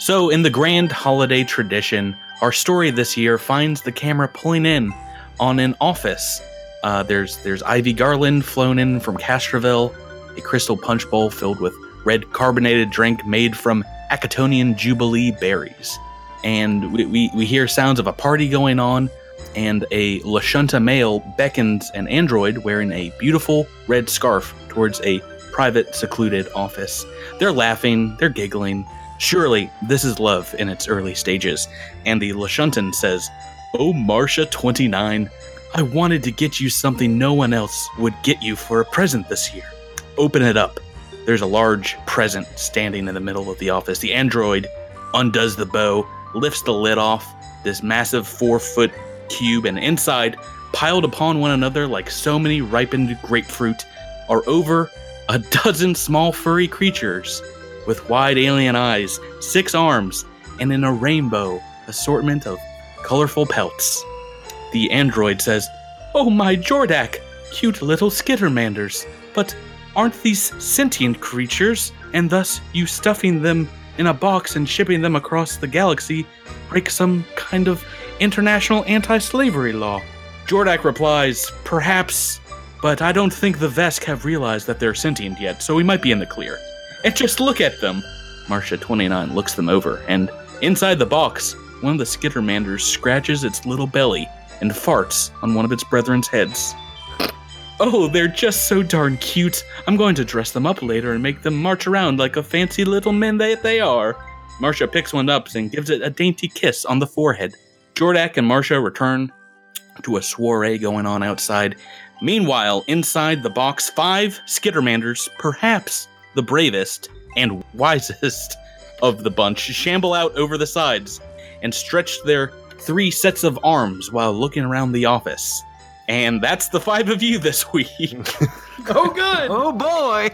So, in the grand holiday tradition, our story this year finds the camera pulling in on an office. Uh, there's there's ivy garland flown in from Castrovel, a crystal punch bowl filled with red carbonated drink made from Akitonian Jubilee berries. And we, we, we hear sounds of a party going on, and a Lashunta male beckons an android wearing a beautiful red scarf towards a private, secluded office. They're laughing, they're giggling. Surely this is love in its early stages. And the Lashuntan says, Oh, Marcia 29, I wanted to get you something no one else would get you for a present this year. Open it up. There's a large present standing in the middle of the office. The android undoes the bow, lifts the lid off, this massive four foot cube, and inside, piled upon one another like so many ripened grapefruit, are over a dozen small furry creatures with wide alien eyes, six arms, and in a rainbow assortment of colorful pelts. The android says, Oh my Jordak, cute little skittermanders, but aren't these sentient creatures, and thus you stuffing them in a box and shipping them across the galaxy break some kind of international anti slavery law? Jordak replies, Perhaps, but I don't think the Vesk have realized that they're sentient yet, so we might be in the clear. And just look at them! Marcia 29 looks them over, and inside the box, one of the skittermanders scratches its little belly and farts on one of its brethren's heads. Oh, they're just so darn cute. I'm going to dress them up later and make them march around like a fancy little men that they are. Marcia picks one up and gives it a dainty kiss on the forehead. Jordak and Marcia return to a soiree going on outside. Meanwhile, inside the box, five Skittermanders, perhaps the bravest and wisest of the bunch, shamble out over the sides and stretch their three sets of arms while looking around the office. And that's the five of you this week. Oh, good. Oh boy!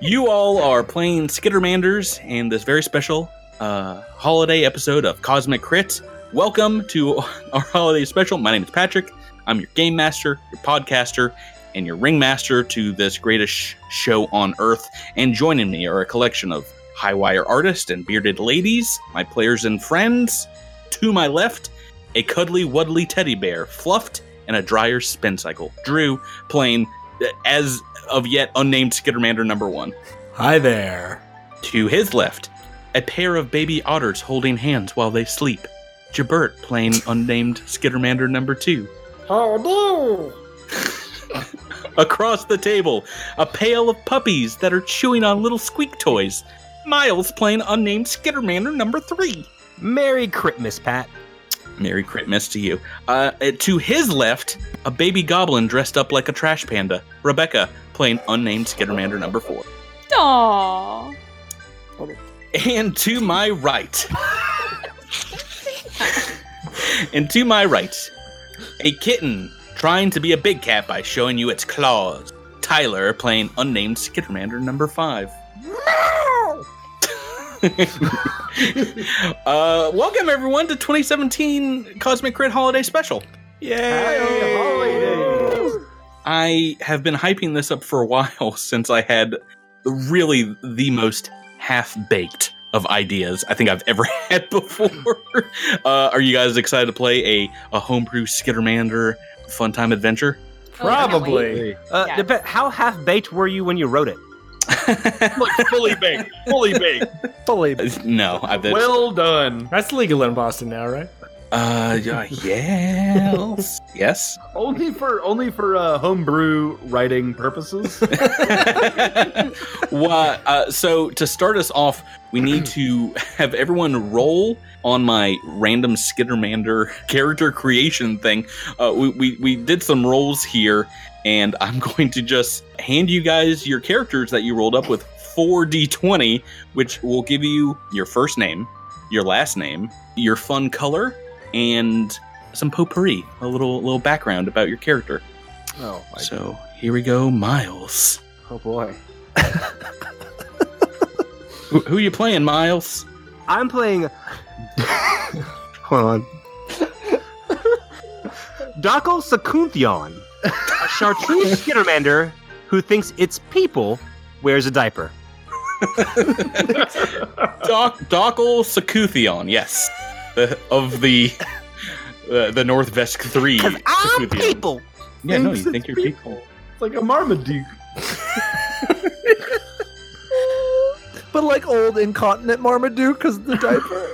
you all are playing Skittermanders in this very special uh, holiday episode of Cosmic Crit. Welcome to our holiday special. My name is Patrick. I'm your game master, your podcaster, and your ringmaster to this greatest sh- show on earth. And joining me are a collection of high wire artists and bearded ladies, my players and friends. To my left, a cuddly wuddly teddy bear, fluffed and a dryer spin cycle. Drew playing uh, as of yet unnamed Skittermander number one. Hi there. To his left, a pair of baby otters holding hands while they sleep. Jabert playing unnamed Skittermander number two. Oh, Across the table, a pail of puppies that are chewing on little squeak toys. Miles playing unnamed Skittermander number three. Merry Christmas, Pat. Merry Christmas to you. Uh, uh, to his left, a baby goblin dressed up like a trash panda. Rebecca playing unnamed Skittermander number four. Aww. And to my right, and to my right, a kitten trying to be a big cat by showing you its claws. Tyler playing unnamed Skittermander number five. uh, welcome everyone to 2017 Cosmic Crit Holiday Special. Yay! I have been hyping this up for a while since I had really the most half baked of ideas I think I've ever had before. uh, are you guys excited to play a, a homebrew Skittermander fun time adventure? Probably. Uh, Yes. dep- how half baked were you when you wrote it? like fully baked. Fully baked. Fully. Baked. no, I bet. Well done. That's legal in Boston now, right? uh, yeah, yes, yes. Only for only for uh, homebrew writing purposes. well, uh, so to start us off, we need to have everyone roll on my random Skittermander character creation thing. Uh, we, we we did some rolls here, and I'm going to just hand you guys your characters that you rolled up with four d20, which will give you your first name, your last name, your fun color, and some potpourri, a little little background about your character. Oh, my So here we go, Miles. oh boy. Who, who you playing, Miles? I'm playing. Hold on. Dako Sakunthion, a chartreuse skittermander who thinks its people wears a diaper. Doc Dockle Sakuthion, yes, the, of the uh, the North Vesk Three. I'm people. Yeah, no, you think you're people. It's like a Marmaduke. But like old incontinent Marmaduke because the diaper.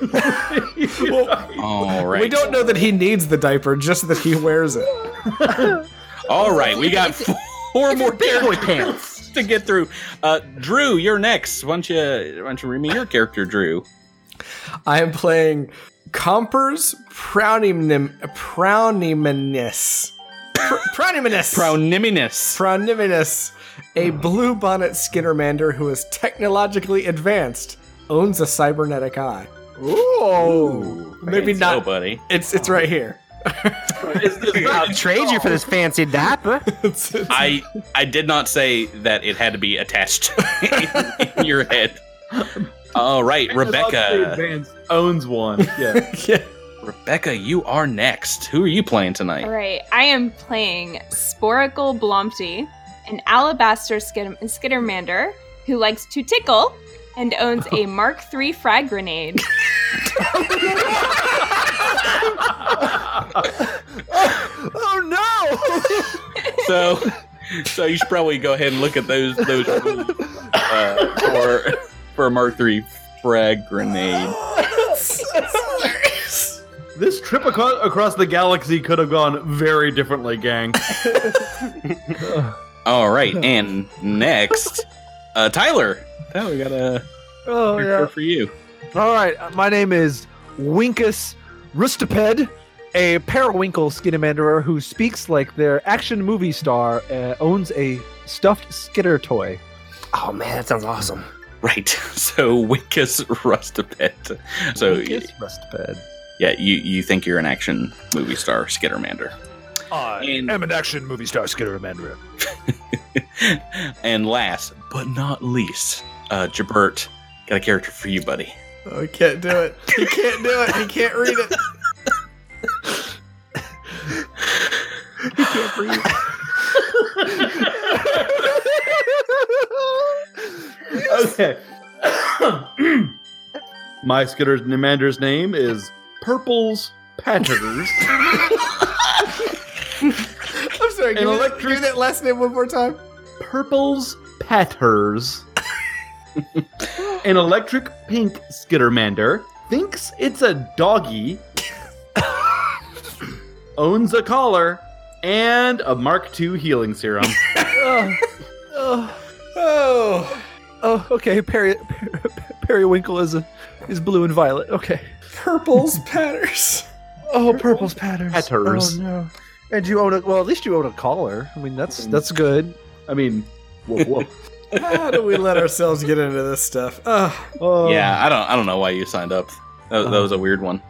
All right. We don't know that he needs the diaper, just that he wears it. All right, we got four more Big boy pants. to get through. Uh, Drew, you're next. Why don't you why don't you read me your character, Drew? I am playing Compers Prownimin Prowniminus. Pr- Prowniminus. Proniminous. Prowniminus, a blue bonnet Skittermander who is technologically advanced, owns a cybernetic eye. Ooh. Maybe not. Oh, buddy. It's it's right here. I'll trade you for this fancy dapper. It's- it's- I I did not say that it had to be attached in your head. All right, Rebecca. Owns one. Yeah. yeah. Rebecca, you are next. Who are you playing tonight? All right, I am playing Sporicle Blompty, an alabaster skid- skittermander who likes to tickle and owns a Mark III frag grenade. oh no! So, so you should probably go ahead and look at those those rules, uh, for for a Mark III frag grenade. This trip aco- across the galaxy could have gone very differently, gang. All right, and next, uh, Tyler. Tyler, we got a Oh yeah. for you. All right, uh, my name is Winkus Rustiped, a periwinkle skittermanderer who speaks like their action movie star. Uh, owns a stuffed skitter toy. Oh man, that sounds awesome. Right. So Winkus Rustipet. So Winkus Rustiped. yeah, you you think you're an action movie star, Skittermander. I And- am an action movie star skittermanderer. and last but not least, uh, Jabert, got a character for you, buddy. Oh, he can't do it. He can't do it. He can't read it. He can't breathe. okay. My Skitter's Nemander's name is Purple's Patters. I'm sorry. Give An me, that, electric- give me that last name one more time. Purple's Patters. An electric pink Skittermander thinks it's a doggy, owns a collar, and a Mark II healing serum. oh, oh, Oh, oh, okay. Peri- per- periwinkle is a, is blue and violet. Okay. purples patters. Oh, purple's patterns. Patters. Oh no. And you own a well. At least you own a collar. I mean, that's mm. that's good. I mean, woof woof. How do we let ourselves get into this stuff? Ugh. Oh. Yeah, I don't I don't know why you signed up. That, that oh. was a weird one.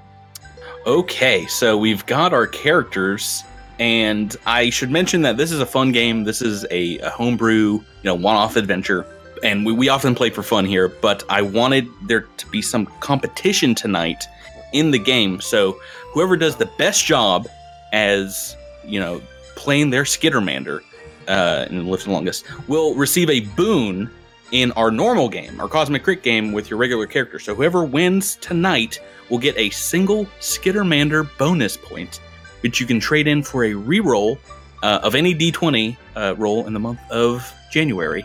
Okay, so we've got our characters, and I should mention that this is a fun game. This is a, a homebrew, you know, one-off adventure, and we, we often play for fun here. But I wanted there to be some competition tonight in the game. So whoever does the best job as you know playing their Skittermander uh, and lives the longest will receive a boon in our normal game, our Cosmic Crit game with your regular character. So whoever wins tonight will get a single Skittermander bonus point, which you can trade in for a reroll uh, of any D20 uh, roll in the month of January.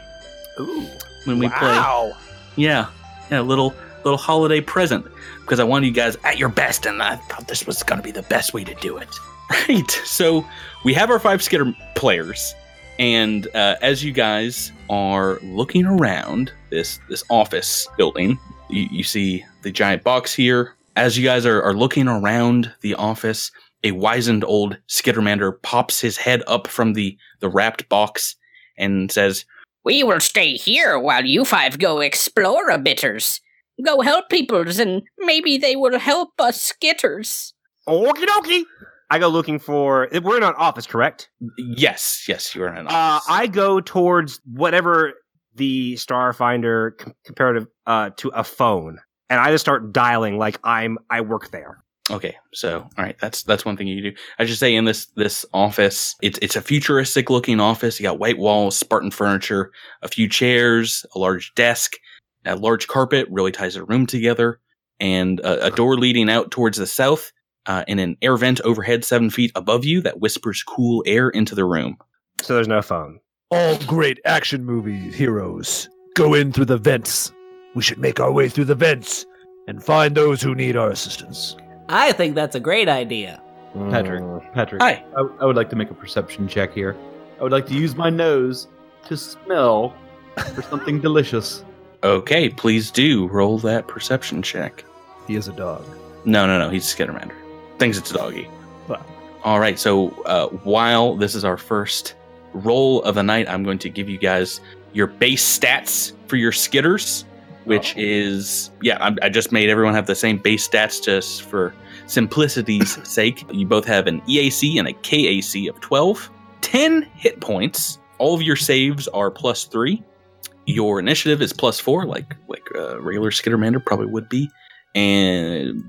Ooh. When we play, Wow. yeah, yeah, little little holiday present because I wanted you guys at your best, and I thought this was going to be the best way to do it. Right. So we have our five Skitter players, and uh, as you guys are looking around this this office building, you, you see the giant box here. As you guys are, are looking around the office, a wizened old Skittermander pops his head up from the the wrapped box and says, We will stay here while you five go explore a bitters. Go help peoples, and maybe they will help us skitters. Okie dokie. I go looking for. We're in an office, correct? "Yes, yes, you're in an Uh, office." I go towards whatever the Starfinder com- comparative uh, to a phone, and I just start dialing like I'm. I work there. Okay, so all right, that's that's one thing you do. I should say in this this office, it's it's a futuristic looking office. You got white walls, Spartan furniture, a few chairs, a large desk, A large carpet really ties the room together, and a, a door leading out towards the south, uh, and an air vent overhead seven feet above you that whispers cool air into the room. So there's no phone. All great action movie heroes go in through the vents. We should make our way through the vents and find those who need our assistance. I think that's a great idea. Patrick, Patrick. Hi. I, I would like to make a perception check here. I would like to use my nose to smell for something delicious. Okay, please do roll that perception check. He is a dog. No, no, no. He's a Skittermander. Thinks it's a doggy. All right. So uh, while this is our first roll of the night, I'm going to give you guys your base stats for your skitters, which is yeah. I, I just made everyone have the same base stats just for simplicity's sake. You both have an EAC and a KAC of 12, 10 hit points. All of your saves are plus three. Your initiative is plus four, like like uh, regular Skittermander probably would be. And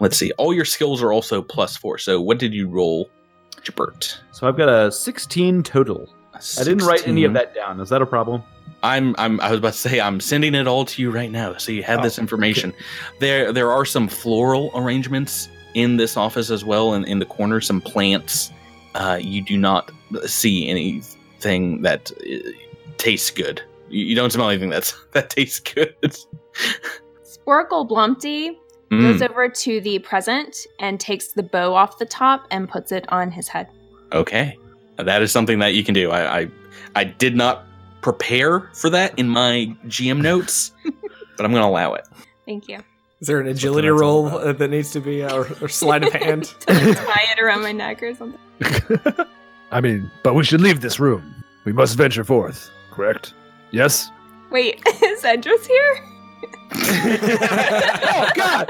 let's see, all your skills are also plus four. So what did you roll, Jabert? So I've got a 16 total. I didn't write any of that down. Is that a problem? I'm I'm I was about to say I'm sending it all to you right now, so you have Oh, this information. There there are some floral arrangements in this office as well, and in the corner some plants. Uh, you do not see anything that uh, tastes good. You, you don't smell anything that's that tastes good. Sporkle Blumpty Mm. goes over to the present and takes the bow off the top and puts it on his head. Okay, that is something that you can do. I I, I did not prepare for that in my GM notes, but I'm going to allow it. Thank you. Is there an agility that's roll about. uh, that needs to be, uh, or, or sleight of hand? To like, tie it around my neck or something. I mean, but we should leave this room. We must venture forth, correct? Yes? Wait, is Edris here? Oh, God!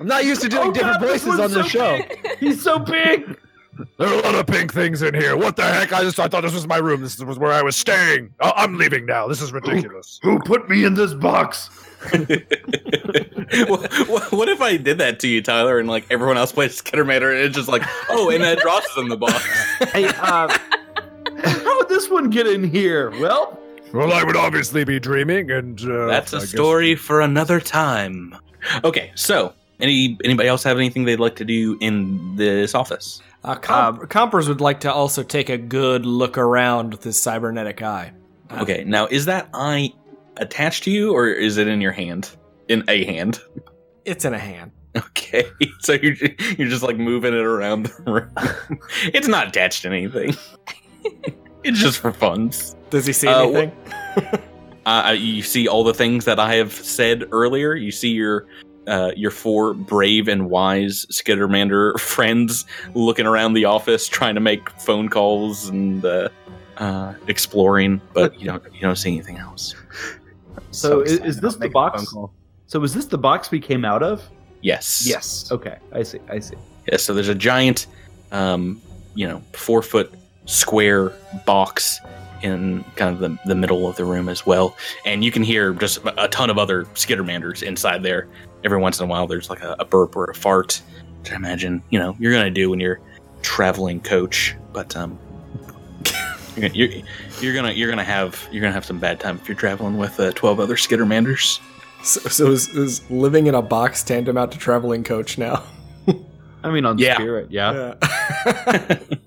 I'm not used to doing Oh, different God, voices on one's this so show. big. He's so big. There are a lot of pink things in here. What the heck? I just I thought this was my room. This was where I was staying. I- I'm leaving now. This is ridiculous. Who put me in this box? what, what- what if I did that to you, Tyler, and like everyone else plays Skittermander, and it's just like, oh, and Ed Ross is in the box. Hey, uh, How would this one get in here? Well, Well, I would obviously be dreaming, and uh, That's a I guess- story for another time. Okay, so any anybody else have anything they'd like to do in this office? Uh, comp- Compers would like to also take a good look around with his cybernetic eye. Okay, now is that eye attached to you, or is it in your hand? In a hand? It's in a hand. Okay, so you're you're just like moving it around the room. it's not attached to anything. it's just for funs. Does he see Uh, anything? Uh, you see all the things that I have said earlier. You see your uh, your four brave and wise Skittermander friends looking around the office, trying to make phone calls and uh, uh, exploring, but you don't you don't see anything else. so, is, is this the making a phone box? So is this the box we came out of? Yes. Yes. Okay, I see. I see. Yeah. So there's a giant, um, you know, four foot square box in kind of the, the middle of the room as well, and you can hear just a a ton of other Skittermanders inside there. Every once in a while, there's like a, a burp or a fart, which I imagine you know you're gonna do when you're traveling coach, but um. You're, you're, you're gonna you're gonna have you're gonna have some bad time if you're traveling with uh, twelve other Skittermanders. So, so is, is living in a box tantamount to traveling coach now? I mean, on Yeah. spirit, yeah. Yeah.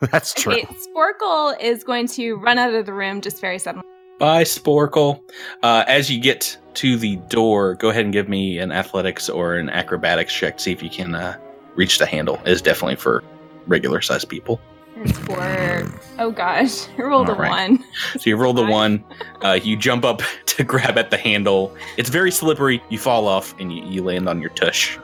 That's true. Okay, Sporkle is going to run out of the room just very suddenly. Bye, Sporkle. Uh, as you get to the door, go ahead and give me an athletics or an acrobatics check. See if you can uh, reach the handle. It's definitely for regular sized people. It's for oh gosh, I rolled a All right. one. So you roll the one. Uh, you jump up to grab at the handle. It's very slippery. You fall off and you, you land on your tush.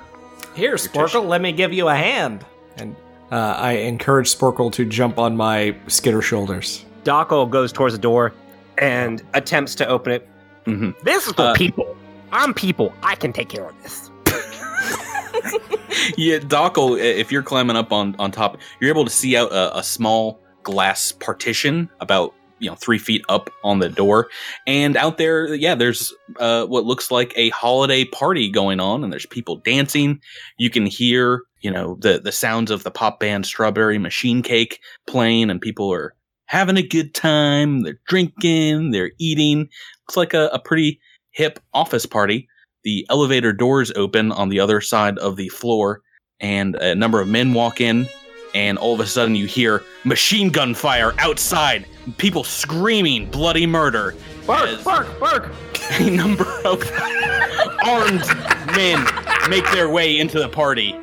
Here, Sporkle, let me give you a hand. And uh, I encourage Sporkle to jump on my skitter shoulders. Dockle goes towards the door and attempts to open it. Mm-hmm. This is for Uh, people. I'm people. I can take care of this. yeah, Dockle, if you're climbing up on, on top, you're able to see out a, a small glass partition about you know three feet up on the door, and out there, yeah, there's uh, what looks like a holiday party going on, and there's people dancing. You can hear you know the the sounds of the pop band Strawberry Machine Cake playing, and people are having a good time. They're drinking, they're eating. Looks like a, a pretty hip office party. The elevator doors open on the other side of the floor, and a number of men walk in. And all of a sudden, you hear machine gun fire outside. People screaming bloody murder. Bark, bark, bark. a number of armed men make their way into the party.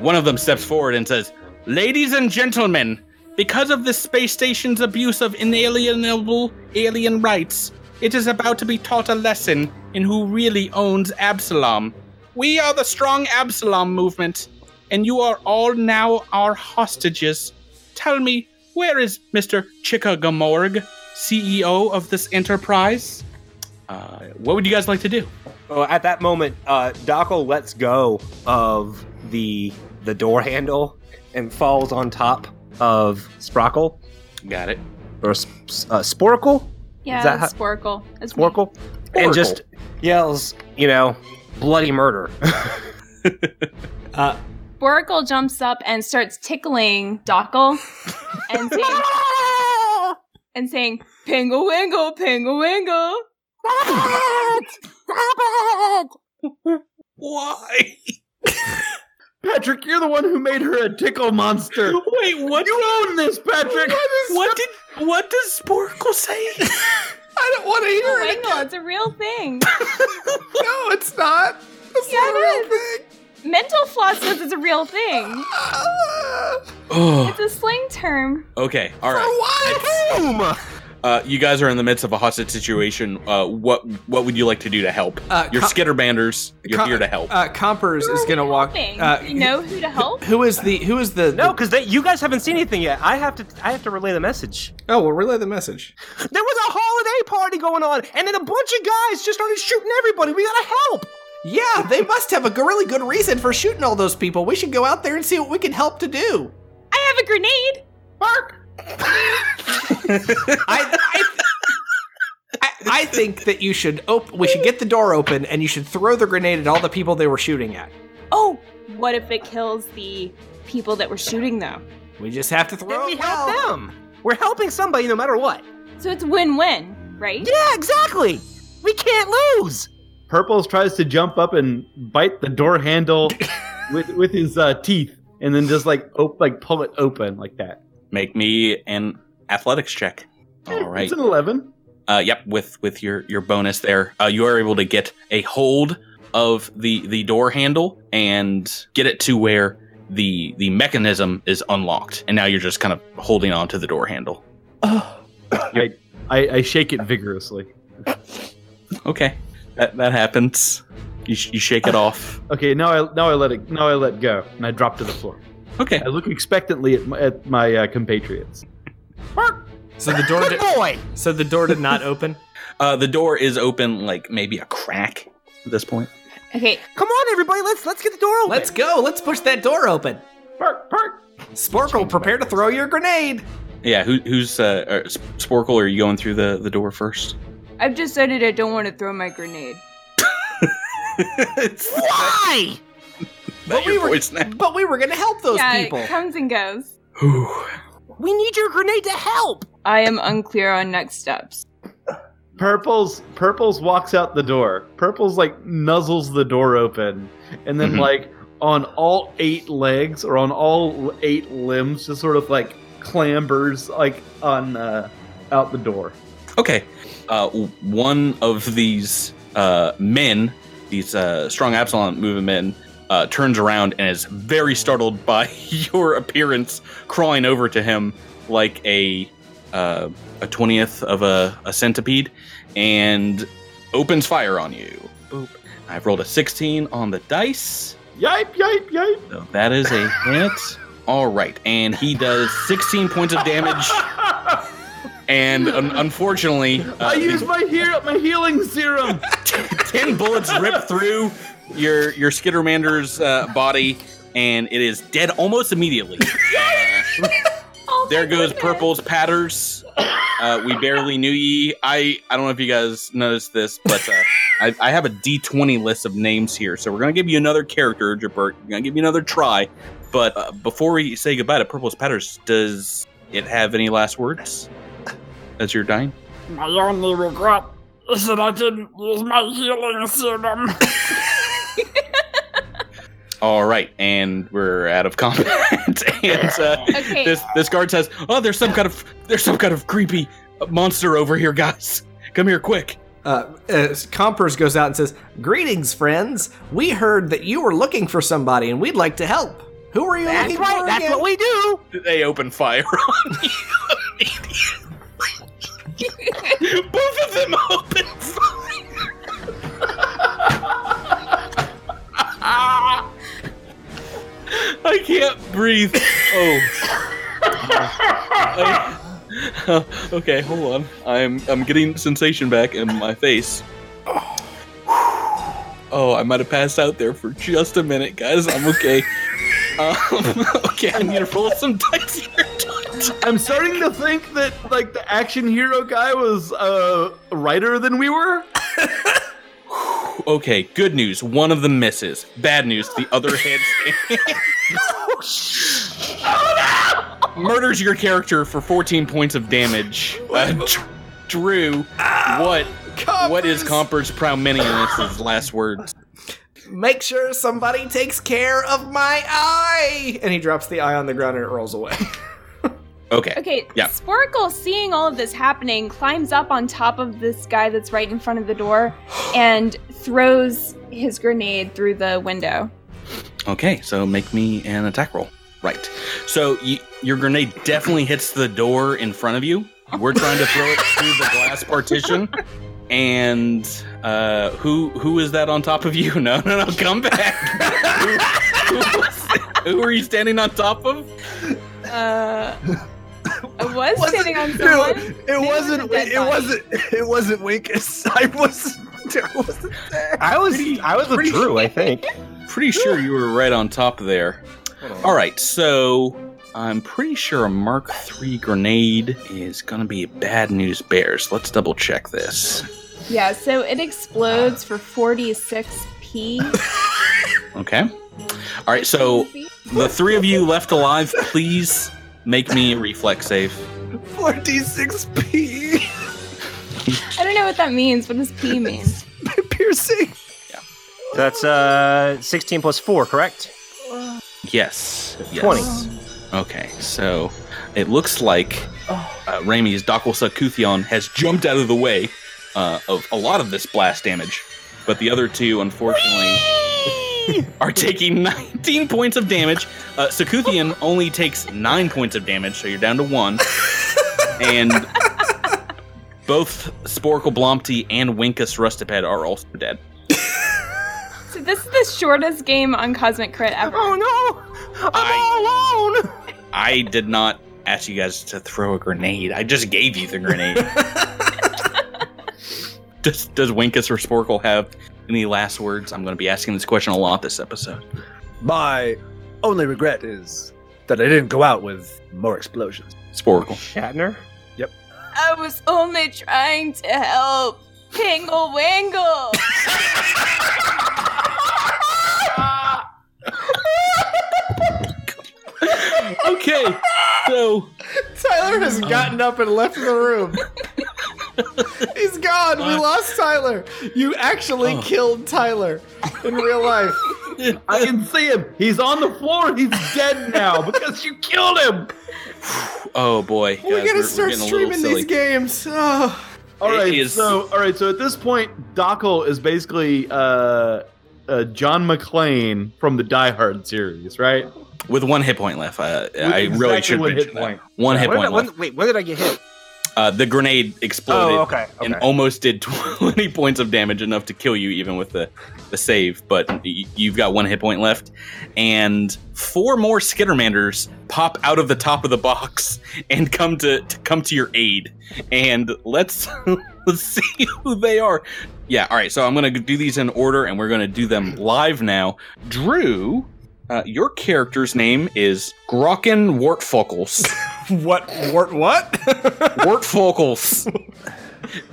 One of them steps forward and says, Ladies and gentlemen, because of the space station's abuse of inalienable alien rights, it is about to be taught a lesson in who really owns Absalom. We are the strong Absalom movement, and you are all now our hostages. Tell me, where is Mr. Chickagamorg, CEO of this enterprise? Uh, what would you guys like to do? Well, at that moment, uh, Dockle lets go of the the door handle and falls on top of Sprockle Got it. or Sp- uh, Sporkle, Yeah, Is that it's how- Sporkle. It's me. Sporkle, and just yells, you know, bloody murder. Uh, Sporkle jumps up and starts tickling Dockle and saying, and saying, Pingle Wingle, Pingle Wingle. Why? Patrick, you're the one who made her a tickle monster. Wait, what? You own this, Patrick. What did? What does Sporkle say? I don't want to hear Pingle it. Wingle, it's a real thing. No, it's not. It's Yeah, not a it real is. thing. Mental floss says it's a real thing. oh, It's a slang term. okay. All right. Uh, you guys are in the midst of a hostage situation. Uh, what What would you like to do to help? Uh, You're com- Skitterbanders. You're Com- here to help. Uh, Compers Who is are we gonna walk. Uh, you know who to help? who is the who is the no, because you guys haven't seen anything yet. I have to. I have to relay the message. Oh, well, relay the message. There was a holiday party going on, and then a bunch of guys just started shooting everybody. We gotta help. Yeah, they must have a really good reason for shooting all those people. We should go out there and see what we can help to do. I have a grenade. Mark. I, I, I, I think that you should op- we should get the door open and you should throw the grenade at all the people they were shooting at. Oh, what if it kills the people that were shooting them? We just have to throw Then we help well. them. We're helping somebody no matter what. So it's win-win, right? Yeah, exactly. We can't lose. Purples tries to jump up and bite the door handle with with his uh, teeth, and then just like op- like pull it open like that. Make me an athletics check. All right. It's an eleven. Uh, yep. With with your your bonus there, uh, you are able to get a hold of the the door handle and get it to where the the mechanism is unlocked, and now you're just kind of holding on to the door handle. I, I I shake it vigorously. Okay, that that happens. You, sh- you shake it off. Okay, now I now I let it now I let go and I drop to the floor. Okay. I look expectantly at my, at my uh, compatriots. So the door did, Boy. so the door did not open. Uh, the door is open, like maybe a crack at this point. Okay, Come on, everybody. Let's let's get the door open. Let's go. Let's push that door open. Bark, bark. Sporkle, prepare to throw your grenade. Yeah. Who, who's uh, uh, Sporkle? Are you going through the the door first? I've decided I don't want to throw my grenade. Why? That we were- now? But we were gonna help those yeah, people. it comes and goes. Whew. We need your grenade to help. I am unclear on next steps. Purples Purples walks out the door. Purples like nuzzles the door open, and then Mhm. like on all eight legs or on all eight limbs, just sort of like clambers like on uh, out the door. Okay. Uh, one of these uh, men, these uh, strong Absalom movement men, uh, turns around and is very startled by your appearance, crawling over to him like a uh, a twentieth of a, a centipede, and opens fire on you. Boop. I've rolled a sixteen on the dice. Yipe, yipe, yipe. So that is a hit. All right, and he does 16 points of damage. And un- unfortunately, uh, I use my heal my healing serum. 10 bullets rip through your your Skittermander's uh, body, and it is dead almost immediately. Oh, there goes goodness. Purple's patters. Uh, we barely knew ye. I I don't know if you guys noticed this, but uh, I, I have a D20 list of names here, so we're gonna give you another character, Jabert. We're gonna give you another try. But uh, before we say goodbye to Purple's patters, does it have any last words as you're dying? My only regret is that I didn't use my healing serum. All right, and we're out of combat. and uh, Okay. this this guard says, "Oh, there's some kind of there's some kind of creepy monster over here, guys. Come here, quick." Uh, uh, Compers goes out and says, Greetings, friends. We heard that you were looking for somebody and we'd like to help. Who are you That's looking right, for that's again? what we do. They open fire on you. Both of them open. I can't breathe. Oh. I- okay, hold on. I'm I'm getting sensation back in my face. Oh, I might have passed out there for just a minute, guys. I'm okay. Um, okay, I need to roll some dice here. I'm starting to think that like the action hero guy was uh writer than we were. Okay, good news. One of them misses. Bad news. The other hits. Murders your character for 14 points of damage. Uh, Dr- Drew, what what is Comper's Prouminius' last words? Make sure somebody takes care of my eye! And he drops the eye on the ground and it rolls away. Okay. Okay, Yeah. Sporkle, seeing all of this happening, climbs up on top of this guy that's right in front of the door and throws his grenade through the window. Okay, so make me an attack roll. Right. So y- your grenade definitely hits the door in front of you. We're trying to throw it through the glass partition. And uh, who who is that on top of you? No, no, no, come back. who, who, was- who are you standing on top of? Uh, I was sitting on someone. It Maybe wasn't. was It wasn't. It wasn't Winkus. I wasn't. I wasn't there. I was I was with Drew, I think. Pretty sure you were right on top there. All right, so I'm pretty sure a Mark III grenade is gonna be bad news bears. Let's double check this. Yeah, so it explodes for 46p. Okay. All right, so the three of you left alive, please make me reflex save. 46p I don't know what that means. What does P mean? piercing. Yeah. That's uh 16 plus 4, correct? Yes. yes. 20. Okay, so it looks like uh, Raimi's Dakwasa Kuthion has jumped out of the way uh, of a lot of this blast damage, but the other two, unfortunately, are taking 19 points of damage. Uh, Sakuthian only takes 9 points of damage, so you're down to 1. and both Sporkle Blomty and Winkus Rustiped are also dead. So this is the shortest game on Cosmic Crit ever. Oh no! I'm all alone! I did not ask you guys to throw a grenade. I just gave you the grenade. does, does Winkus or Sporkle have any last words? I'm going to be asking this question a lot this episode. My only regret is that I didn't go out with more explosions. Sporkle. Shatner? Yep. I was only trying to help. Pingle Wangle. Okay, so Tyler has gotten up and left the room. He's gone. We lost Tyler. You actually Oh. killed Tyler in real life. I can see him. He's on the floor. He's dead now because you killed him. oh boy, we guys, gotta we're- we're start getting a little streaming these games. Oh. All It right, is- so all right, so at this point, Dockle is basically uh, uh, John McClane from the Die Hard series, right? with one hit point left. Uh, I With really should one hit mention that. point. One hit When, point when, left. wait, when did I get hit? Uh, the grenade exploded. Oh, okay. and almost did 20 points of damage, enough to kill you even with the, the save. But y- you've got one hit point left, and four more Skittermanders pop out of the top of the box and come to, to come to your aid. And let's let's see who they are. Yeah, all right. So I'm gonna do these in order, and we're gonna do them live now. Drew. Uh, your character's name is Grokken Wartfocals. What? wart What? What? Wartfocals.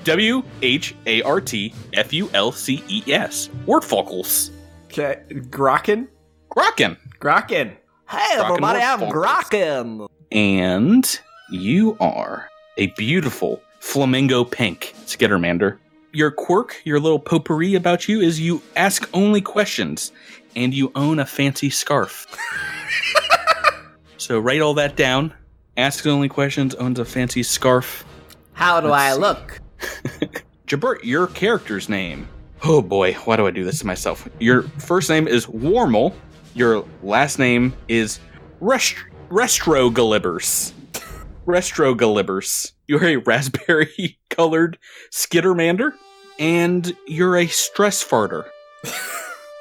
W H A R T F U L C E S. Wartfocals. okay. Grokken. Grokken. Grokken. Hey, everybody, I'm Wolf Grokken. And You are a beautiful flamingo pink Skittermander. Your quirk, your little potpourri about you is you ask only questions and you own a fancy scarf. so write all that down. Asks only questions, owns a fancy scarf. How do Let's I see. look? Jabert, your character's name. Oh boy, why do I do this to myself? Your first name is Warmel. Your last name is Rest- Restrogalibbers. Restrogalibbers. You're a raspberry colored skittermander, and you're a stress farter.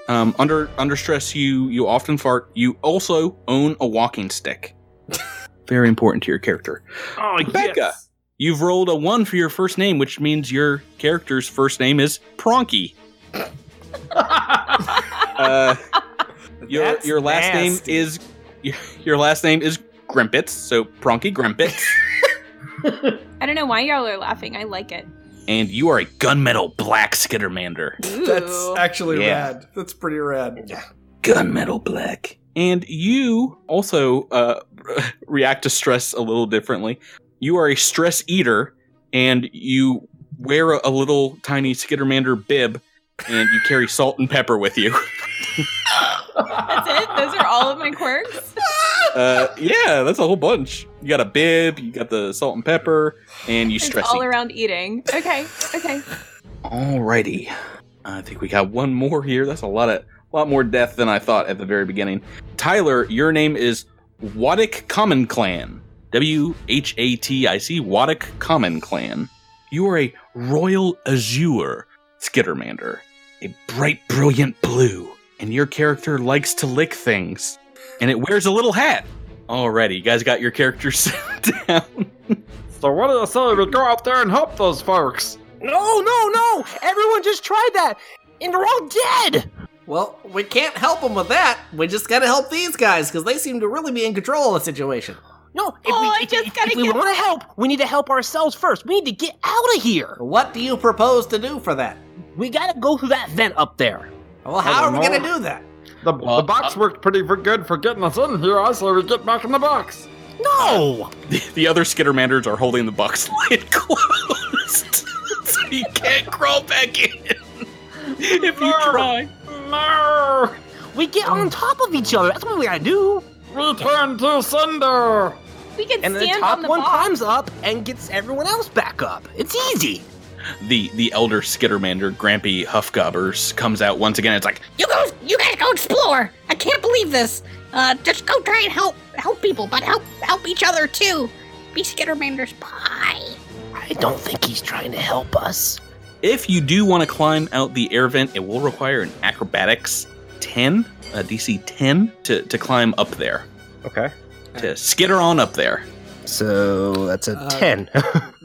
um, under under stress, you you often fart. You also own a walking stick. Very important to your character. Oh, Becca. yes. You've rolled a one for your first name, which means your character's first name is Pronky. uh, your That's your last nasty. name is your, your last name is Grimpets, so Pronky Grimpets, I don't know why y'all are laughing. I like it. and you are a gunmetal black Skittermander. That's actually Yeah. rad. That's pretty rad. Gunmetal black. And you also uh, react to stress a little differently. You are a stress eater, and you wear a, a little tiny Skittermander bib, and you carry salt and pepper with you. That's it. Those are all of my quirks. Uh, yeah, that's a whole bunch. You got a bib, you got the salt and pepper, and you It's stress all eat. around eating. Okay. Okay. Alrighty, I think we got one more here. That's a lot of, lot more death than I thought at the very beginning. Tyler, your name is Waddick Common Clan. W H A T I C Waddick Common Clan. You are a Royal Azure Skittermander, a bright, brilliant blue, and your character likes to lick things, and it wears a little hat. Alrighty, you guys got your characters set down. So what do you say we go out there and help those folks? No, no, no! Everyone just tried that, and they're all dead. Well, we can't help them with that. We just gotta help these guys because they seem to really be in control of the situation. No, if Oh, we, I if, just if- gotta if we want to help, we need to help ourselves first. We need to get out of here. What do you propose to do for that? We gotta go through that vent up there. Well, how are we know. gonna do that? The, Well, the box uh, worked pretty for good for getting us in here. I say we get back in the box. No! The, the other Skittermanders are holding the box lid closed, so you can't crawl back in if you try. No! We get on top of each other. That's what we gotta do. We turn to cinder! We can And then the top on the one box. climbs up and gets everyone else back up. It's easy. The the elder Skittermander, Grampy Huffgobbers, comes out once again. It's like, You go. You gotta go explore. I can't believe this. Uh, just go try and help help people, but help help each other too. Be Skittermander's pie. I don't think he's trying to help us. If you do want to climb out the air vent, it will require an acrobatics 10, a DC 10, to, to climb up there, Okay. to skitter on up there. So that's a Uh, 10.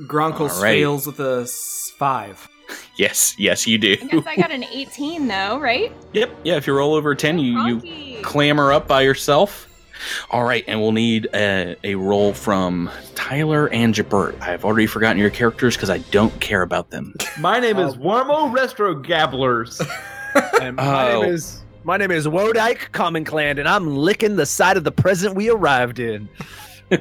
Gronkles All right. fails with a s- five. Yes, yes, you do. I guess I got an 18 though, right? Yep, yeah, if you roll over 10, you, you Cronky. clamber up by yourself. All right, and we'll need a, a roll from Tyler and Jabert. I've already forgotten your characters because I don't care about them. My name is Warmo Restro Gabblers. And my Oh. name is my name is Wodike Common Clan, and I'm licking the side of the present we arrived in.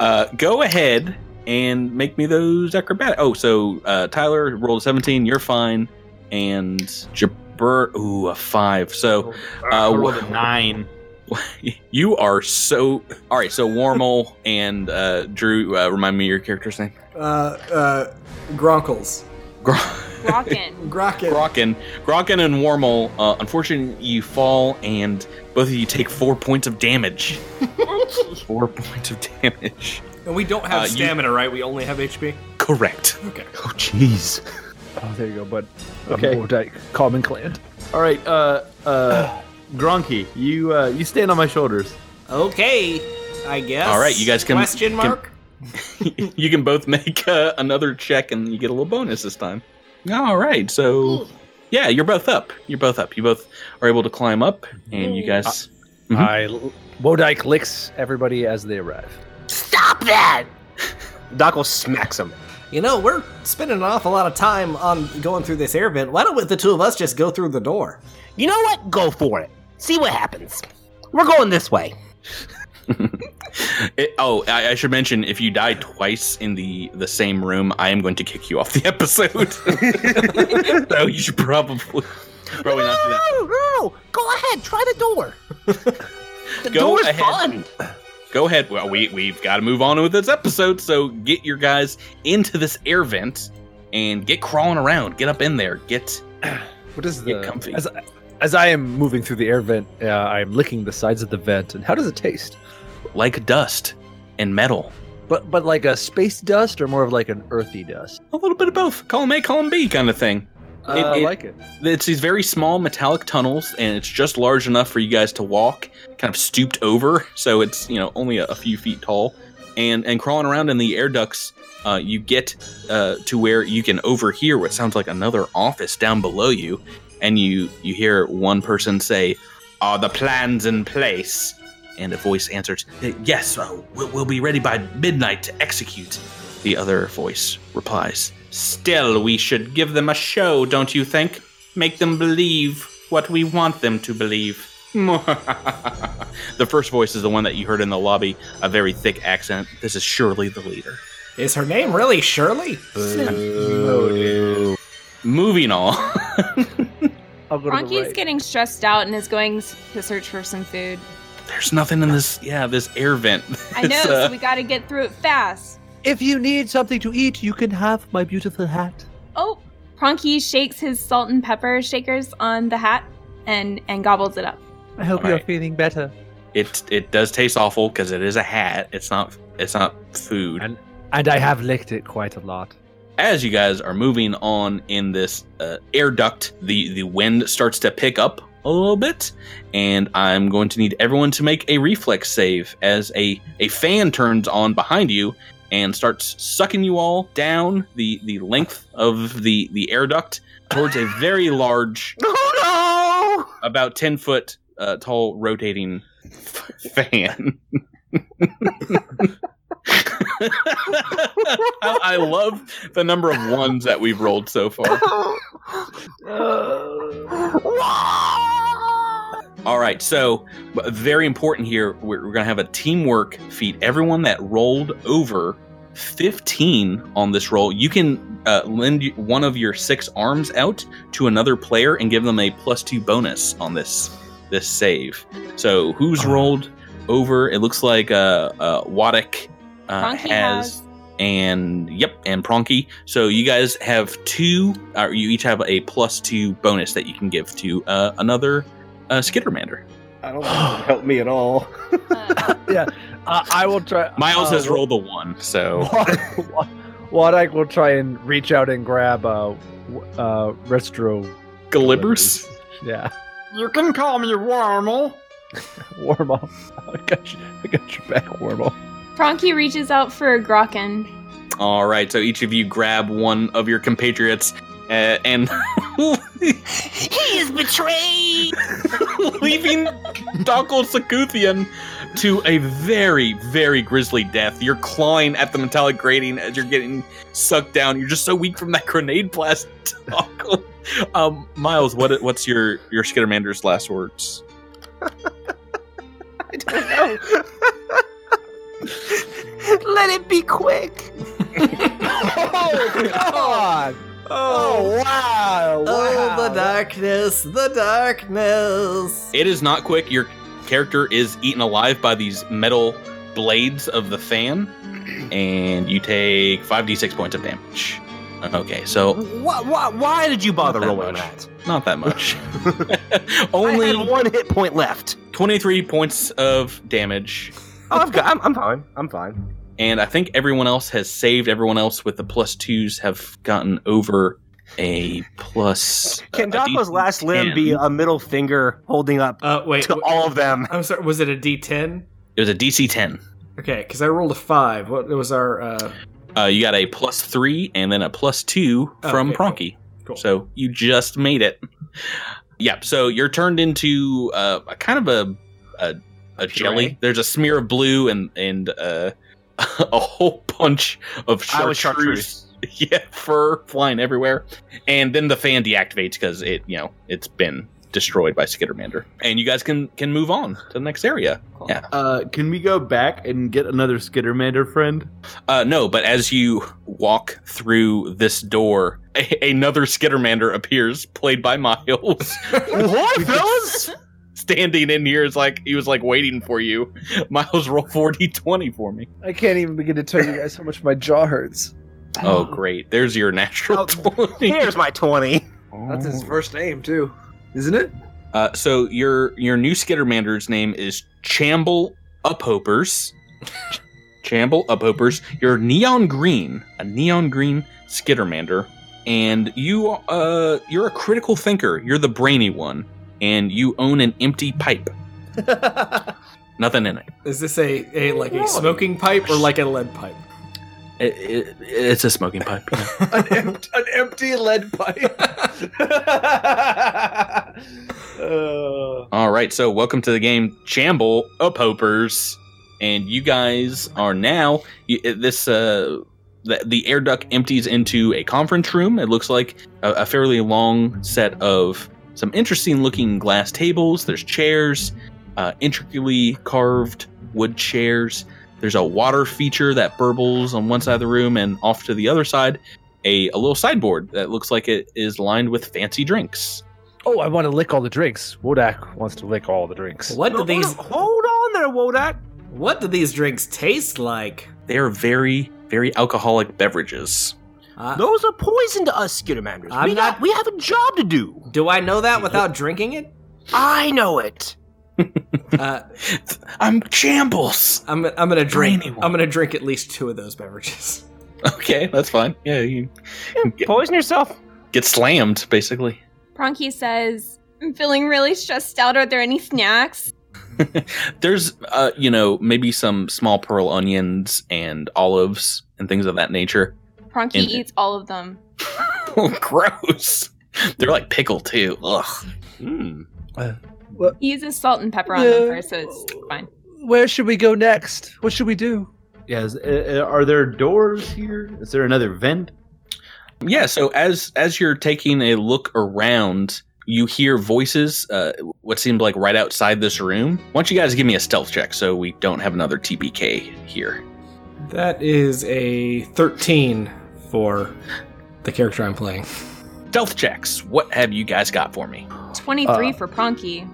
uh, go ahead and make me those acrobatic. Oh, so uh, Tyler rolled a 17. You're fine. And Jabert, ooh, a five. So I uh, rolled a nine. you are so. All right, so Warmole and uh, Drew, uh, remind me your character's name. Uh, uh, Gronkles. Gro- Rockin'. Grokken. Grokken, Grokken and Warmole, uh, unfortunately, you fall and both of you take four points of damage. four points of damage. And we don't have Uh, you- stamina, right? We only have HP. Correct. Okay. Oh, jeez. Oh, there you go, bud. Okay. I'm Wodike Common Clan. All right, uh, uh, Gronky, you uh, you stand on my shoulders. Okay, I guess. All right, you guys can- Question can- mark? you can both make uh, another check and you get a little bonus this time. All right, so yeah, you're both up. You're both up. You both are able to climb up, and you guys. Mhm. I Wodike licks everybody as they arrive. Stop that! Dockle smacks him. You know, we're spending an awful lot of time on going through this air vent. Why don't the two of us just go through the door? You know what? Go for it. See what happens. We're going this way. It, oh, I, I should mention if you die twice in the the same room, I am going to kick you off the episode. so you should probably probably not do that. No, no, go ahead, try the door. the Go door's ahead. fun. Go ahead. Well, we we've got to move on with this episode. So get your guys into this air vent and get crawling around. Get up in there. Get What is get the comfy. as as I am moving through the air vent, uh, I am licking the sides of the vent. And how does it taste? like dust and metal. But but like a space dust or more of like an earthy dust? A little bit of both. Column A, column B kind of thing. Uh, It- I like it. It's these very small metallic tunnels, and it's just large enough for you guys to walk, kind of stooped over, so it's you know only a, a few feet tall, and and crawling around in the air ducts. Uh, you get uh, to where you can overhear what sounds like another office down below you, and you you hear one person say, "Are the plans in place?" And a voice answers, "Yes, uh, we'll, we'll be ready by midnight to execute." The other voice replies, Still, we should give them a show, don't you think? Make them believe what we want them to believe. the first voice is the one that you heard in the lobby, a very thick accent. This is surely the leader. Is her name really Shirley? Moving on. I'll go to the Ronki's right. getting stressed out and is going to search for some food. There's nothing in this, yeah, this air vent. I know, uh, so we got to get through it fast. If you need something to eat, you can have my beautiful hat. Oh, Pronky shakes his salt and pepper shakers on the hat and and gobbles it up. I hope All you're right. feeling better. it it does taste awful because it is a hat. It's not it's not food. And- And I have licked it quite a lot. as you guys are moving on in this uh, air duct, the the wind starts to pick up a little bit, and I'm going to need everyone to make a reflex save as a a fan turns on behind you and starts sucking you all down the the length of the the air duct towards a very large, Oh about ten foot uh, tall rotating f- fan. I, I love the number of ones that we've rolled so far. All right, so very important here. We're, we're going to have a teamwork feat. Everyone that rolled over 15 on this roll, you can uh, lend one of your six arms out to another player and give them a plus two bonus on this this save. So who's rolled over? It looks like uh, uh, Waddick uh, has has and yep, and Pronky. So you guys have two, or you each have a plus two bonus that you can give to uh, another uh, Skittermander. I don't know help me at all. Uh, Uh, I will try. Miles uh, has rolled a one, so Wadike will try and reach out and grab uh, uh, Restro. Galibers. Yeah, You can call me Wormel. Warmal. I got you. I got your back, Warmal. Pronky reaches out for Grokken. All right, so each of you grab one of your compatriots uh, and He is betrayed! leaving Dockle Sakuthian to a very, very grisly death. You're clawing at the metallic grating as you're getting sucked down. You're just so weak from that grenade blast, Dockle. Um, Miles, what what's your your Skittermander's last words? I don't know. Let it be quick. Oh God! Oh, oh wow! Oh, the darkness, the darkness. It is not quick. Your character is eaten alive by these metal blades of the fan, and you take 5d6 points of damage. Okay, so Why, why, why did you bother that rolling much. that? not that much. I Only had one hit point left. 23 points of damage. Oh, I've got, I'm, I'm fine. I'm fine. And I think everyone else has saved. Everyone else with the plus twos have gotten over a plus. Can a Dako's last limb be a middle finger holding up Uh, wait. to wh- all of them? I'm sorry. Was it a D10? It was a DC 10. Okay, because I rolled a five. What was our? Uh, Uh, you got a plus three and then a plus two from Okay. Pronky. Cool. So you just made it. Yep. So you're turned into uh, a kind of a a, a jelly. There's a smear of blue and and uh, a whole bunch of I was chartreuse. yeah, fur flying everywhere. And then the fan deactivates because it you know it's been destroyed by Skittermander, and you guys can can move on to the next area. Cool. Yeah. Uh, can we go back and get another Skittermander friend? Uh, no, but as you walk through this door, a- another Skittermander appears, played by Miles. what, fellas? Standing in here is like he was like waiting for you. Miles, roll 40 20 for me. I can't even begin to tell you guys how much my jaw hurts. Oh, great. There's your natural Oh, 20. Here's my 20. That's his first name too, isn't it? Uh, so your your new Skittermander's name is Chamble Uphopers. Chamble Uphopers. You're neon green, a neon green Skittermander, and you uh you're a critical thinker. You're the brainy one, and you own an empty pipe. Nothing in it. Is this a, a like a smoking pipe or like a lead pipe? It- it- it's a smoking pipe. yeah. an, empty, an empty lead pipe. uh, All right, so welcome to the game, Chamble Uphopers, and you guys are now you, this. Uh, the, the air duct empties into a conference room. It looks like a, a fairly long set of some interesting looking glass tables. There's chairs, uh, intricately carved wood chairs. There's a water feature that burbles on one side of the room, and off to the other side, a, a little sideboard that looks like it is lined with fancy drinks. oh, I want to lick all the drinks. Wodak wants to lick all the drinks. What do these Hold on there, Wodak. What do these drinks taste like? They are very, very alcoholic beverages. Uh, Those are poison to us, Skittermanders. I'm we, not- got, we have a job to do. do I know that without drinking it? I know it. Uh, I'm Chambles. I'm I'm gonna drink. Brainy. I'm gonna drink at least two of those beverages. Okay, that's fine. Yeah, you get, Poison yourself. get slammed, basically. Pronky says, I'm feeling really stressed out. Are there any snacks? There's, uh, you know, maybe some small pearl onions and olives and things of that nature. Pronky And- eats all of them. Oh, gross. They're like pickle too. Ugh. Hmm. He uses salt and pepper on them first, so it's fine. Where should we go next? What should we do? Yes. Uh, uh, are there doors here? Is there another vent? Yeah. So as as you're taking a look around, you hear voices. Uh, what seemed like right outside this room. Why don't you guys give me a stealth check so we don't have another TPK here? That is a 13 for the character I'm playing. Stealth checks. What have you guys got for me? 23 Uh, for Pronky.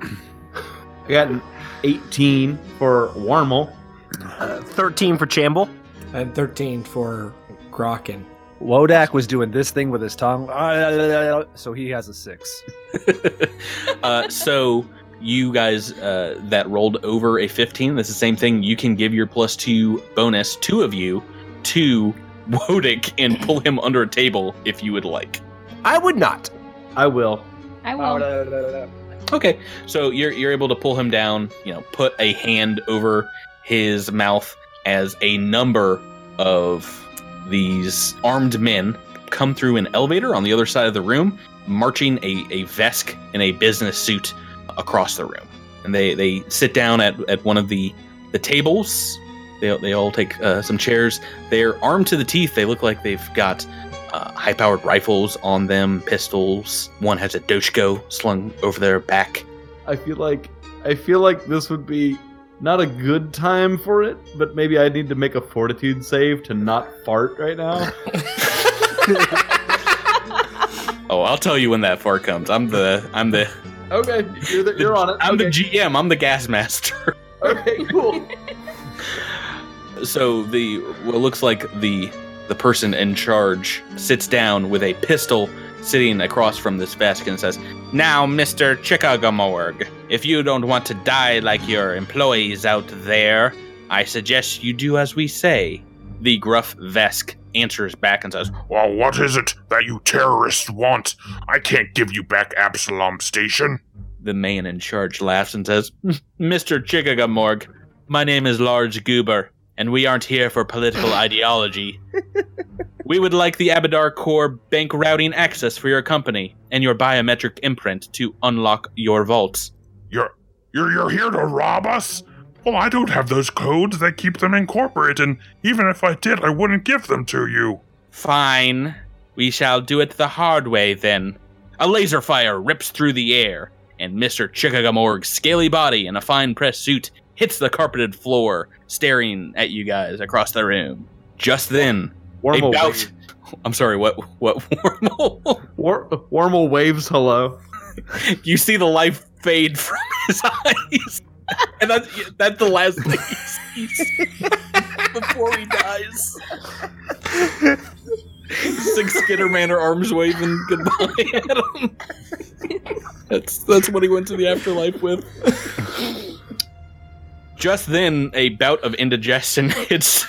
I got an 18 for Warmel. Uh, 13 for Chamble. And 13 for Grokken. Wodak was doing this thing with his tongue, so he has a six. uh, so you guys uh, that rolled over a 15 that's the same thing you can give your plus two bonus two of you to Wodik and pull him under a table if you would like I would not. I will. I will. okay so you're, you're able to pull him down you know put a hand over his mouth as a number of these armed men come through an elevator on the other side of the room marching a, a vesk in a business suit across the room and they they sit down at, at one of the the tables they, they all take uh, some chairs they're armed to the teeth they look like they've got uh, high powered rifles on them pistols one has a doshko slung over their back I feel like I feel like this would be not a good time for it, but maybe I need to make a fortitude save to not fart right now. oh i'll tell you when that fart comes i'm the i'm the okay, you're, the, you're on it. i'm okay. the gm i'm the gas master okay, cool. so the what looks like the the person in charge sits down with a pistol sitting across from this desk and says now mr chickagamorg if you don't want to die like your employees out there i suggest you do as we say the gruff vesk answers back and says Well, what is it that you terrorists want? I can't give you back Absalom Station. the man in charge laughs and says mr chickagamorg my name is large goober and we aren't here for political ideology We would like the Abadar Corp bank routing access for your company and your biometric imprint to unlock your vaults. You're you're you're here to rob us? Well, I don't have those codes that keep them in corporate, and even if I did, I wouldn't give them to you. Fine. We shall do it the hard way then. A laser fire rips through the air, and Mr. Chickagamorg's scaly body in a fine press suit hits the carpeted floor, staring at you guys across the room. Just then, Wormhole a bout. I'm sorry, what? What? Wormhole? Wor- Wormhole waves hello. you see the life fade from his eyes, and that's that's the last thing he sees before he dies. Six Skitterman or arms waving goodbye at him. That's that's what he went to the afterlife with. Just then, a bout of indigestion hits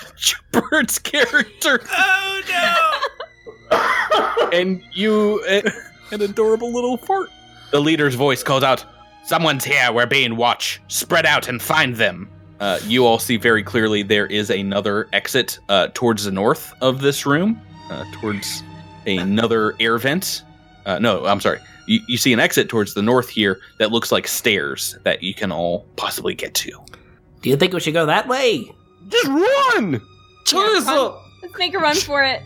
Bird's character. Oh no! and you uh, an adorable little fart. The leader's voice calls out, "Someone's here. We're being watched. Spread out and find them." Uh, you all see very clearly there is another exit uh, towards the north of this room, uh, towards another air vent. Uh, no, I'm sorry. You, you see an exit towards the north here that looks like stairs that you can all possibly get to. Do you think we should go that way? Just run! Yeah, run. Let's make a run for it.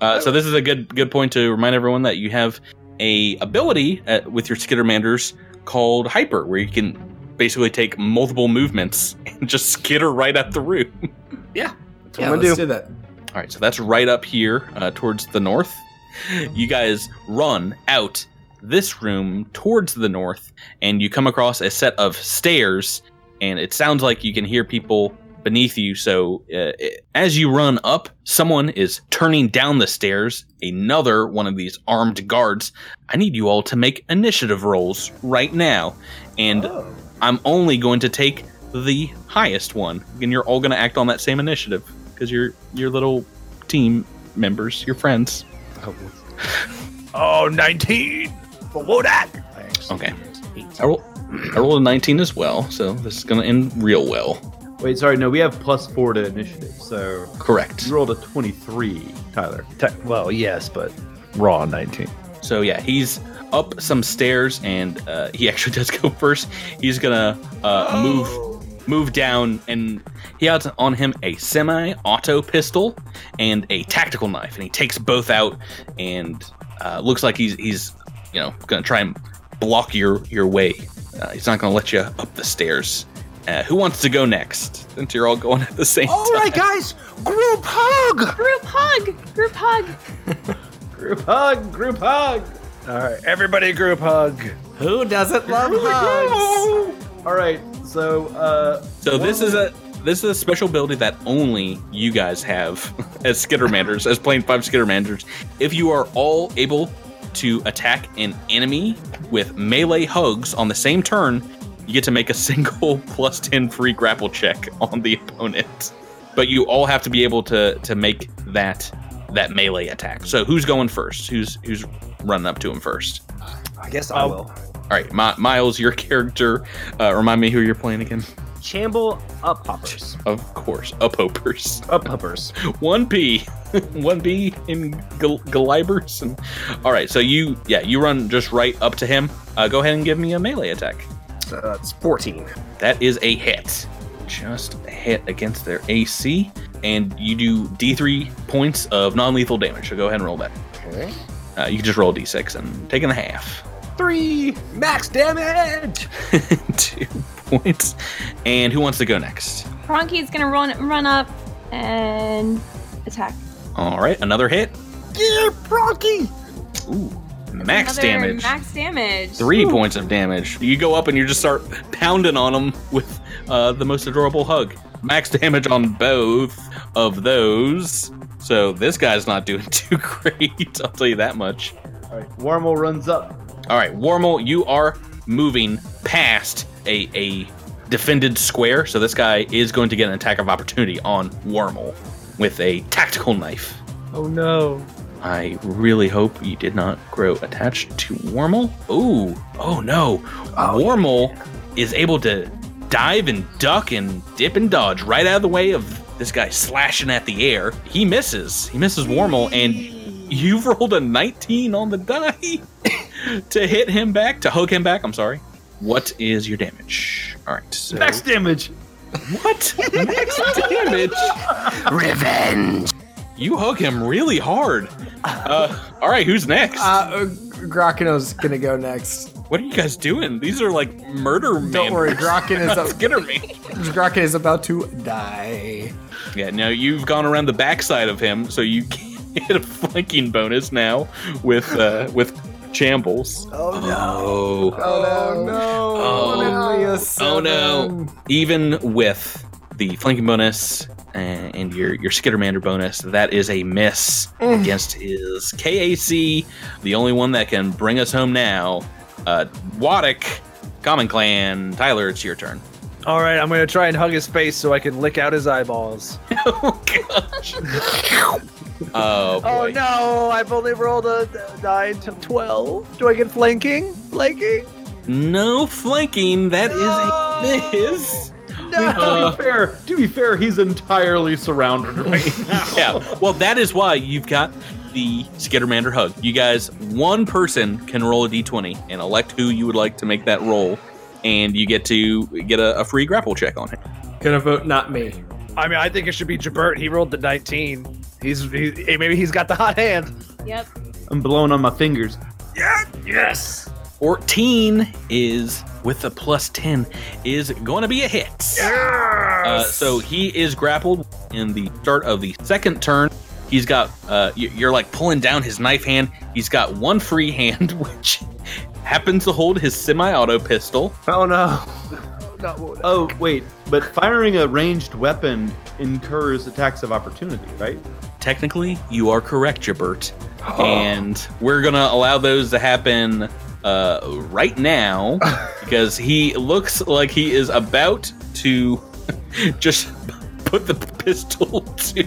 Uh, so this is a good good point to remind everyone that you have a ability uh, with your Skittermanders called Hyper, where you can basically take multiple movements and just skitter right at the room. Yeah. That's what Yeah, I'm let's do. do that. All right, so that's right up here uh, towards the north. You guys run out this room towards the north, and you come across a set of stairs, and it sounds like you can hear people beneath you. So uh, as you run up, someone is turning down the stairs. Another one of these armed guards. I need you all to make initiative rolls right now, and I'm only going to take the highest one, and you're all going to act on that same initiative because you're your little team members, your friends. Oh, 19. But what that? Okay. I roll, I rolled a 19 as well, so this is going to end real well. Wait, sorry, no, we have plus four to initiative, so Correct. you rolled a 23, Tyler. Te- well, yes, but raw 19. So yeah, he's up some stairs, and uh, he actually does go first. He's gonna uh, move move down, and he has on him a semi-auto pistol and a tactical knife, and he takes both out, and uh, looks like he's he's you know gonna try and block your your way. Uh, he's not gonna let you up the stairs. Uh, who wants to go next? Since you're all going at the same All time. All right, guys, group hug. Group hug! Group hug! Group hug, group hug. All right, everybody group hug. Who doesn't love hugs? All right, so uh, So this is a this is a special ability that only you guys have as Skittermanders, as playing five Skittermanders. If you are all able to attack an enemy with melee hugs on the same turn, you get to make a single plus ten free grapple check on the opponent. But you all have to be able to to make that that melee attack. So who's going first? Who's who's running up to him first? I guess I will. All right, Mi- Miles, your character. Uh, remind me who you're playing again. Chamble up hoppers. Of course, Uphoppers. Up hoppers. One P, one B in Gal- Galibers. And all right, so you, yeah, you run just right up to him. Uh, go ahead and give me a melee attack. So that's 14. That is a hit, just a hit against their AC, and you do D3 points of non-lethal damage. So go ahead and roll that. Okay. Uh, you can just roll D6 and take in a half. Three max damage. Two points. And who wants to go next? Pronky's gonna run run up and attack. All right, another hit. Yeah, Pronky. Ooh, max Another damage. Max damage. Three points of damage. You go up and you just start pounding on them with uh, the most adorable hug. Max damage on both of those. So this guy's not doing too great. I'll tell you that much. all right, Wormel runs up. All right, Warmel, you are moving past a, a defended square. So this guy is going to get an attack of opportunity on Warmel with a tactical knife. Oh no. I really hope you did not grow attached to Wormel. Ooh, oh no. Oh, Wormel is able to dive and duck and dip and dodge right out of the way of this guy slashing at the air. He misses. He misses Wormel, and you've rolled a 19 on the die to hit him back, to hug him back. I'm sorry. What is your damage? All right. So Max damage. what? Max damage. Revenge. You hug him really hard. Uh, all right, who's next? Uh, Grakino's gonna go next. What are you guys doing? These are like murder men. Don't worry, Grokken is up. Skitter me. Grokken is about to die. Yeah, now you've gone around the backside of him, so you can't get a flanking bonus now with uh, with Chambles. Oh no! Oh no! Oh, Only a Oh no! Even with the flanking bonus and, and your your Skittermander bonus, that is a miss against his KAC. The only one that can bring us home now. Uh, Waddick, Common Clan. Tyler, it's your turn. All right, I'm gonna try and hug his face so I can lick out his eyeballs. oh gosh! Oh, oh boy! Oh no! I've only rolled a nine to twelve. Do I get flanking? Flanking? No flanking. That is a miss. to be uh, fair, to be fair, he's entirely surrounded right now. yeah. Well, that is why you've got the Skittermander hug. You guys, one person can roll a d20 and elect who you would like to make that roll, and you get to get a, a free grapple check on it. Gonna vote not me. I mean, I think it should be Jabert. He rolled the 19. He's he, maybe he's got the hot hand. Yep. I'm blowing on my fingers. Yeah. Yes. 14 is with a plus 10 is going to be a hit. Uh, so he is grappled in the start of the second turn. He's got uh, you're like pulling down his knife hand. He's got one free hand, which happens to hold his semi-auto pistol. Oh no! Oh wait, but firing a ranged weapon incurs attacks of opportunity, right? Technically, you are correct, Jabert. and we're gonna allow those to happen uh, right now because he looks like he is about to just put the pistol to.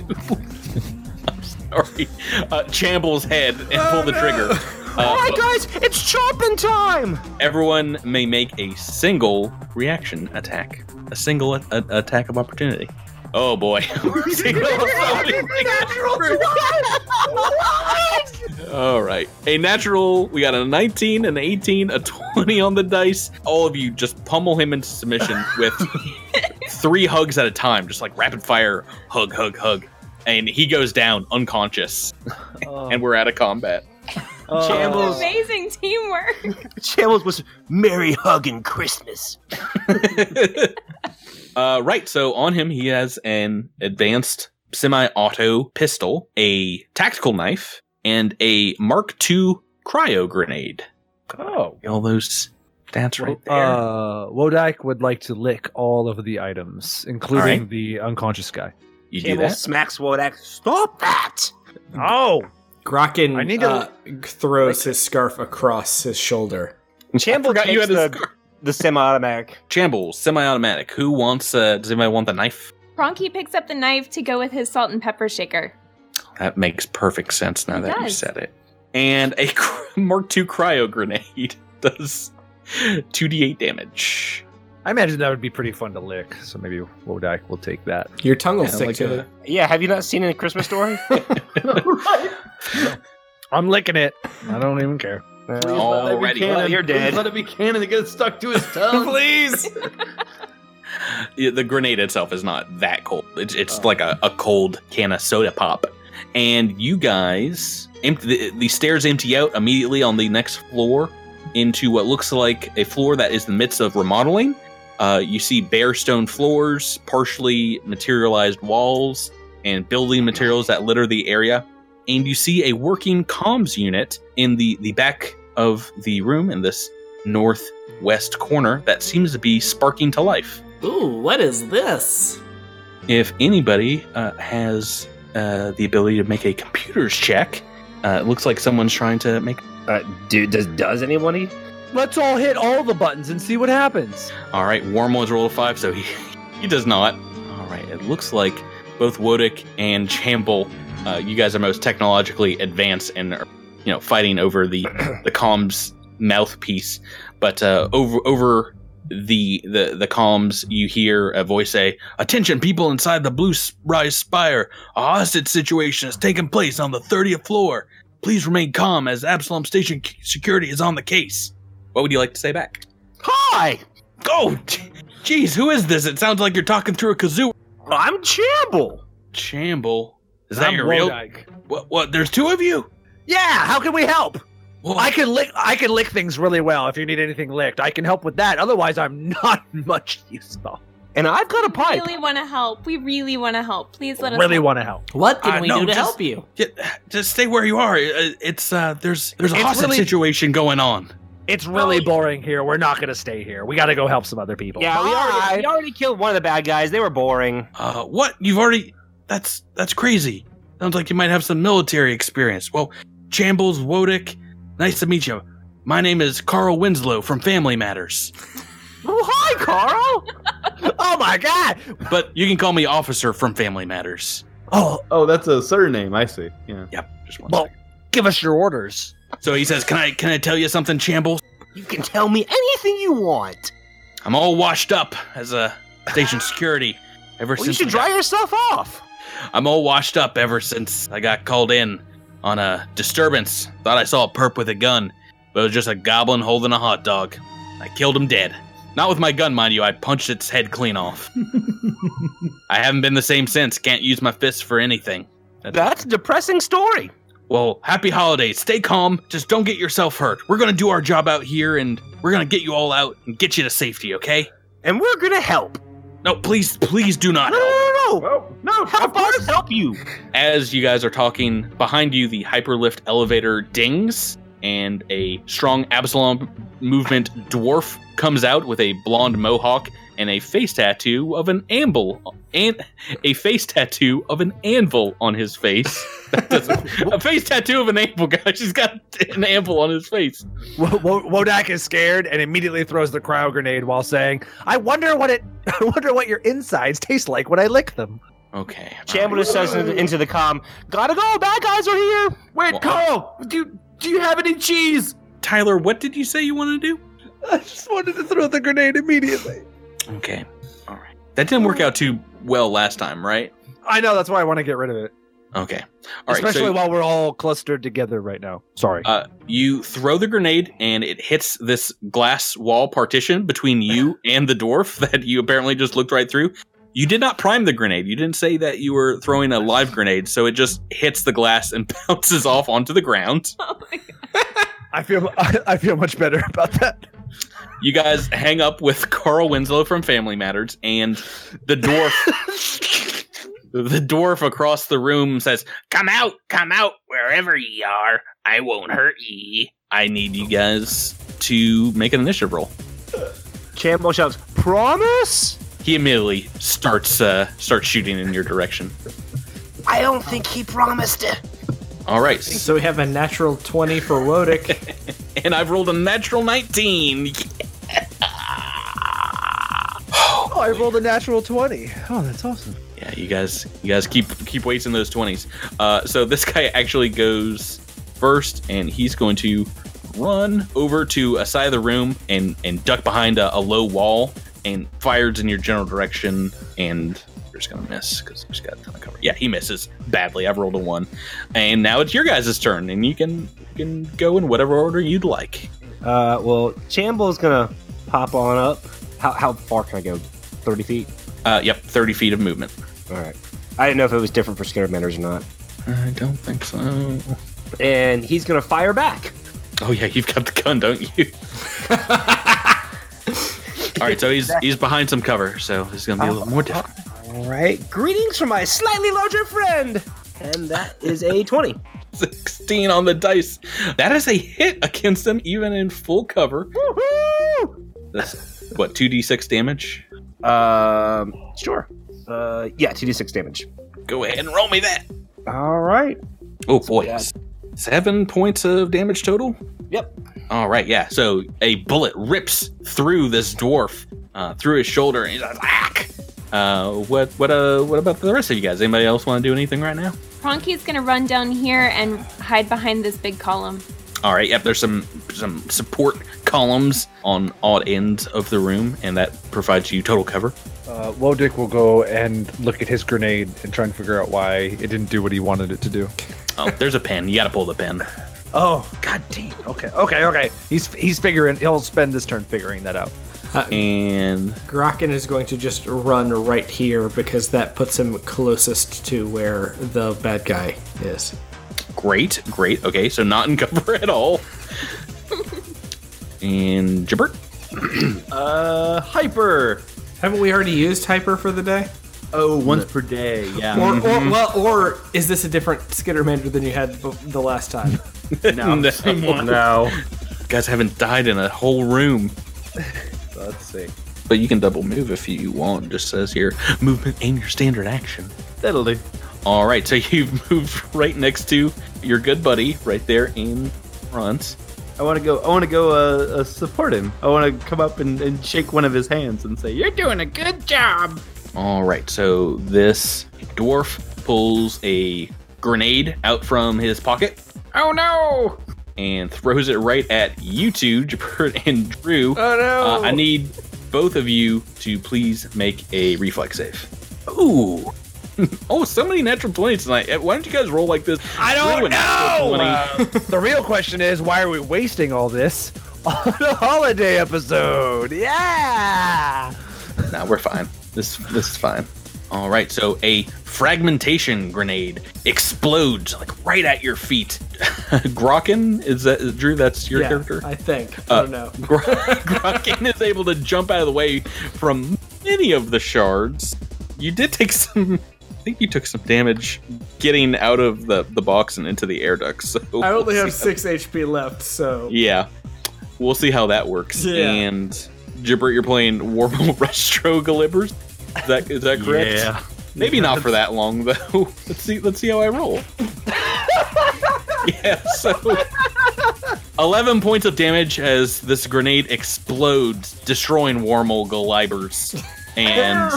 I'm sorry, uh, Chamble's head and pull the trigger. Uh, All right, guys, it's chopping time. Everyone may make a single reaction attack, a single a- a- attack of opportunity. Oh boy! All right, a natural. We got a 19, an 18, a 20 on the dice. All of you just pummel him into submission with three hugs at a time, just like rapid fire hug, hug, hug, and he goes down unconscious, and we're out of combat. Shambles. Amazing teamwork. Shambles was Merry Hugging Christmas. Uh, right. So on him, he has an advanced semi-auto pistol, a tactical knife, and a Mark II cryo grenade. Oh, all those stats right there. Uh, Wodak would like to lick all of the items, including All right. the unconscious guy. You do Shambles that? smacks Wodak. Stop that! Oh, Grokken I need to- uh, throws his scarf across his shoulder. Shambles got you takes had a the, the semi-automatic. Chambles, semi-automatic. Who wants? Uh, does anybody want the knife? Pronky picks up the knife to go with his salt and pepper shaker. That makes perfect sense now It that you said it. And a Mark II cryo grenade does 2d8 damage. I imagine that would be pretty fun to lick. So maybe Wodak will take that. Your tongue will Yeah, stick like to a- it. Yeah, have you not seen it in Christmas Story? I'm licking it. I don't even care. Already. Well, you're dead. Please let it be canon. It gets stuck to his tongue. Please. Yeah, the grenade itself is not that cold. It's, it's Oh. like a, a cold can of soda pop. And you guys, empty, the, the stairs empty out immediately on the next floor into what looks like a floor that is in the midst of remodeling. Uh, you see bare stone floors, partially materialized walls, and building materials that litter the area. And you see a working comms unit in the, the back of the room in this northwest corner that seems to be sparking to life Ooh, what is this? if anybody uh, has uh, the ability to make a computers check, uh, it looks like someone's trying to make. Uh, dude, does does anybody? Let's all hit all the buttons and see what happens. All right, Wormhole has rolled a five, so he he does not. All right, it looks like both Wodick and Chamble, uh, you guys are most technologically advanced and are, you know fighting over the the comms mouthpiece. But uh, over over the the the comms, you hear a voice say, "Attention, people inside the Blue Rise Spire! A hostage situation has taken place on the 30th floor. Please remain calm as Absalom Station security is on the case." What would you like to say back? Hi, Oh, jeez, who is this? It sounds like you're talking through a kazoo. I'm Chamble. Chamble, is that I'm your real? Wodak. What? What? There's two of you. Yeah, how can we help? Well, I can lick. I can lick things really well. If you need anything licked, I can help with that. Otherwise, I'm not much useful. And I've got a pipe. We really want to help. We really want to help. Please let us Really help. want to help. What can Uh, we no, do to just- help you? Get, just stay where you are. Uh, It's uh, there's there's a It's hostage really- situation going on. It's really boring here. We're not going to stay here. We got to go help some other people. Yeah, we already, Bye. we already killed one of the bad guys. They were boring. Uh, what? You've already? That's that's crazy. Sounds like you might have some military experience. Well, Chambles Wodick, nice to meet you. My name is Carl Winslow from Family Matters, Oh, hi, Carl. Oh my god. but you can call me Officer from Family Matters. Oh, Oh, that's a surname. I see. Yeah. Yep. Just one well, second. Give us your orders. So he says, "Can I can I tell you something, Chambles? you can tell me anything you want. I'm all washed up as a station security ever Well, you should dry got- yourself off. I'm all washed up ever since I got called in on a disturbance. Thought I saw a perp with a gun, but it was just a goblin holding a hot dog. I killed him dead. Not with my gun, mind you. I punched its head clean off. I haven't been the same since. Can't use my fists for anything. That's a depressing story. Well, happy holidays. Stay calm. Just don't get yourself hurt. We're gonna do our job out here, and we're gonna get you all out and get you to safety. Okay? And we're gonna help. No, please, please do not. No, help. no, no, no. Oh no! Help us help you. as you guys are talking, behind you, the hyperlift elevator dings, and a strong Absalom movement dwarf comes out with a blonde mohawk and a face tattoo of an anvil and a face tattoo of an anvil on his face. That a face tattoo of an anvil, guys. He's got an anvil on his face. Wo- Wo- Wodak is scared and immediately throws the cryo grenade while saying, "I wonder what it. I wonder what your insides taste like when I lick them." Okay. Chamberlain says into, into the comm, "Gotta go. Bad guys are here." Wait, Well, Carl. Uh, do you, do you have any cheese? Tyler, what did you say you want to do? I just wanted to throw the grenade immediately. Okay. All right. That didn't work out too well last time, right? I know that's why I want to get rid of it, Okay. All right. especially so- while we're all clustered together right now. Sorry. Uh, you throw the grenade and it hits this glass wall partition between you and the dwarf that you apparently just looked right through. You did not prime the grenade. You didn't say that you were throwing a live grenade, so it just hits the glass and bounces off onto the ground. Oh my God. I feel I feel much better about that. You guys hang up with Carl Winslow from Family Matters, and the dwarf, the dwarf across the room says, "Come out, come out, wherever ye are. I won't hurt ye. I need you guys to make an initiative roll." Chambo shouts, "Promise." He immediately starts uh, starts shooting in your direction. I don't think he promised it. All right, So we have a natural 20 for Wodick. and I've rolled a natural nineteen. Oh, I rolled a natural twenty. Oh, that's awesome. Yeah, you guys, you guys keep keep wasting those twenties. Uh, so this guy actually goes first, and he's going to run over to a side of the room and and duck behind a, a low wall and fires in your general direction. And you're just gonna miss because he's got a ton of cover. Yeah, he misses badly. I've rolled a one, and now it's your guys' turn, and you can you can go in whatever order you'd like. Uh, well, Chambo's gonna pop on up. How how far can I go? Thirty feet. Uh, yep, thirty feet of movement. All right. I didn't know if it was different for Skittermanders or not. I don't think so. And he's gonna fire back. Oh yeah, you've got the gun, don't you? All right, so he's he's behind some cover, so this is gonna be a little more difficult. All right. Greetings from my slightly larger friend. And that is a twenty. Sixteen on the dice. That is a hit against him, even in full cover. Woohoo! That's what two d six damage. Um, sure. Uh, yeah, two d six damage. Go ahead and roll me that. All right. Oh boy, seven points of damage total. Yep. All right, yeah. So a bullet rips through this dwarf, uh, through his shoulder, and he's like, "Ack!" Uh, what what uh what about the rest of you guys? Anybody else want to do anything right now? Pronky's gonna run down here and hide behind this big column. All right. Yep. There's some some support columns on odd ends of the room, and that provides you total cover. Uh, Wodick will go and look at his grenade and try and figure out why it didn't do what he wanted it to do. Oh, there's a pen. You got to pull the pen. Oh, god damn. Okay, okay, okay. He's he's figuring. He'll spend this turn figuring that out. And Graken is going to just run right here because that puts him closest to where the bad guy is. Great, great. Okay, so not in cover at all. And Jabert. Uh, hyper. Haven't we already used hyper for the day? Oh, once per day. Yeah. Or, or well, or is this a different Skittermander than you had b- the last time? no, No. same one. No. guys haven't died in a whole room. Let's see. But you can double move if you want. Just says here, movement and your standard action. That'll do. All right, so you've moved right next to your good buddy right there in front. I want to go. I want to go uh, uh, support him. I want to come up and, and shake one of his hands and say, "You're doing a good job." All right, so this dwarf pulls a grenade out from his pocket Oh no! and throws it right at you two, Jabert and Drew. Oh no! Uh, I need both of you to please make a reflex save. Ooh. oh, so many natural 20s tonight. Uh, Why don't you guys roll like this? I don't know. Uh, the real question is, why are we wasting all this on a holiday episode? Yeah. Nah, we're fine. This this is fine. All right, so a fragmentation grenade explodes like right at your feet. Grokken is that Drew? That's your yeah, character. I think. Uh, I don't know. Gro- Grokken is able to jump out of the way from many of the shards. You did take some. I think you took some damage getting out of the, the box and into the air ducts. So I only we'll have see how- six HP left, so Yeah, we'll see how that works. Yeah. And Gibbert, you're playing Warble Retro Galibers. Is that is that correct? Yeah. Maybe not for that long though. Let's see. Let's see how I roll. yeah. So, eleven points of damage as this grenade explodes, destroying Warmol Galibers, and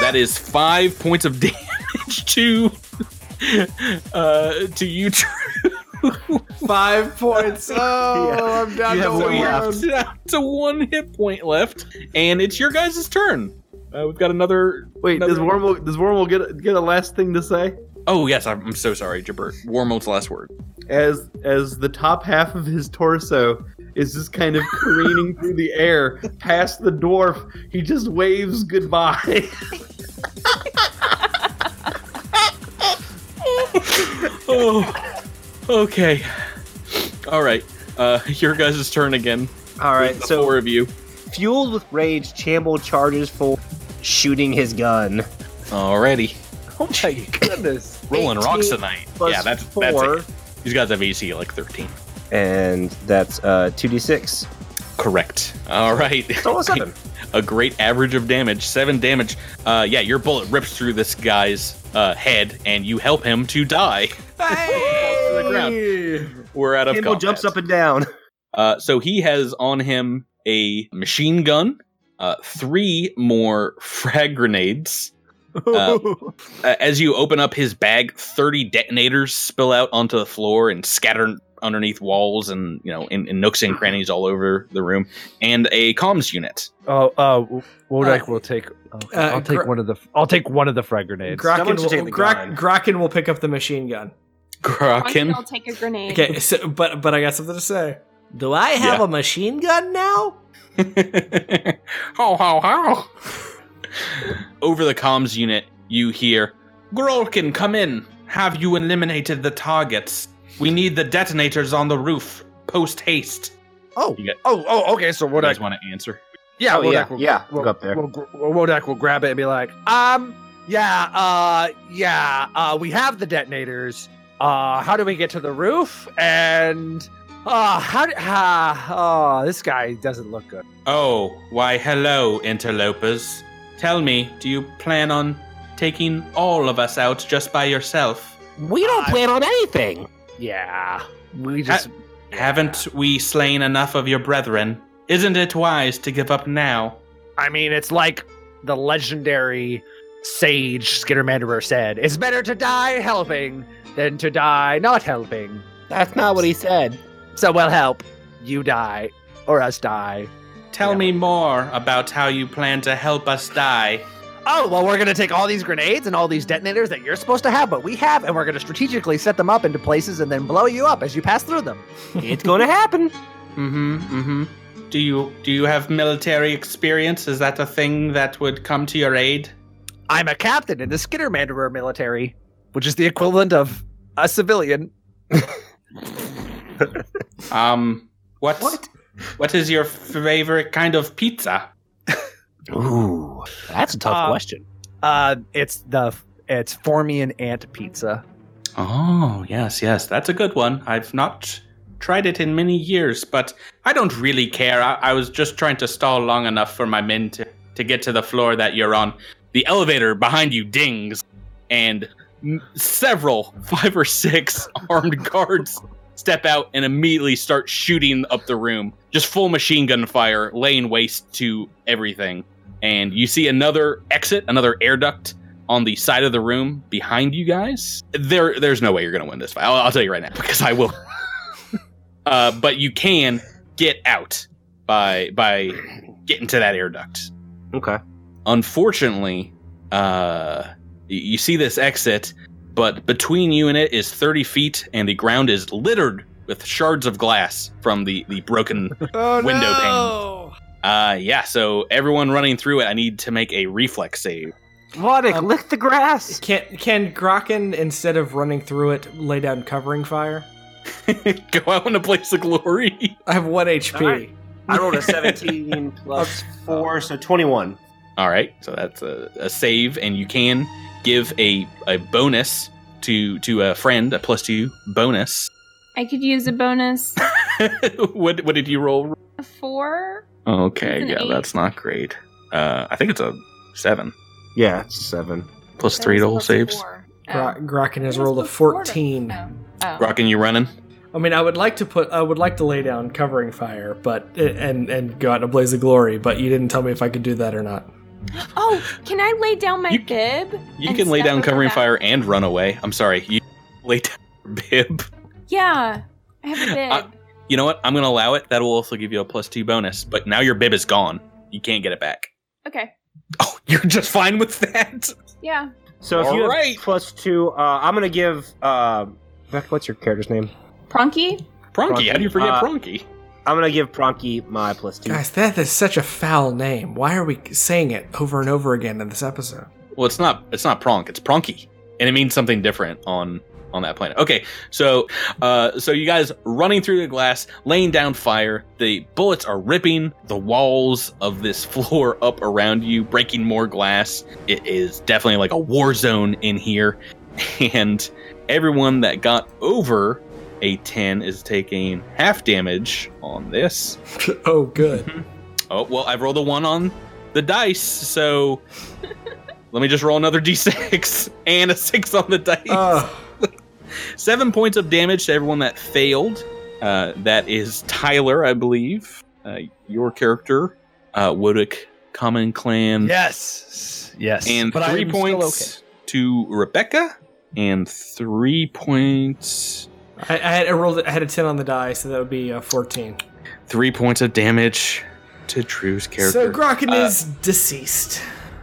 that is five points of damage to uh to you. Drew. five points. Oh, Yeah. I'm down to one one. left. to one hit point left, and it's your guys' turn. Uh, we've got another. Wait, another- does Wormhole does Wormhole get a- get a last thing to say? Oh yes, I'm, I'm so sorry, Jabert. Warmold's last word. As as the top half of his torso is just kind of careening through the air past the dwarf, he just waves goodbye. oh, okay. All right. Uh, your guys' turn again. All right, The so four of you. fueled with rage, Chamble charges for shooting his gun. Alrighty. Oh my goodness. Rolling rocks tonight. plus Yeah, that's four. that's it. These guys have AC like 13. And that's uh, 2d6. Correct. All right. So a seven. a great average of damage. Seven damage. Uh, yeah, your bullet rips through this guy's uh, head, and you help him to die. to the ground. We're out of Chamble combat. jumps up and down. Uh, so he has on him a machine gun, uh, three more frag grenades. Uh, as you open up his bag, 30 detonators spill out onto the floor and scatter underneath walls and, you know, in, in nooks and crannies all over the room, and a comms unit. Oh, uh, Wodak Uh, will take. Okay, uh, I'll take Gra- one of the. I'll take one of the frag grenades. Someone Graken will, take the Gra- gun. Graken will pick up the machine gun. Kraken. I'll take a grenade. Okay, so, but but I got something to say. Do I have Yeah. a machine gun now? ho ho ho. Over the comms unit, you hear, Grolkin, come in. Have you eliminated the targets? We need the detonators on the roof. Post haste. Oh, You got- oh, oh, okay. So what You guys want to answer? yeah, Oh, Wodak yeah, will, yeah, will, go up there. Will, will, Wodak will grab it and be like, um, yeah, uh, yeah, uh, we have the detonators. Uh, how do we get to the roof? And, uh, how do, uh, oh, this guy doesn't look good. Oh, why, hello, interlopers. Tell me, do you plan on taking all of us out just by yourself? We don't plan on anything. Yeah, we just. Haven't we slain enough of your brethren? Isn't it wise to give up now? I mean, it's like the legendary sage Skittermanderer said it's better to die helping than to die not helping. That's not what he said. So we'll help. You die, or us die. Tell Yeah. me more about how you plan to help us die. Oh, well, we're going to take all these grenades and all these detonators that you're supposed to have, but we have, and we're going to strategically set them up into places and then blow you up as you pass through them. It's going to happen. Mm-hmm. Mm-hmm. Do you do you have military experience? Is that a thing that would come to your aid? I'm a captain in the Skittermanderer military, which is the equivalent of a civilian. Um, what? What? What is your favorite kind of pizza? Ooh, that's a tough Uh, question. Uh, it's the it's Formian Ant Pizza. Oh, yes, yes, that's a good one. I've not tried it in many years, but I don't really care. I, I was just trying to stall long enough for my men to, to get to the floor that you're on. The elevator behind you dings, and m- several, five or six armed guards step out and immediately start shooting up the room. Just full machine gun fire, laying waste to everything. And you see another exit, another air duct on the side of the room behind you guys. There, there's no way you're going to win this fight. I'll, I'll tell you right now because I will. uh, but you can get out by by getting to that air duct. Okay. Unfortunately, uh, you see this exit, but between you and it is 30 feet, and the ground is littered with shards of glass from the the broken Oh window no! Uh, yeah. So everyone running through it, I need to make a reflex save. What? Um, lick the grass. Can can Grokken instead of running through it lay down covering fire? Go out in a place of glory. I have one HP. Alright. I rolled a 17 plus 4, so 21. All right, so that's a, a save, and you can give a, a bonus to to a friend, a plus two bonus. I could use a bonus. what what did you roll? A four? Okay, yeah, eight. that's not great. Uh, I think it's a seven Yeah, it's 7. plus That three to all saves. four. Gro- Oh. Grokken has rolled a plus 14. Oh. Oh. Rockin', you running? I mean, I would like to put, I would like to lay down covering fire, but and and go out in a blaze of glory. But you didn't tell me if I could do that or not. Oh, can I lay down my You- bib? You can lay down covering that? fire and run away. I'm sorry, you lay down your bib. Yeah, I have a bib. Uh, You know what? I'm gonna allow it. That will also give you a plus two bonus. But now your bib is gone. You can't get it back. okay. Oh, you're just fine with that. Yeah. So if you have Alright. plus 2, uh, I'm going to give. Uh, Beck, what's your character's name? Pronky? Pronky, how do you forget Uh, Pronky? I'm going to give Pronky my plus 2. Guys, that is such a foul name. Why are we saying it over and over again in this episode? Well, it's not. It's not Pronk. It's Pronky, and it means something different on on that planet. Okay, so uh, so you guys running through the glass, laying down fire. The bullets are ripping the walls of this floor up around you, breaking more glass. It is definitely like a war zone in here, and everyone that got over a 10 is taking half damage on this. oh, good. Oh, well, I've rolled a one on the dice, so let me just roll another d6 and a six on the dice. Oh, Seven points of damage to everyone that failed. Uh, that is Tyler, I believe. Uh, your character, uh, Wodick Common Clan. Yes, yes. And but I three am still points to Rebecca, and three points. I, I had I rolled. I had a ten on the die, so that would be uh, fourteen. Three points of damage to Drew's character. So Grokken Uh, is deceased.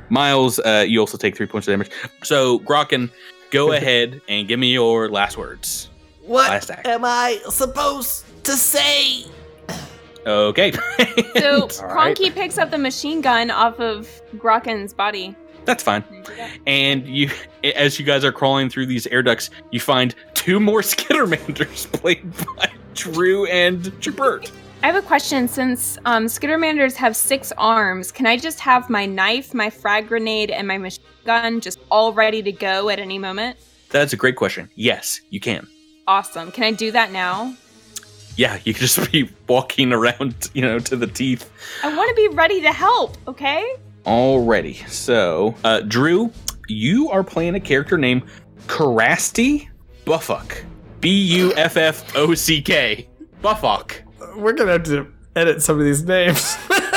Miles, uh, you also take three points of damage. So, Grokken, go ahead and give me your last words. What Last am I supposed to say? Okay. So All right. Pronky picks up the machine gun off of Grokken's body. That's fine. And you, as you guys are crawling through these air ducts, you find two more Skittermanders played by Drew and Jabert. I have a question. Since um, Skittermanders have six arms, can I just have my knife, my frag grenade, and my machine gun just all ready to go at any moment? That's a great question. Yes, you can. Awesome. Can I do that now? Yeah, you can just be walking around, you know, to the teeth. I want to be ready to help, okay? Alrighty. So, uh, Drew, you are playing a character named Karasty Buffock. B U F F O C K. Buffock. We're gonna have to edit some of these names.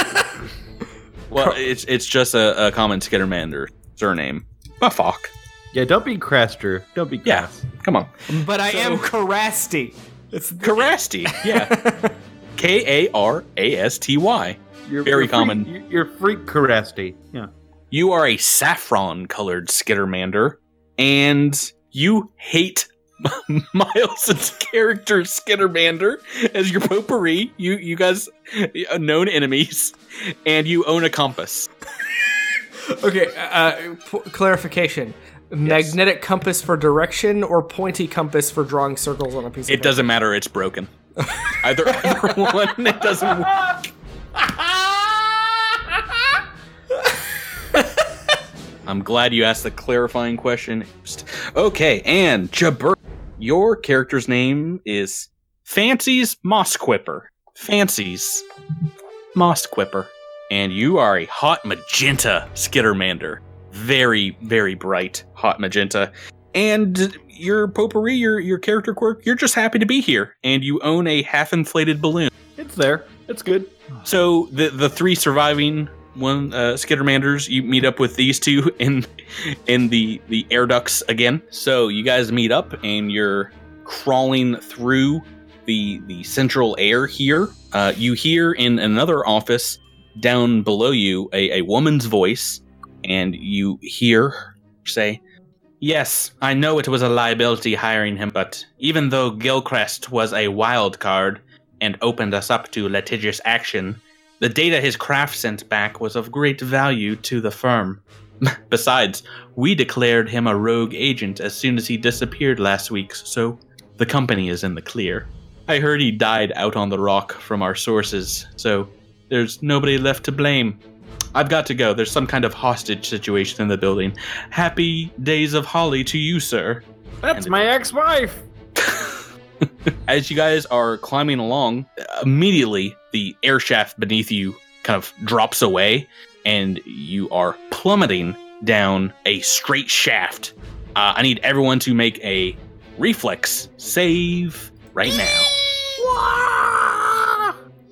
Well, it's it's just a, a common Skittermander surname. Buffock. Yeah, don't be Craster. Don't be Yeah, come on. but I am Karasty. It's Karasty. Yeah. K A R A S T Y. You're Very you're common. Freak, you're freak Karasty. Yeah. You are a saffron colored Skittermander, and you hate Miles' character Skittermander as your potpourri. You you guys are known enemies, and you own a compass. okay. Uh, p- clarification: magnetic compass for direction or pointy compass for drawing circles on a piece of paper. It paper? doesn't matter. It's broken. Either, either one, it doesn't work. I'm glad you asked the clarifying question. Okay, and Jabber, your character's name is Fancy's Mossquipper. Fancy's Mossquipper. And you are a hot magenta Skittermander. Very, very bright hot magenta. And your potpourri, your, your character quirk, you're just happy to be here. And you own a half inflated balloon. It's there. It's good. So the the three surviving one uh, Skittermanders, you meet up with these two in in the the air ducts again. So you guys meet up and you're crawling through the the central air here. Uh, you hear in another office down below you a, a woman's voice, and you hear her say. Yes, I know it was a liability hiring him, but even though Gilcrest was a wild card and opened us up to litigious action, the data his craft sent back was of great value to the firm. Besides, we declared him a rogue agent as soon as he disappeared last week, so the company is in the clear. I heard he died out on the rock from our sources, so there's nobody left to blame. I've got to go. There's some kind of hostage situation in the building. Happy days of holly to you, sir. That's my ex-wife. As you guys are climbing along, immediately the air shaft beneath you kind of drops away, and you are plummeting down a straight shaft. Uh, I need everyone to make a reflex save right now.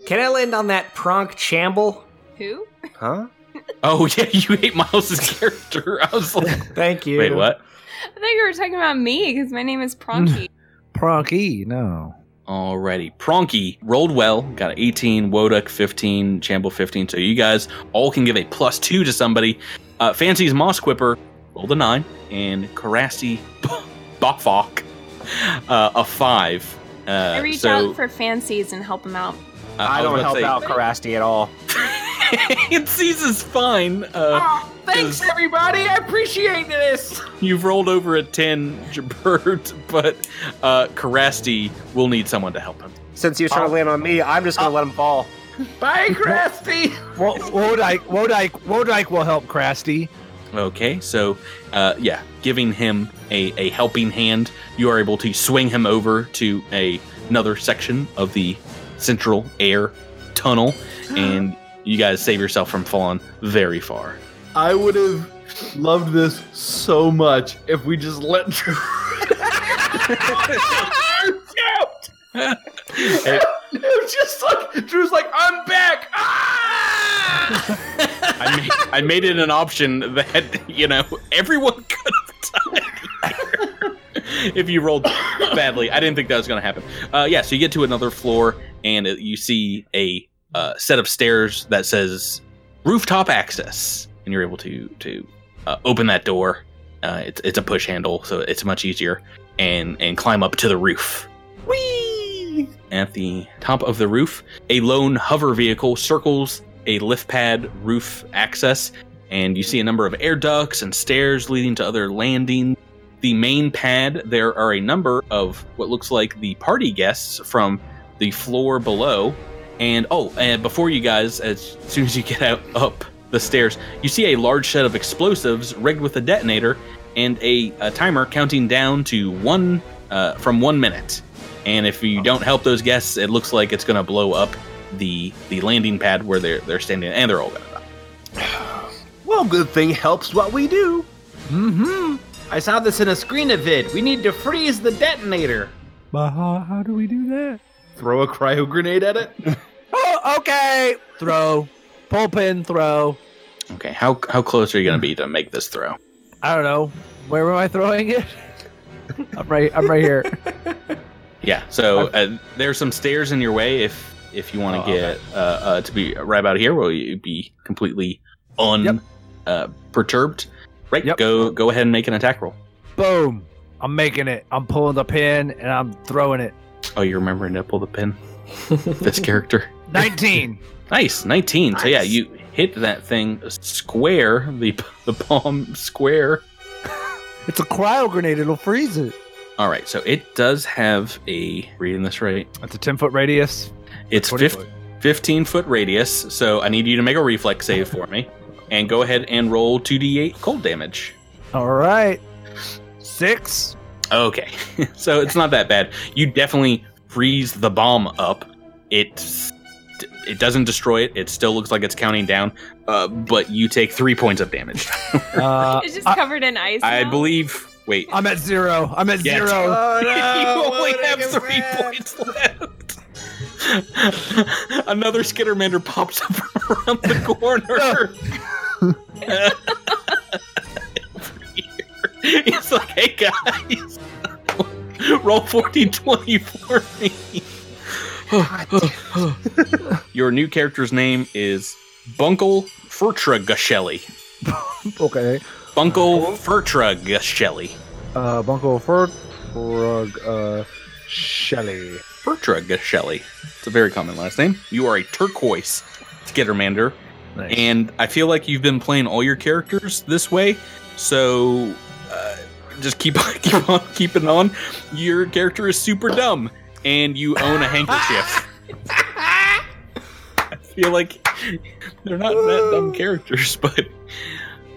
Can I land on that Pronk Chamble? Who? Huh? Oh yeah, you hate Miles's character. I was like, Thank you. wait, what? I thought you were talking about me because my name is Pronky. Pronky, no. Alrighty. Pronky rolled well, got an 18, Woduk 15, Chamble 15. So you guys all can give a plus two to somebody. Uh, Fancy's Moss Quipper rolled a nine, and Karasty Buffock uh, a five. Uh, I reach so, out for fancies and help him out. Uh, I was don't help say, out Karasty at all. Fancy's is fine. Uh, Thanks, everybody. I appreciate this. You've rolled over a 10, Jabert, but uh, Karasty will need someone to help him. Since he was trying to land on me, I'm just gonna let him fall. Bye, Krusty. Wo- Wodike, Wodike, Wodike will help Krasty. Okay, so uh, yeah, giving him a, a helping hand, you are able to swing him over to a, another section of the central air tunnel, and you guys save yourself from falling very far. I would have loved this so much if we just let it was just like Drew's like, I'm back. Ah! I made, I made it an option that you know everyone could have done. if you rolled badly, I didn't think that was going to happen. Uh, yeah, so you get to another floor and it, you see a uh, set of stairs that says rooftop access, and you're able to to uh, open that door. Uh, it's it's a push handle, so it's much easier, and and climb up to the roof. Whee! At the top of the roof, a lone hover vehicle circles a lift pad roof access, and you see a number of air ducts and stairs leading to other landings. The main pad, there are a number of what looks like the party guests from the floor below. And oh, and before you guys, as soon as you get out up the stairs, you see a large set of explosives rigged with a detonator and a, a timer counting down to one uh, from one minute. And if you don't help those guests, it looks like it's going to blow up the the landing pad where they're they're standing, and they're all going to die. Well, good thing helps what we do. Mm-hmm. I saw this in a screen of vid. We need to freeze the detonator. But how, how do we do that? Throw a cryo grenade at it. Oh, okay. Throw. Pull pin, throw. Okay, how how close are you going to be to make this throw? I don't know. Where am I throwing it? I'm right. I'm right here. Yeah, so uh, there's some stairs in your way if if you want to Oh, get uh, uh, to be right about here, Will you be completely unperturbed? Yep. Perturbed. Right, Yep. go go ahead and make an attack roll. Boom. I'm making it. I'm pulling the pin and I'm throwing it. Oh, you're remembering to pull the pin. this character. 19. Nice, 19. So yeah, you hit that thing square, the the palm square. It's a cryo grenade. It'll freeze it. All right, so it does have a reading this right. That's a 10 foot radius. It's 20 fif- foot. 15 foot radius, so I need you to make a reflex save for me. And go ahead and roll 2d8 cold damage. All right. Six. Okay, so it's not that bad. You definitely freeze the bomb up. It it doesn't destroy it. It still looks like it's counting down, uh, but you take three points of damage. Uh, It's just I, covered in ice. I now. believe. Wait, I'm at zero. I'm at Yeah. zero. Oh you only have three bad- points left. Another Skittermander pops up around the corner. He's like, hey guys, roll 1420 for me. Your new character's name is Bunkle Fertragashelli. Okay. Bunkle. Uh, Bunko Fur, Frog, uh, Shelly. It's a very common last name. You are a turquoise Skittermander, Nice. and I feel like you've been playing all your characters this way, so uh, just keep on, keep on keeping on. Your character is super dumb, and you own a handkerchief. I feel like they're not that dumb characters, but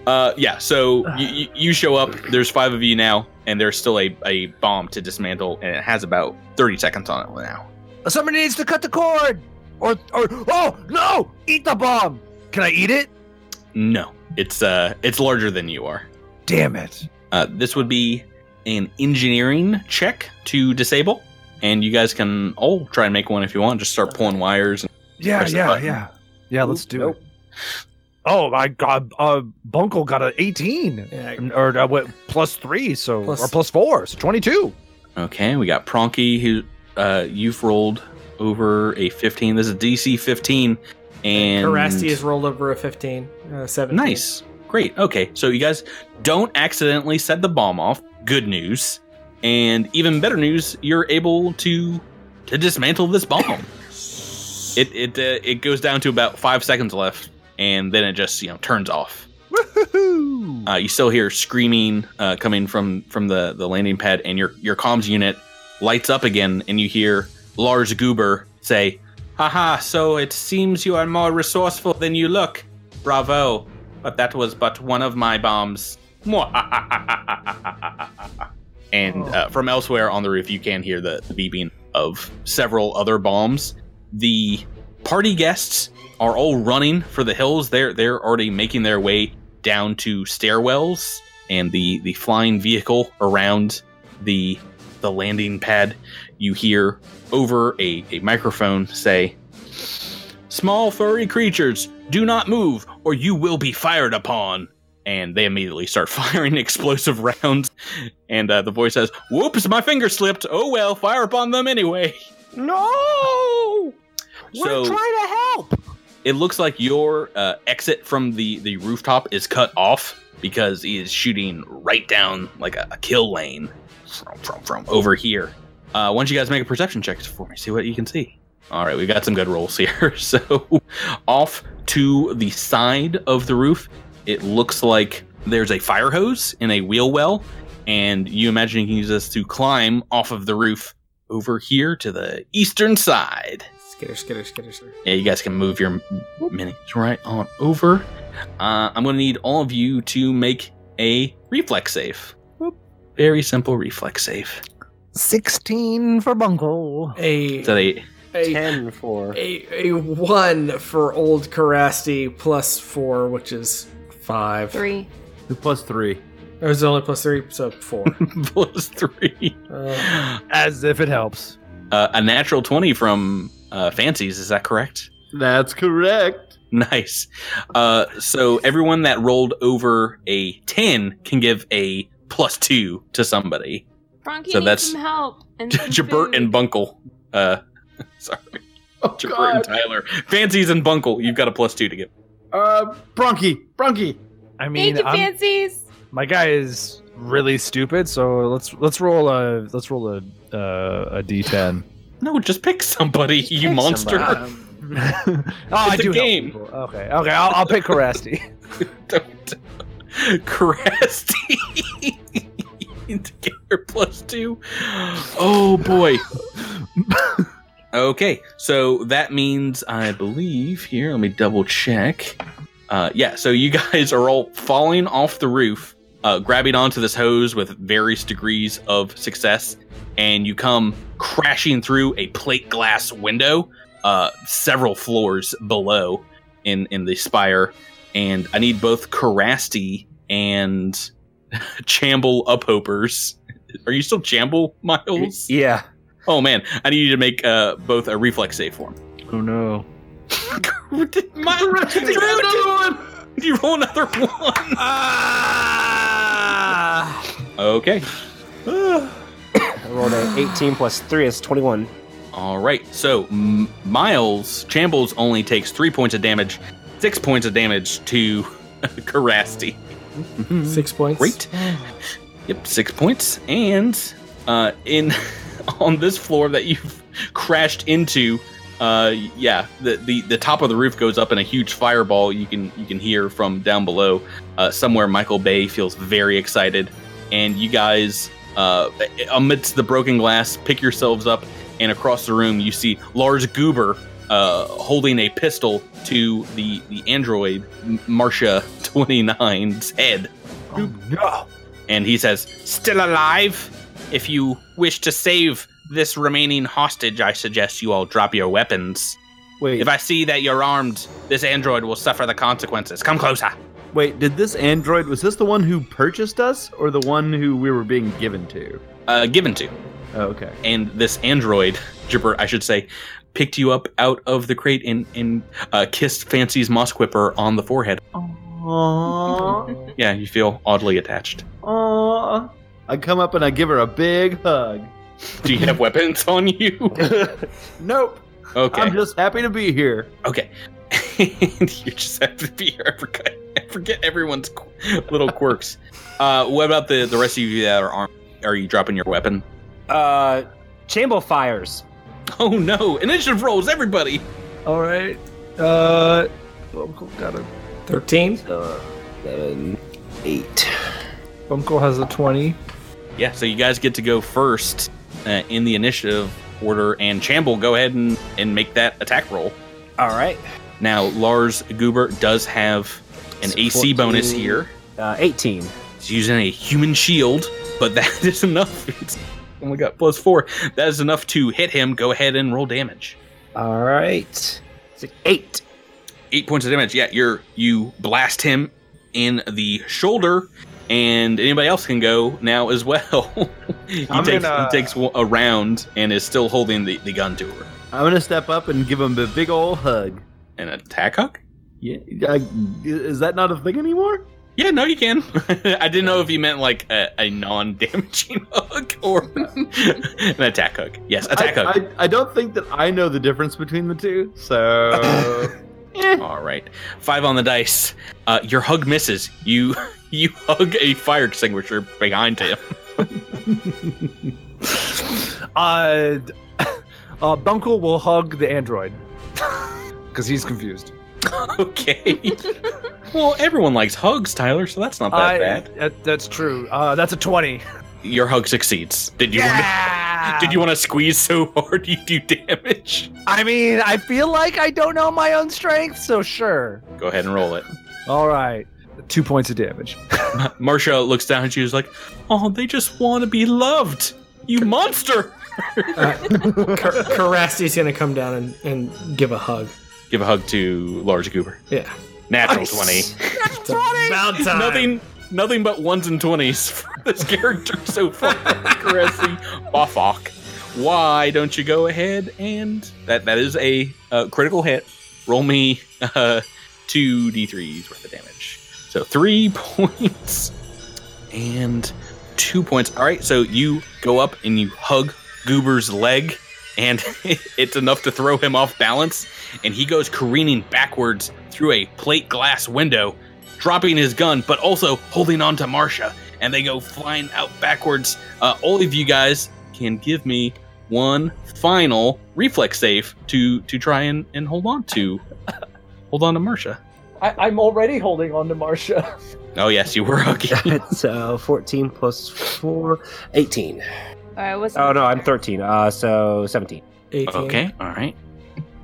uh, yeah. So you, you, you show up. There's five of you now, and there's still a, a bomb to dismantle, and it has about thirty seconds on it now. Somebody needs to cut the cord. Or, or, oh no! Eat the bomb. Can I eat it? No, it's uh, it's larger than you are. Damn it! Uh, this would be an engineering check to disable, and you guys can all try and make one if you want. Just start pulling wires. And Yeah, yeah, button. yeah, yeah. Let's do Nope. it. Oh my god! Uh, Bunko got an eighteen, Yeah. or uh, what? Plus three, so Plus- or plus four, so twenty-two. okay, we got Pronky, who uh, you've rolled over a 15. This is DC 15, and Karasty has rolled over a 15. Uh, 17. Nice. Great. Okay. So you guys don't accidentally set the bomb off. Good news. And even better news, you're able to to dismantle this bomb. It it uh, it goes down to about 5 seconds left and then it just, you know, turns off. Woohoo! Uh, you still hear screaming uh, coming from from the the landing pad and your your comms unit lights up again and you hear Lars Goober say, "Haha, so it seems you are more resourceful than you look. Bravo. But that was but one of my bombs." and uh, from elsewhere on the roof, you can hear the, the beeping of several other bombs. The party guests are all running for the hills. They're they're already making their way down to stairwells and the the flying vehicle around the the landing pad. You hear over a, a microphone say, "Small furry creatures, do not move, or you will be fired upon." And they immediately start firing explosive rounds. And uh, the voice says, "Whoops, my finger slipped. Oh well, fire upon them anyway." No! We're So- trying to help. it looks like your uh, exit from the the rooftop is cut off because he is shooting right down like a, a kill lane from from, from over here. Uh, why don't you guys make a perception check for me? See what you can see. All right, we got some good rolls here. So, off to the side of the roof, it looks like there's a fire hose in a wheel well, and you imagine you can use this to climb off of the roof over here to the eastern side. Skitter, skitter, skitter, skitter. Yeah, you guys can move your minis right on over. Uh, I'm going to need all of you to make a reflex save. Very simple reflex save. Sixteen for Bungle. A, Is that a a, 10 for. a, a 1 for old Karasty plus 4, which is 5. Three. Plus three. It was only plus 3, so 4. plus three? Uh, As if it helps. Uh, a natural 20 from uh, Fancies, is that correct? That's correct. Nice. Uh, so everyone that rolled over a 10 can give a plus two to somebody. Frankie So needs that's some help. And some Jabert food. and Bunkle. Uh, sorry. Oh, Jabert and Tyler. Fancies and Bunkle, you've got a plus two to give. Uh, Bronky, Bronky. I mean, Thank you, I'm- fancies. my guy is really stupid. So let's let's roll a let's roll a uh, a d10. No, just pick somebody, you pick monster. somebody. oh, I It's a do help game. people. Okay, okay, I'll, I'll pick Karasty. Don't. Crusty. plus Two. Oh boy. okay, so that means I believe here. Let me double check. Uh, yeah, so you guys are all falling off the roof, uh, grabbing onto this hose with various degrees of success, and you come crashing through a plate glass window, uh, several floors below in in the spire. And I need both Karasty and Chamble uphopers. Are you still Chamble, Miles? Yeah. Oh man, I need you to make uh, both a reflex save for me. Oh no. My, Drew, did, did you roll another one? Okay. I rolled a 18 plus 3 is 21. All right. So M- Miles Chambles only takes three points of damage, six points of damage to Karasty. Six points. Great. Yep, six points. And uh, in on this floor that you've crashed into, uh, yeah, the, the the top of the roof goes up in a huge fireball. You can you can hear from down below. Uh, somewhere, Michael Bay feels very excited, and you guys, uh, amidst the broken glass, pick yourselves up, and across the room you see Lars Goober. Uh, holding a pistol to the the android Marcia 29's head. No. And he says, Still alive? If you wish to save this remaining hostage, I suggest you all drop your weapons. Wait, If I see that you're armed, this android will suffer the consequences. Come closer. wait, did this android was this the one who purchased us or the one who we were being given to? Uh, given to. Oh, okay. And this android, Jibber, I should say, picked you up out of the crate and, and uh, kissed Fancy's Moss Quipper on the forehead. Aww. Yeah, you feel oddly attached. Aww. I come up and I give her a big hug. Do you have weapons on you? Nope. Okay. I'm just happy to be here. Okay. you just have to be here. I forget, I forget everyone's qu- little quirks. Uh, what about the, the rest of you that are armed? Are you dropping your weapon? Uh, Chambo fires. Oh no! Initiative rolls, everybody! All right. Uh, Bumco got a 13. Seven, eight. Bumco has a twenty. Yeah, so you guys get to go first uh, in the initiative order, and Chamble, go ahead and, and make that attack roll. All right. Now, Lars Goober does have an AC bonus here. Uh, 18. He's using a human shield, but that is enough. It's, my god, plus four. That is enough to hit him. Go ahead and roll damage. All right. Eight. Eight points of damage. Yeah, you're you blast him in the shoulder, and anybody else can go now as well. he, I'm takes, gonna- he takes a round and is still holding the, the gun to her. I'm gonna step up and give him a big old hug. An attack hug? Yeah, I, is that not a thing anymore? Yeah, no, you can. I didn't know if you meant like a, a non-damaging hug or an attack hug. Yes, attack I, hug. I, I don't think that I know the difference between the two. So All right, five on the dice. Uh, your hug misses. You you hug a fire extinguisher behind him. Uh, uh, Bunkle will hug the android because he's confused. okay. well, everyone likes hugs, Tyler, so that's not that I- bad. that- that's true. Uh, that's a twenty. Your hug succeeds. Did you Yeah! want to, did you want to squeeze so hard you do damage? I mean, I feel like I don't know my own strength, so sure. Go ahead and roll it. All right, two points of damage. Marcia looks down and she's like, "Oh, they just want to be loved. You monster!" Kar- Karasty's gonna come down and, and give a hug. Give a hug to Large Goober. Yeah. Natural Nice. twenty. It's about time. Nothing. Nothing but ones and twenties for this character so far. Caressy Buffock. Why don't you go ahead and that that is a uh, critical hit. Roll me uh, two d3s worth of damage. So three points and two points. All right, so you go up and you hug Goober's leg, and it's enough to throw him off balance, and he goes careening backwards through a plate glass window, dropping his gun, but also holding on to Marcia, and they go flying out backwards. Uh, all of you guys can give me one final reflex save to to try and, and hold on to hold on to Marcia. I, I'm already holding on to Marcia. Oh yes, you were okay. It's uh, 14 plus 4, 18. I was. Oh, no, I'm 13. Uh, so 17. 18. Okay, all right.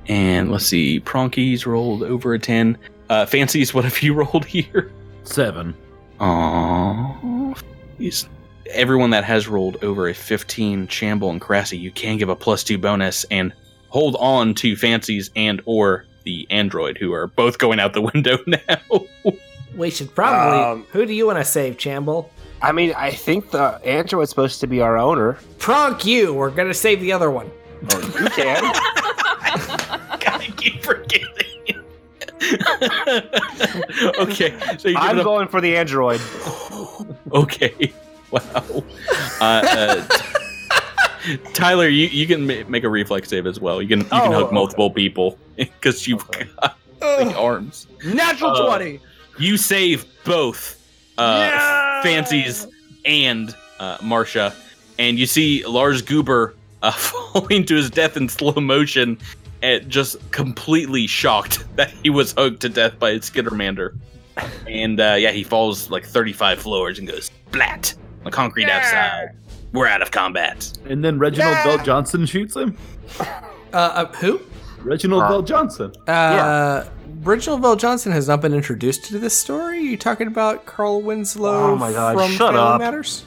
And let's see, Pronkies rolled over a ten. Uh, Fancies, what have you rolled here? Seven. Aww. He's, everyone that has rolled over a 15, Chamble and Cressy, you can give a plus two bonus and hold on to Fancies and or the android, who are both going out the window now. We should probably. Um, who do you want to save, Chamble? I mean, I think the android's supposed to be our owner. Pronk you. We're gonna save the other one. Or you can. I keep forgetting. okay, so you I'm give it a- going for the android. Okay, wow. Uh, uh, Tyler, you, you can ma- make a reflex save as well. You can you can Oh, hug okay. multiple people because you've got big arms. Natural Uh, 20. You save both uh, Fancies and uh, Marcia, and you see Lars Goober uh, falling to his death in slow motion, and just completely shocked that he was hugged to death by a Skittermander. And uh, yeah, he falls like 35 floors and goes splat on concrete outside. We're out of combat. And then Reginald VelJohnson shoots him. Uh, uh who? Reginald Uh, VelJohnson. Uh, Reginald VelJohnson has not been introduced to this story. you talking about Carl Winslow Oh my God, from shut Family up. Matters?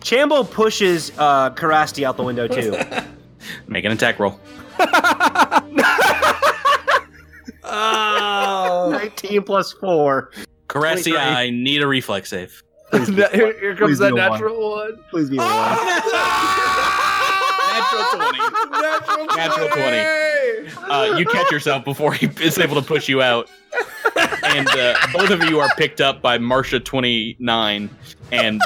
Chambo pushes uh, Karasty out the window, too. Make an attack roll. oh. 19 plus 4. Carassi, I need a reflex save. here, here comes please that a one. natural one. Please be a one. Natural 20. Natural 20. Uh, you catch yourself before he is able to push you out. And uh, both of you are picked up by Marsha 29, and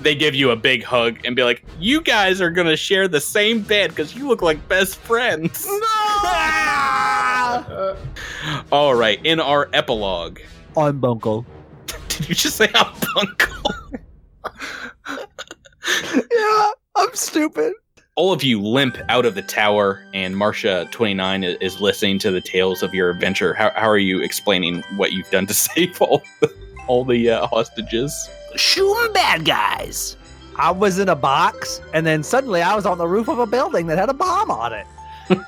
they give you a big hug and be like, You guys are going to share the same bed because you look like best friends. All right, in our epilogue, I'm Bungle. did you just say I'm Bunkle? Yeah, I'm stupid. All of you limp out of the tower, and Marcia twenty nine is listening to the tales of your adventure. How, how are you explaining what you've done to save all the, all the uh, hostages? Shooting bad guys. I was in a box, and then suddenly I was on the roof of a building that had a bomb on it.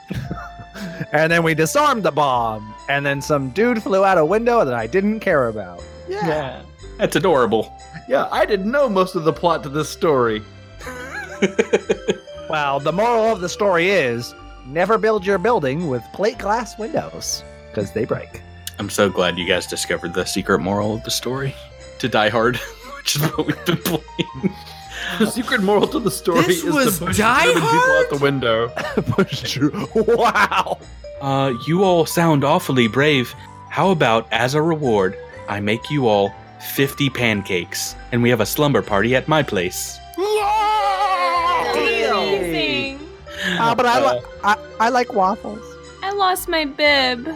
and then we disarmed the bomb, and then some dude flew out a window that I didn't care about. Yeah. That's adorable. Yeah, I didn't know most of the plot to this story. Well, the moral of the story is never build your building with plate glass windows, because they break. I'm so glad you guys discovered the secret moral of the story to Die Hard, which is what we've been playing. The secret moral to the story This is was to push Die German people out the window. Push. Wow. Uh, you all sound awfully brave. How about, as a reward, I make you all 50 pancakes, and we have a slumber party at my place. Amazing. Ah, but I, li- I, I like waffles. I lost my bib.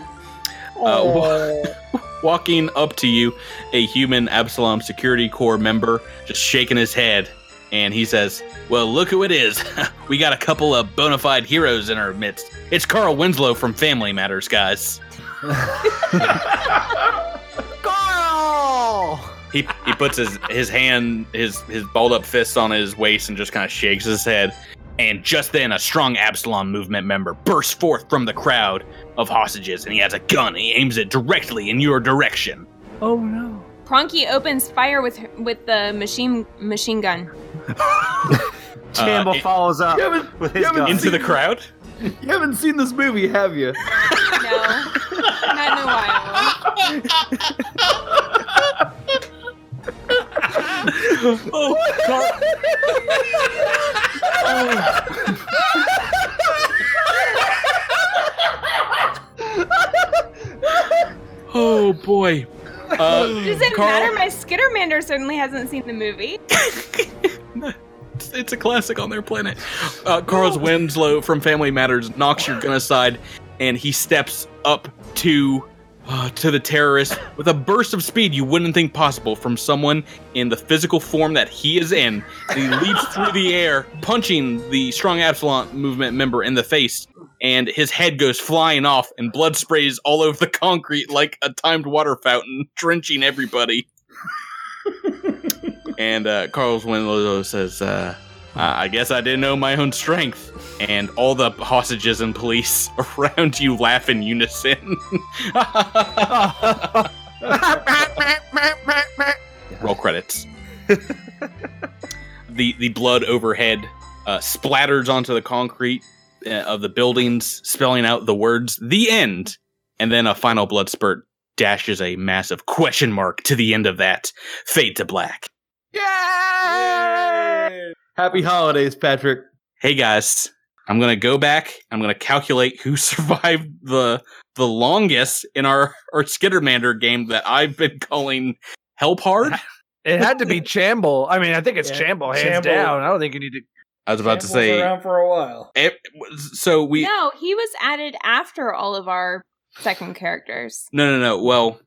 Uh, walking up to you, a human Absalom Security Corps member, just shaking his head, and he says, "Well, look who it is. we got a couple of bona fide heroes in our midst. It's Carl Winslow from Family Matters, guys." Carl! He he puts his his hand his his balled up fist on his waist and just kind of shakes his head. And just then, a strong Absalom movement member bursts forth from the crowd of hostages, and he has a gun. He aims it directly in your direction. Oh no. Pronky opens fire with with the machine machine gun. Chambo uh, it- follows up with his gun. Into the crowd. you haven't seen this movie, have you? No, not in a while. oh, Carl. oh boy. Uh, Does it Carl- matter? My Skittermander certainly hasn't seen the movie. It's, it's a classic on their planet. Uh, Carl's Winslow from Family Matters knocks your gun aside, and he steps up to uh, to the terrorist with a burst of speed you wouldn't think possible from someone in the physical form that he is in. He leaps through the air, punching the strong Absalom movement member in the face. and his head goes flying off, and blood sprays all over the concrete like a timed water fountain, drenching everybody. and uh, Carlos Winslow says, uh, I I guess I didn't know my own strength. And all the hostages and police around you laugh in unison. Roll credits. the the blood overhead uh, splatters onto the concrete uh, of the buildings, spelling out the words "the end," and then a final blood spurt dashes a massive question mark to the end of that. Fade to black. Happy holidays, Patrick. Hey guys, I'm gonna go back. I'm gonna calculate who survived the the longest in our our Skittermander game that I've been calling Help Hard. It had to be Chamble. I mean, I think it's Yeah, Chamble, hands Chamble. down. I don't think you need to. I was about to say. around for a while. It, so we no, he was added after all of our second characters. No, no, no. Well,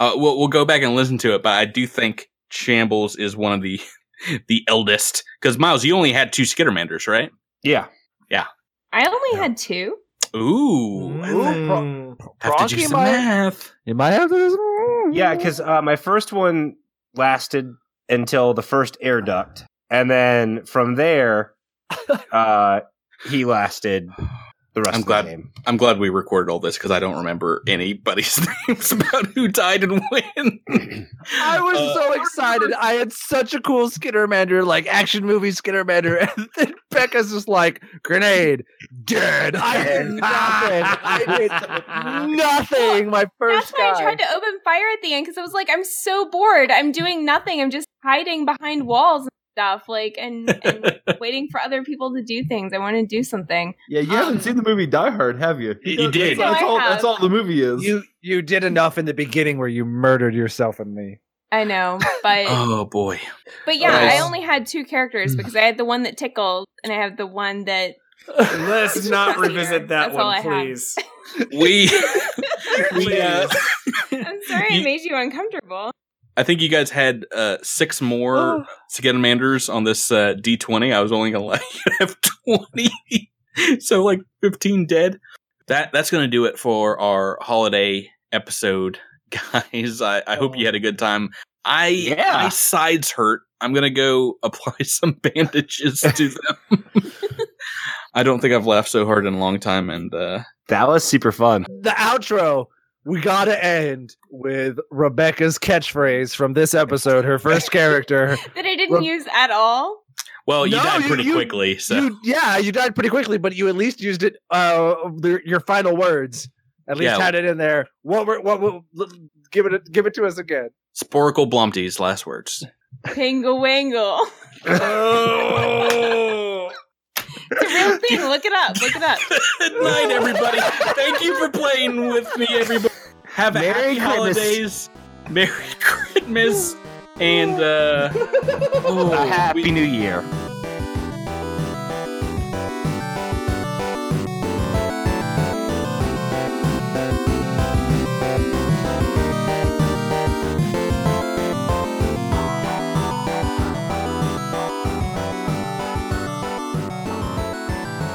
uh, we'll we'll go back and listen to it, but I do think Shambles is one of the the eldest because Miles, you only had two Skittermanders, right? Yeah. I only had two. Ooh, Mm. have to do some might- math. You might have to. do some- Yeah, because uh, my first one lasted until the first air duct, and then from there, uh, he lasted the rest I'm of glad- the game. I'm glad we recorded all this because I don't remember anybody's names about who died and when. I was Uh, so excited. I had such a cool Skittermander, like action movie Skittermander, and then Becca's just like grenade, dead. I did nothing. I did nothing. My first That's why I tried to open fire at the end because I was like, I'm so bored. I'm doing nothing. I'm just hiding behind walls and stuff, like, and, and waiting for other people to do things. I want to do something. Yeah, you Um, haven't seen the movie Die Hard, have you? You- you did. That's, that's all. have. That's all the movie is. You you did enough in the beginning where you murdered yourself and me. I know, but oh boy, but yeah, Nice. I only had two characters because I had the one that tickled and I have the one that. Let's not revisit that That's one, please. we we uh, I'm sorry I made you uncomfortable. I think you guys had uh, six more Skittermanders on this uh, D20. I was only gonna let you have 20, so like 15 dead. That that's gonna do it for our holiday episode, guys. I, I hope you had a good time. I Yeah. my sides hurt. I'm gonna go apply some bandages to them. I don't think I've laughed so hard in a long time, and uh, That was super fun. The outro. We gotta end with Rebecca's catchphrase from this episode. Her first character. That I didn't Well- use at all. well, you No, died pretty you- quickly, so You, yeah, you died pretty quickly, but you at least used it. Uh, the, your final words. At least Yeah. had it in there. What? were- What? what give it. Give it to us again. Sporkle Blumty's last words. Pingle Wangle. Oh. It's a real thing. Look it up. Look it up. Good night, everybody. Thank you for playing with me, everybody. Have a Merry happy Christmas. holidays. Merry Christmas. And uh oh, A happy we- new year.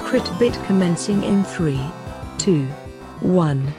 Crit bit commencing in 3, 2, 1.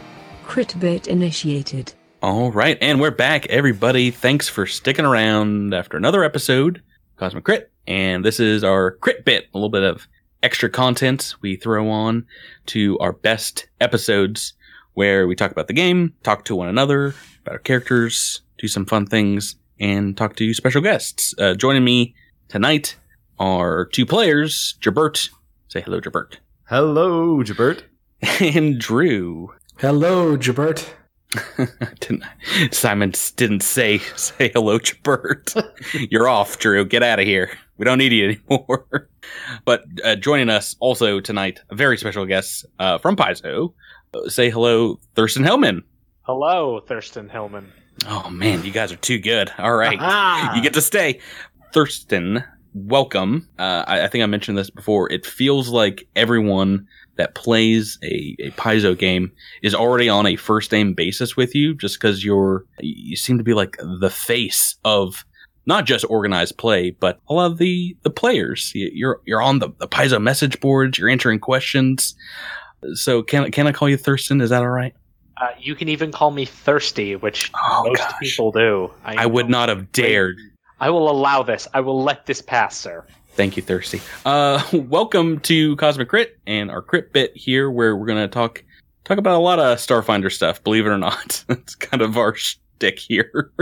Crit bit initiated. All right, and we're back, everybody. Thanks for sticking around after another episode, Cosmic Crit. And this is our crit bit, a little bit of extra content we throw on to our best episodes where we talk about the game, talk to one another, about our characters, do some fun things, and talk to special guests. Uh, joining me tonight are two players, Jabert. Say hello, Jabert. Hello, Jabert. and Drew. Hello, Jabert. didn't, Simon didn't say say hello, Jabert. You're off, Drew. Get out of here. We don't need you anymore. but uh, joining us also tonight, a very special guest uh, from Paizo. Uh, say hello, Thurston Hillman. Hello, Thurston Hillman. Oh man, you guys are too good. All right, you get to stay. Thurston, welcome. Uh, I, I think I mentioned this before. It feels like everyone that plays a, a Paizo game is already on a first name basis with you, just because you're you seem to be like the face of not just organized play, but a lot of the the players. You- You're you're on the the Paizo message boards. You're answering questions. So can can I call you Thurston? Is that all right? Uh, you can even call me Thursty, which Oh, most gosh. people do. I would not have dared. I will allow this. I will let this pass, sir. Thank you, Thursty. Uh, welcome to Cosmic Crit and our crit bit here, where we're gonna talk talk about a lot of Starfinder stuff. Believe it or not, it's kind of our shtick here.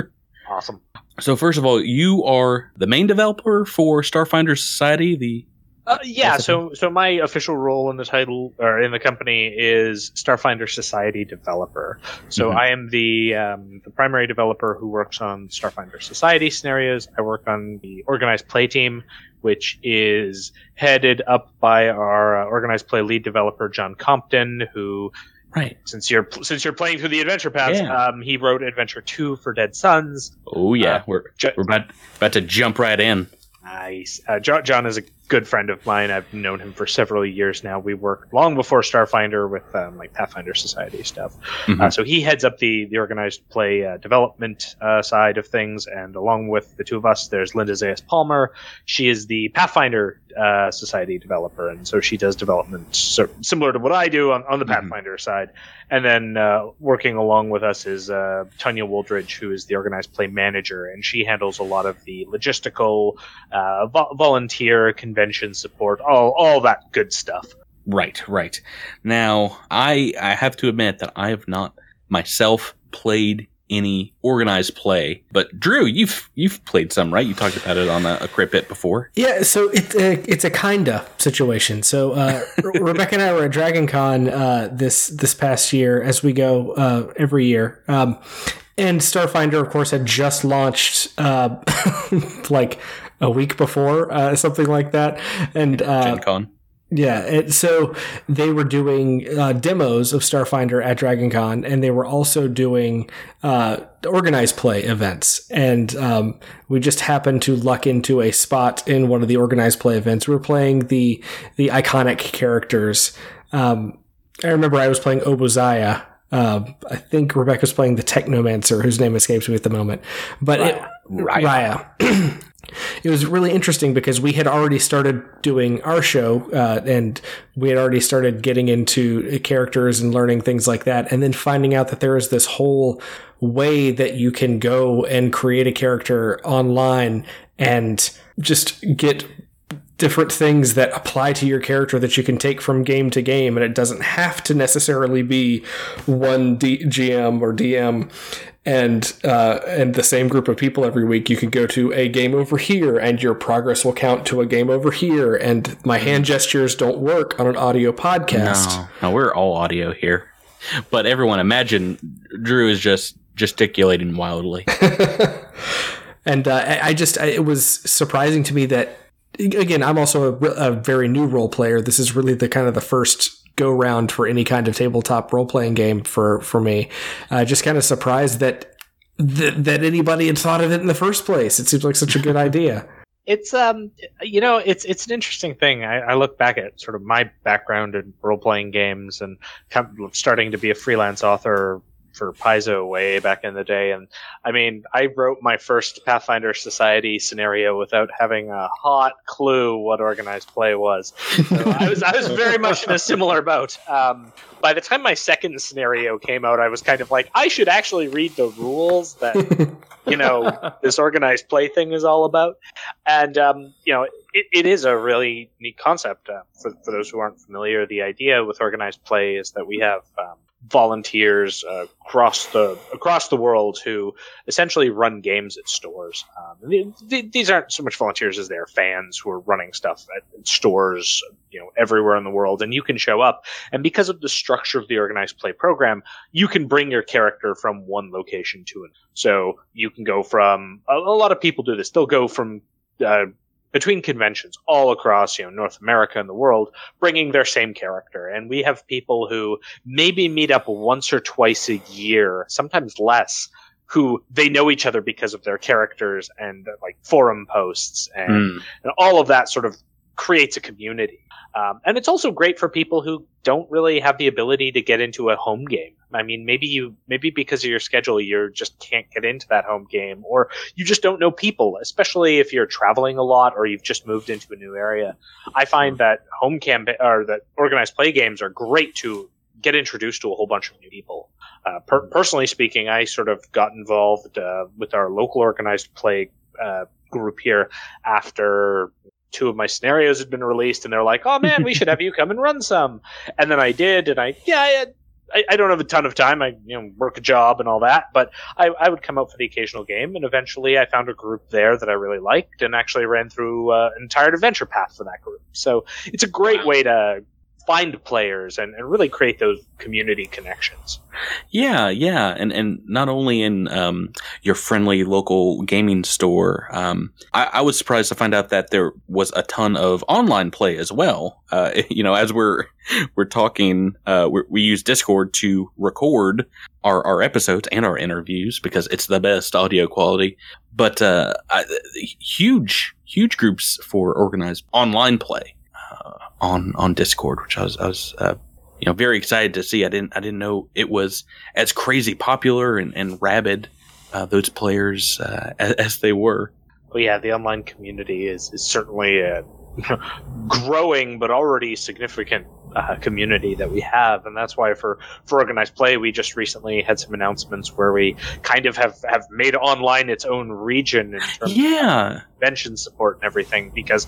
Awesome. so, first of all, you are the main developer for Starfinder Society. The Uh, yeah, so so my official role in the title or in the company is Starfinder Society developer. So Mhm. I am the um, the primary developer who works on Starfinder Society scenarios. I work on the organized play team, which is headed up by our uh, organized play lead developer John Compton, who right since you're since you're playing through the adventure paths, Yeah. um, he wrote Adventure Two for Dead Suns. oh yeah, we're we're about about to jump right in. Nice. Uh, John, John is a good friend of mine. I've known him for several years now. We worked long before Starfinder with um, like Pathfinder Society stuff. Mhm. Uh, so he heads up the the organized play uh, development uh, side of things, and along with the two of us, there's Linda Zayas Palmer. She is the Pathfinder uh, Society developer, and so she does development so, similar to what I do on, on the Pathfinder side. And then uh, working along with us is uh, Tonya Woldridge, who is the organized play manager, and she handles a lot of the logistical, uh, vo- volunteer, convention support, all all that good stuff. Right, right. Now, I I have to admit that I have not myself played any organized play, but Drew, you've you've played some, right? You talked about it on a, a crit bit before. Yeah, so it's a, it's a kinda situation. So uh, Rebecca and I were at Dragon Con uh, this this past year, as we go uh, every year. Um, and Starfinder, of course, had just launched uh, like a week before, uh, something like that. And uh, yeah, it, so they were doing uh, demos of Starfinder at Dragon Con, and they were also doing uh, organized play events. And um, we just happened to luck into a spot in one of the organized play events. We were playing the the iconic characters. Um, I remember I was playing Obozaya. Uh, I think Rebecca's playing the Technomancer, whose name escapes me at the moment. But it, Raia. it was really interesting because we had already started doing our show uh, and we had already started getting into characters and learning things like that and then finding out that there is this whole way that you can go and create a character online and just get different things that apply to your character that you can take from game to game and it doesn't have to necessarily be one D- GM or DM and uh, and the same group of people every week you could go to a game over here and your progress will count to a game over here and my hand gestures don't work on an audio podcast No, no, we're all audio here. But everyone, imagine Drew is just gesticulating wildly. and uh, I I just I, it was surprising to me that again I'm also a, a very new role player. This is really the kind of the first go round for any kind of tabletop role playing game for for me. Uh, just kind of surprised that, that that anybody had thought of it in the first place. It seems like such a good idea. It's um, you know, it's it's an interesting thing. I, I look back at sort of my background in role playing games and starting to be a freelance author for Paizo way back in the day. And I mean, I wrote my first Pathfinder Society scenario without having a hot clue what organized play was. So I was I was very much in a similar boat. Um, by the time my second scenario came out, I was kind of like, I should actually read the rules that you know this organized play thing is all about. And um, you know, it, it is a really neat concept. Uh, for for those who aren't familiar, the idea with organized play is that we have um, volunteers uh, across the across the world who essentially run games at stores. Um, th- th- these aren't so much volunteers as they're fans who are running stuff at stores, you know, everywhere in the world. And you can show up, and because of the structure of the organized play program, you can bring your character from one location to another. So you can go from a, a lot of people do this. They'll go from uh, between conventions all across you know North America and the world, bringing their same character. And we have people who maybe meet up once or twice a year, sometimes less, who they know each other because of their characters and like forum posts and, Mm. and all of that sort of creates a community. Um, and it's also great for people who don't really have the ability to get into a home game. I mean, maybe you, maybe because of your schedule, you just can't get into that home game, or you just don't know people, especially if you're traveling a lot or you've just moved into a new area. I find that home camp or that organized play games are great to get introduced to a whole bunch of new people. Uh, per- personally speaking, I sort of got involved uh, with our local organized play uh, group here after two of my scenarios had been released, and they're like, "Oh man, we should have you come and run some." And then I did, and I yeah. I, I don't have a ton of time. I you know work a job and all that, but I, I would come out for the occasional game, and eventually I found a group there that I really liked, and actually ran through uh, an entire adventure path for that group. So it's a great way to find players and, and really create those community connections. Yeah, yeah, and and not only in um, your friendly local gaming store. Um, I, I, was surprised to find out that there was a ton of online play as well. Uh, you know, as we're we're talking, uh, we're, we use Discord to record our our episodes and our interviews because it's the best audio quality. But uh, I, huge huge groups for organized online play on on Discord, which I was I was uh, you know very excited to see. I didn't I didn't know it was as crazy popular and, and rabid uh, those players uh, as, as, they were. Well, yeah, the online community is is certainly growing but already significant uh, community that we have, and that's why for for organized play, we just recently had some announcements where we kind of have have made online its own region in terms yeah. of convention support and everything because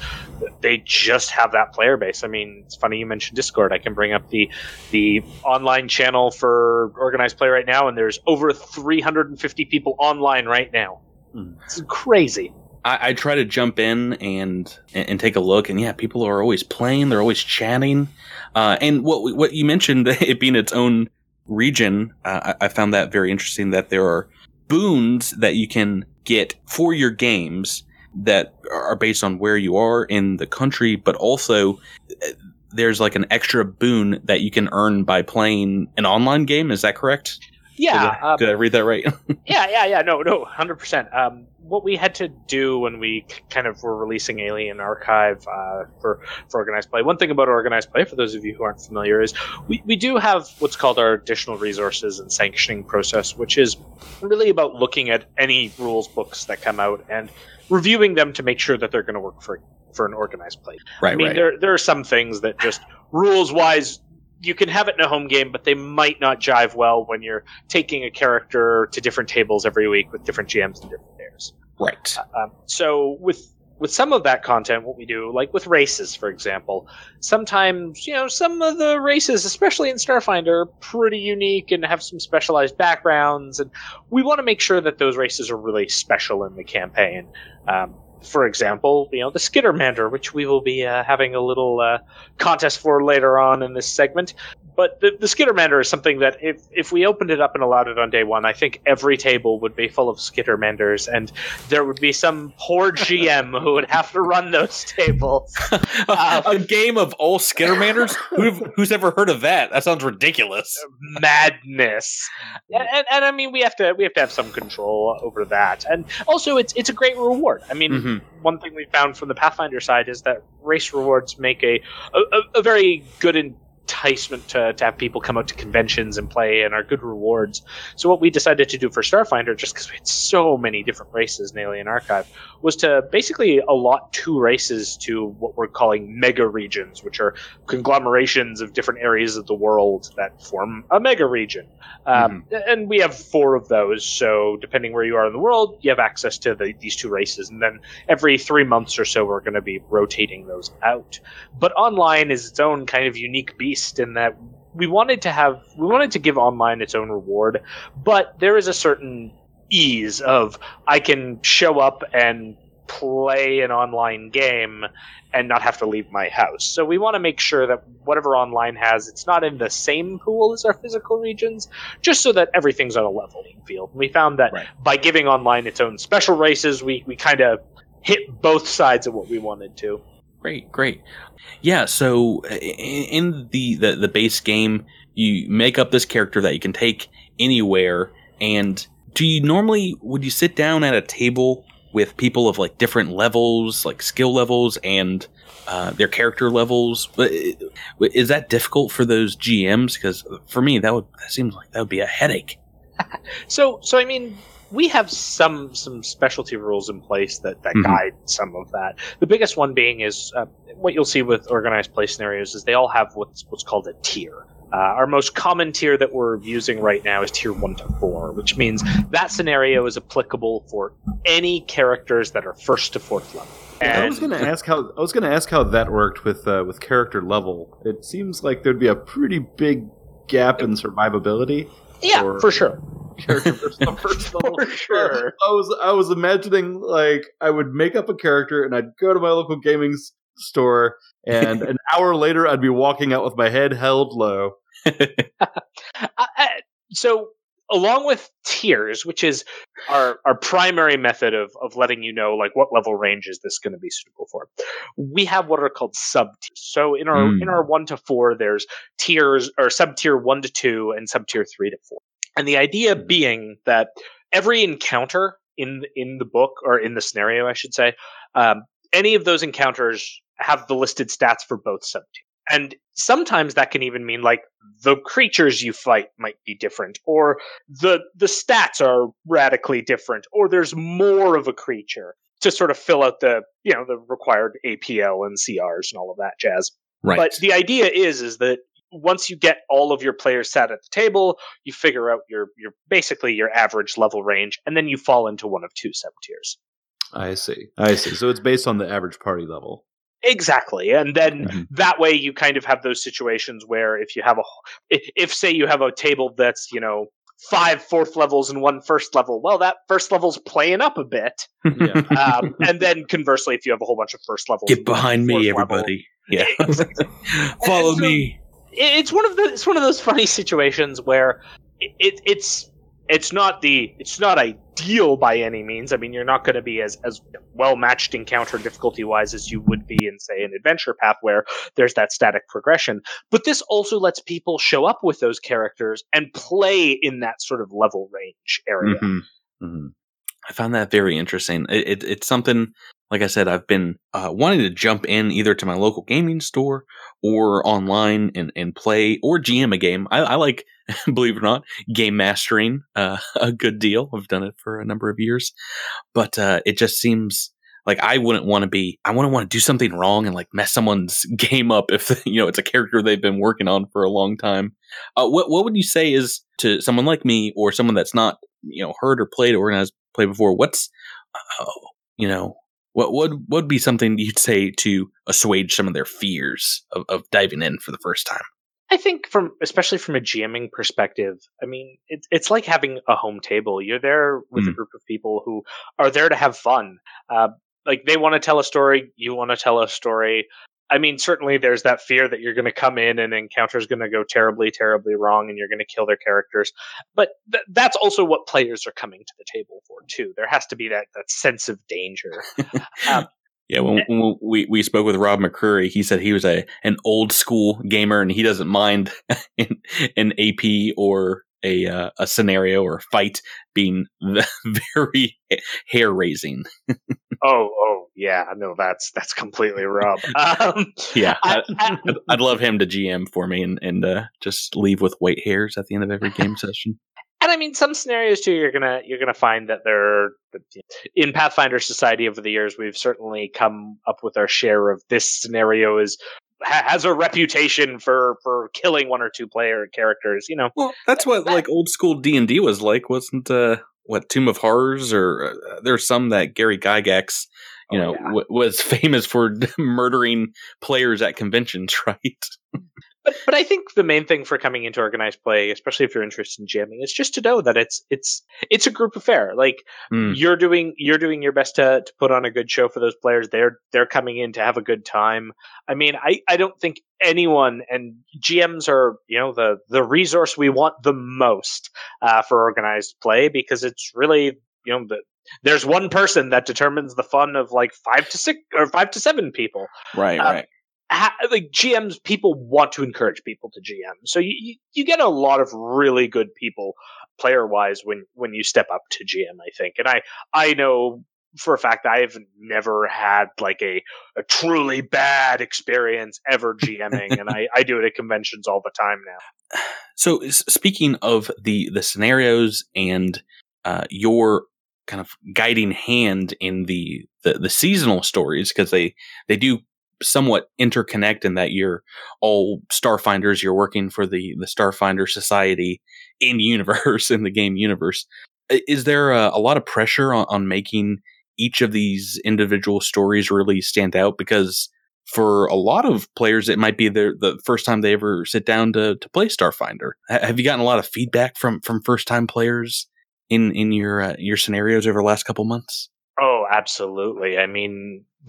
they just have that player base. I mean, it's funny you mentioned Discord. I can bring up the the online channel for organized play right now, and there's over 350 people online right now. Mm. It's crazy. I, I, try to jump in and and take a look, and yeah, people are always playing. They're always chatting. Uh, and what what you mentioned, it being its own region, uh, I, I found that very interesting. That there are boons that you can get for your games that are based on where you are in the country, but also uh, there's like an extra boon that you can earn by playing an online game. Is that correct? Yeah. Did I, um, did I read that right? yeah, yeah, yeah. No, no, hundred um, percent what we had to do when we kind of were releasing Alien Archive uh, for for organized play. One thing about organized play, for those of you who aren't familiar, is we, we do have what's called our additional resources and sanctioning process, which is really about looking at any rules books that come out and reviewing them to make sure that they're going to work for for an organized play. Right. I mean, right. there there are some things that just rules wise you can have it in a home game, but they might not jive well when you're taking a character to different tables every week with different GMs and different. Right. Um, so with with some of that content, what we do, like with races, for example, sometimes you know some of the races, especially in Starfinder, are pretty unique and have some specialized backgrounds, and we want to make sure that those races are really special in the campaign. Um, for example, you know, the Skittermander, which we will be uh, having a little uh, contest for later on in this segment. But the, the Skittermander is something that if, if we opened it up and allowed it on day one, I think every table would be full of Skittermanders, and there would be some poor GM who would have to run those tables. Uh, a game of all Skittermanders? Who, who's ever heard of that? That sounds ridiculous. Madness. And, and, and, I mean, we have to we have to have some control over that, and also it's it's a great reward. I mean, mm-hmm. Hmm. one thing we found from the Pathfinder side is that race rewards make a a, a very good and enticement to, to have people come out to conventions and play and are good rewards. So what we decided to do for Starfinder, just because we had so many different races in Alien Archive, was to basically allot two races to what we're calling mega regions, which are conglomerations of different areas of the world that form a mega region. Um, mm-hmm. And we have four of those, so depending where you are in the world, you have access to the, these two races. And then every three months or so, we're going to be rotating those out. But online is its own kind of unique beast in that we wanted to have we wanted to give online its own reward, but there is a certain ease of I can show up and play an online game and not have to leave my house. So we want to make sure that whatever online has, it's not in the same pool as our physical regions, just so that everything's on a level field. And we found that right. by giving online its own special races, we, we kind of hit both sides of what we wanted to. Great, great. Yeah, so in the, the, the base game, you make up this character that you can take anywhere. And do you normally, would you sit down at a table with people of like different levels, like skill levels and uh, their character levels. But Is that difficult for those GMs? Because for me, that would that seems like that would be a headache. So, so I mean, we have some some specialty rules in place that that Mhm. guide some of that. The biggest one being is uh, what you'll see with organized play scenarios is they all have what's what's called a tier. Uh, our most common tier that we're using right now is tier one to four, which means that scenario is applicable for any characters that are first to fourth level. I was going to ask how I was going to ask how that worked with uh, with character level. It seems like there'd be a pretty big gap in survivability. Yeah, for sure. Character versus the first. For sure. I was I was imagining like I would make up a character and I'd go to my local gaming store and an hour later I'd be walking out with my head held low. Uh, uh, so along with tiers which is our our primary method of of letting you know like what level range is this going to be suitable for we have what are called sub tiers so in our Mm. in our 1 to 4 there's tiers or sub tier 1 to 2 and sub tier 3 to 4 and the idea being that every encounter in in the book or in the scenario i should say um, any of those encounters have the listed stats for both sub tiers and sometimes that can even mean like the creatures you fight might be different or the the stats are radically different or there's more of a creature to sort of fill out the you know the required APL and CRs and all of that jazz. Right. But the idea is is that once you get all of your players sat at the table, you figure out your your basically your average level range and then you fall into one of two sub tiers. I see. I see. So it's based on the average party level. Exactly. And then that way you kind of have those situations where if you have a, if, if say you have a table that's, you know, five fourth levels and one first level, well, that first level's playing up a bit. um, and then conversely, if you have a whole bunch of first levels, Get behind me, everybody. Yeah. Follow me. it's one of the it's one of those funny situations where it, it it's it's not the it's not ideal by any means. I mean, you're not going to be as as well matched encounter difficulty wise as you would be in say an adventure path where there's that static progression. But this also lets people show up with those characters and play in that sort of level range area. Mhm. Mhm. I found that very interesting. It, it, it's something, like I said, I've been uh, wanting to jump in either to my local gaming store or online and, and play or GM a game. I, I like, believe it or not, game mastering uh, a good deal. I've done it for a number of years, but uh, it just seems like I wouldn't want to be. I wouldn't want to do something wrong and like mess someone's game up if you know it's a character they've been working on for a long time. Uh, what what would you say is to someone like me or someone that's not you know heard or played organized play before? What's uh, you know what would would be something you'd say to assuage some of their fears of, of diving in for the first time? I think from especially from a GMing perspective, I mean, it's it's like having a home table. You're there with a Mm. group of people who are there to have fun. Uh, like they want to tell a story, you want to tell a story. I mean, certainly there's that fear that you're going to come in and encounter's going to go terribly, terribly wrong, and you're going to kill their characters. But th- that's also what players are coming to the table for too. There has to be that that sense of danger. um, Yeah, when, when we we spoke with Rob McCreary, he said he was a an old school gamer and he doesn't mind an, an AP or a uh, a scenario or a fight being very hair raising. oh, oh, yeah, no, that's that's completely Rob. Um, Yeah, I, I'd, I'd love him to GM for me and and uh, just leave with white hairs at the end of every game session. and I mean, some scenarios too. You're gonna you're gonna find that there are, in Pathfinder Society over the years. We've certainly come up with our share of this scenario is ha- has a reputation for for killing one or two player characters. You know, well, that's what like old school D and D was like, wasn't? Uh, what Tomb of Horrors or uh, there's some that Gary Gygax, you know, w- was famous for murdering players at conventions, right? But but I think the main thing for coming into organized play, especially if you're interested in GMing, is just to know that it's it's it's a group affair. Like Mm. you're doing you're doing your best to to put on a good show for those players. They're they're coming in to have a good time. I mean, I I don't think anyone and GMs are you know the the resource we want the most uh, for organized play because it's really you know the there's one person that determines the fun of like five to six or five to seven people Right, Uh, right. Like GMs, people want to encourage people to GM. So you, you, you get a lot of really good people player wise when, when you step up to GM, I think. And I, I know for a fact I have never had like a, a truly bad experience ever GMing, and I, I do it at conventions all the time now. So speaking of the the scenarios and uh, your kind of guiding hand in the the, the seasonal stories because they they do somewhat interconnect in that you're all starfinders you're working for the the starfinder society in universe in the game universe. Is there a, a lot of pressure on, on making each of these individual stories really stand out? Because for a lot of players it might be their the first time they ever sit down to to play starfinder. Ha- have you gotten a lot of feedback from from first time players in in your uh, your scenarios over the last couple months? Oh, absolutely. I mean,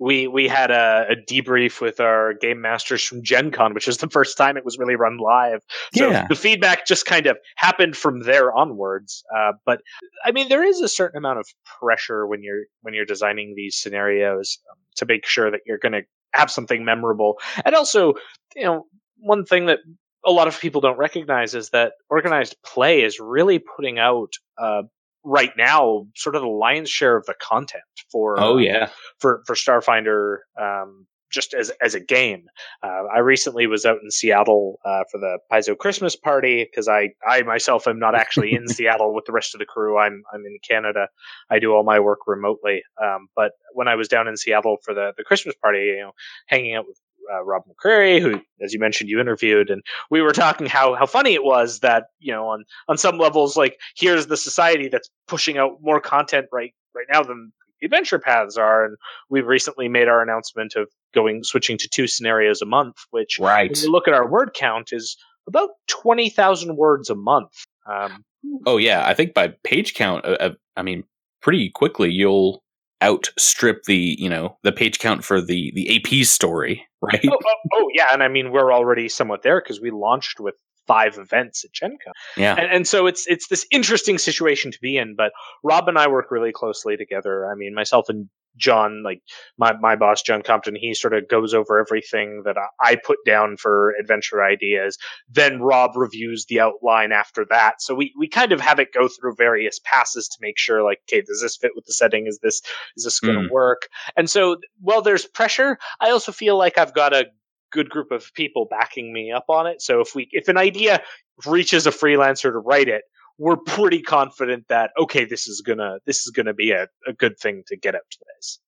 we we had a, a debrief with our game masters from Gen Con, which was the first time it was really run live. So Yeah. the feedback just kind of happened from there onwards. Uh, but I mean, there is a certain amount of pressure when you're when you're designing these scenarios um, to make sure that you're going to have something memorable, and also, you know, one thing that a lot of people don't recognize is that organized play is really putting out uh, right now sort of the lion's share of the content for Oh, yeah. for for Starfinder um, just as as a game. Uh, I recently was out in Seattle uh, for the Paizo Christmas party because I I myself am not actually in Seattle with the rest of the crew. I'm I'm in Canada. I do all my work remotely. Um, but when I was down in Seattle for the the Christmas party, you know, hanging out with uh, Rob McCreary, who, as you mentioned, you interviewed, and we were talking how how funny it was that you know on on some levels, like here's the society that's pushing out more content right right now than the adventure paths are, and we've recently made our announcement of going switching to two scenarios a month, which Right. when you look at our word count is about twenty thousand words a month. Um, Oh yeah, I think by page count, uh, uh, I mean pretty quickly you'll outstrip the you know the page count for the the AP story, right? oh, oh, oh, yeah, and I mean we're already somewhat there because we launched with five events at Gen Con. Yeah. And, and so it's it's this interesting situation to be in. But Rob and I work really closely together. I mean, myself and John, like my, my boss, John Compton, he sort of goes over everything that I, I put down for adventure ideas. Then Rob reviews the outline after that. So we, we kind of have it go through various passes to make sure, like, okay, does this fit with the setting? Is this is this going to Mm. work? And so, while there's pressure, I also feel like I've got a good group of people backing me up on it. So if we if an idea reaches a freelancer to write it, we're pretty confident that okay, this is gonna this is gonna be a, a good thing to get out to this.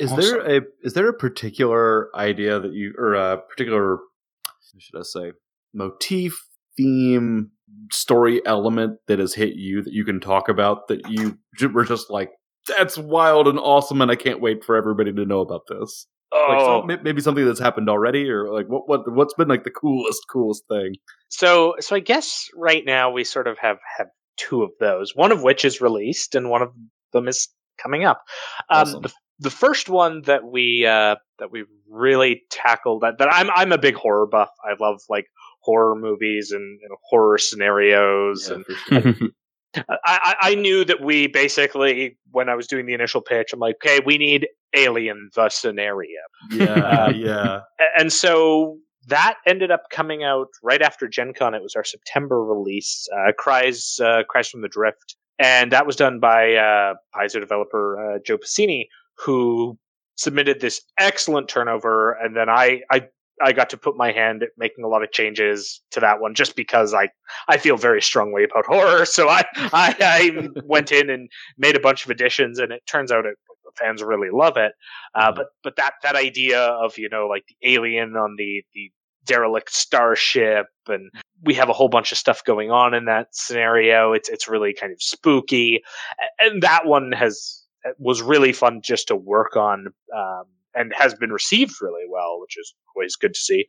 Is there a is there a particular idea that you or a particular what should I say motif theme story element that has hit you that you can talk about that you were just like that's wild and awesome and I can't wait for everybody to know about this. Like Oh. some, may- maybe something that's happened already or like what what what's been like the coolest coolest thing. So so I guess right now we sort of have have two of those. One of which is released, and one of them is coming up. Um, Awesome. the, the first one that we uh, that we really tackled that, that I'm I'm a big horror buff. I love like horror movies and, and horror scenarios and I, I I knew that we basically, when I was doing the initial pitch, I'm like, okay, we need Alien the scenario. Yeah, Um, yeah. And so that ended up coming out right after Gen Con. It was our September release, uh, Cries, uh, Cries from the Drift. And that was done by uh, Paizo developer uh, Joe Pasini, who submitted this excellent turnover. And then I, I I got to put my hand at making a lot of changes to that one just because I, I feel very strongly about horror. So I, I, I went in and made a bunch of additions and it turns out it, the fans really love it. Uh, but, but that, that idea of, you know, like the alien on the, the derelict starship and we have a whole bunch of stuff going on in that scenario. It's, it's really kind of spooky. And that one has, was really fun just to work on. Um, and has been received really well, which is always good to see.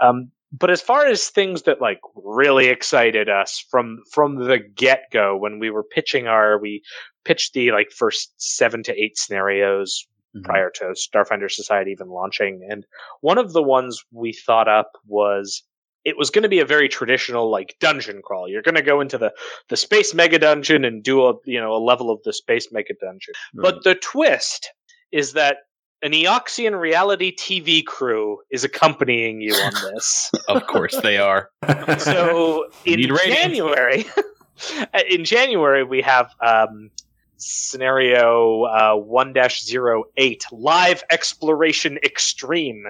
Um, but as far as things that like really excited us from from the get go, when we were pitching our, we pitched the like first seven to eight scenarios prior to Starfinder Society even launching, and one of the ones we thought up was it was going to be a very traditional like dungeon crawl. You're going to go into the the space mega dungeon and do a you know a level of the space mega dungeon. But the twist is that an Eoxian reality TV crew is accompanying you on this. of course they are. so in January, in January we have um, scenario uh, 1-08 live exploration extreme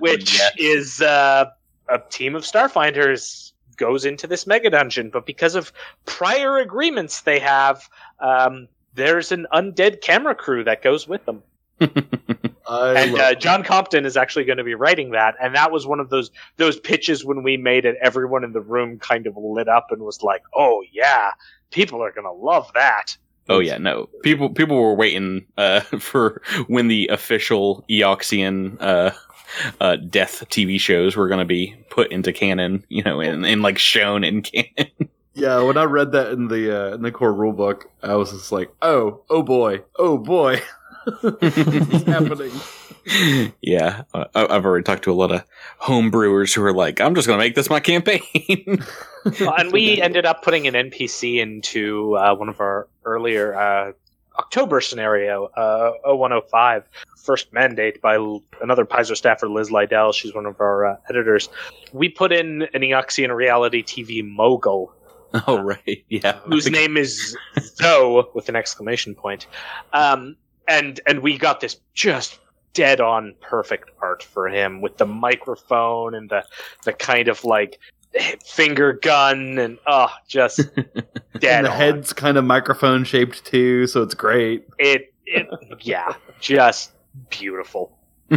which is uh, a team of starfinders goes into this mega dungeon but because of prior agreements they have um, there's an undead camera crew that goes with them I and love uh, John Compton is actually going to be writing that, and that was one of those those pitches when we made it. Everyone in the room kind of lit up and was like, "Oh yeah, people are going to love that." Oh yeah, no. People people were waiting uh, for when the official Eoxian uh, uh, death TV shows were going to be put into canon, you know, and, and like shown in canon. Yeah, when I read that in the uh, in the core rulebook, I was just like, "Oh, oh boy, oh boy, what's happening?" yeah, uh, I- I've already talked to a lot of home brewers who are like, "I'm just going to make this my campaign." Well, and we ended up putting an NPC into uh, one of our earlier uh, October scenario, uh, 0105, First Mandate by L- another Paizo staffer, Liz Liddell. She's one of our uh, editors. We put in an Eoxian reality TV mogul oh right, yeah. whose name is Zoe with an exclamation point. Um, and and we got this just dead on perfect art for him with the microphone and the the kind of like finger gun and oh just dead and the on. head's kind of microphone shaped too, so it's great. It it yeah, just beautiful.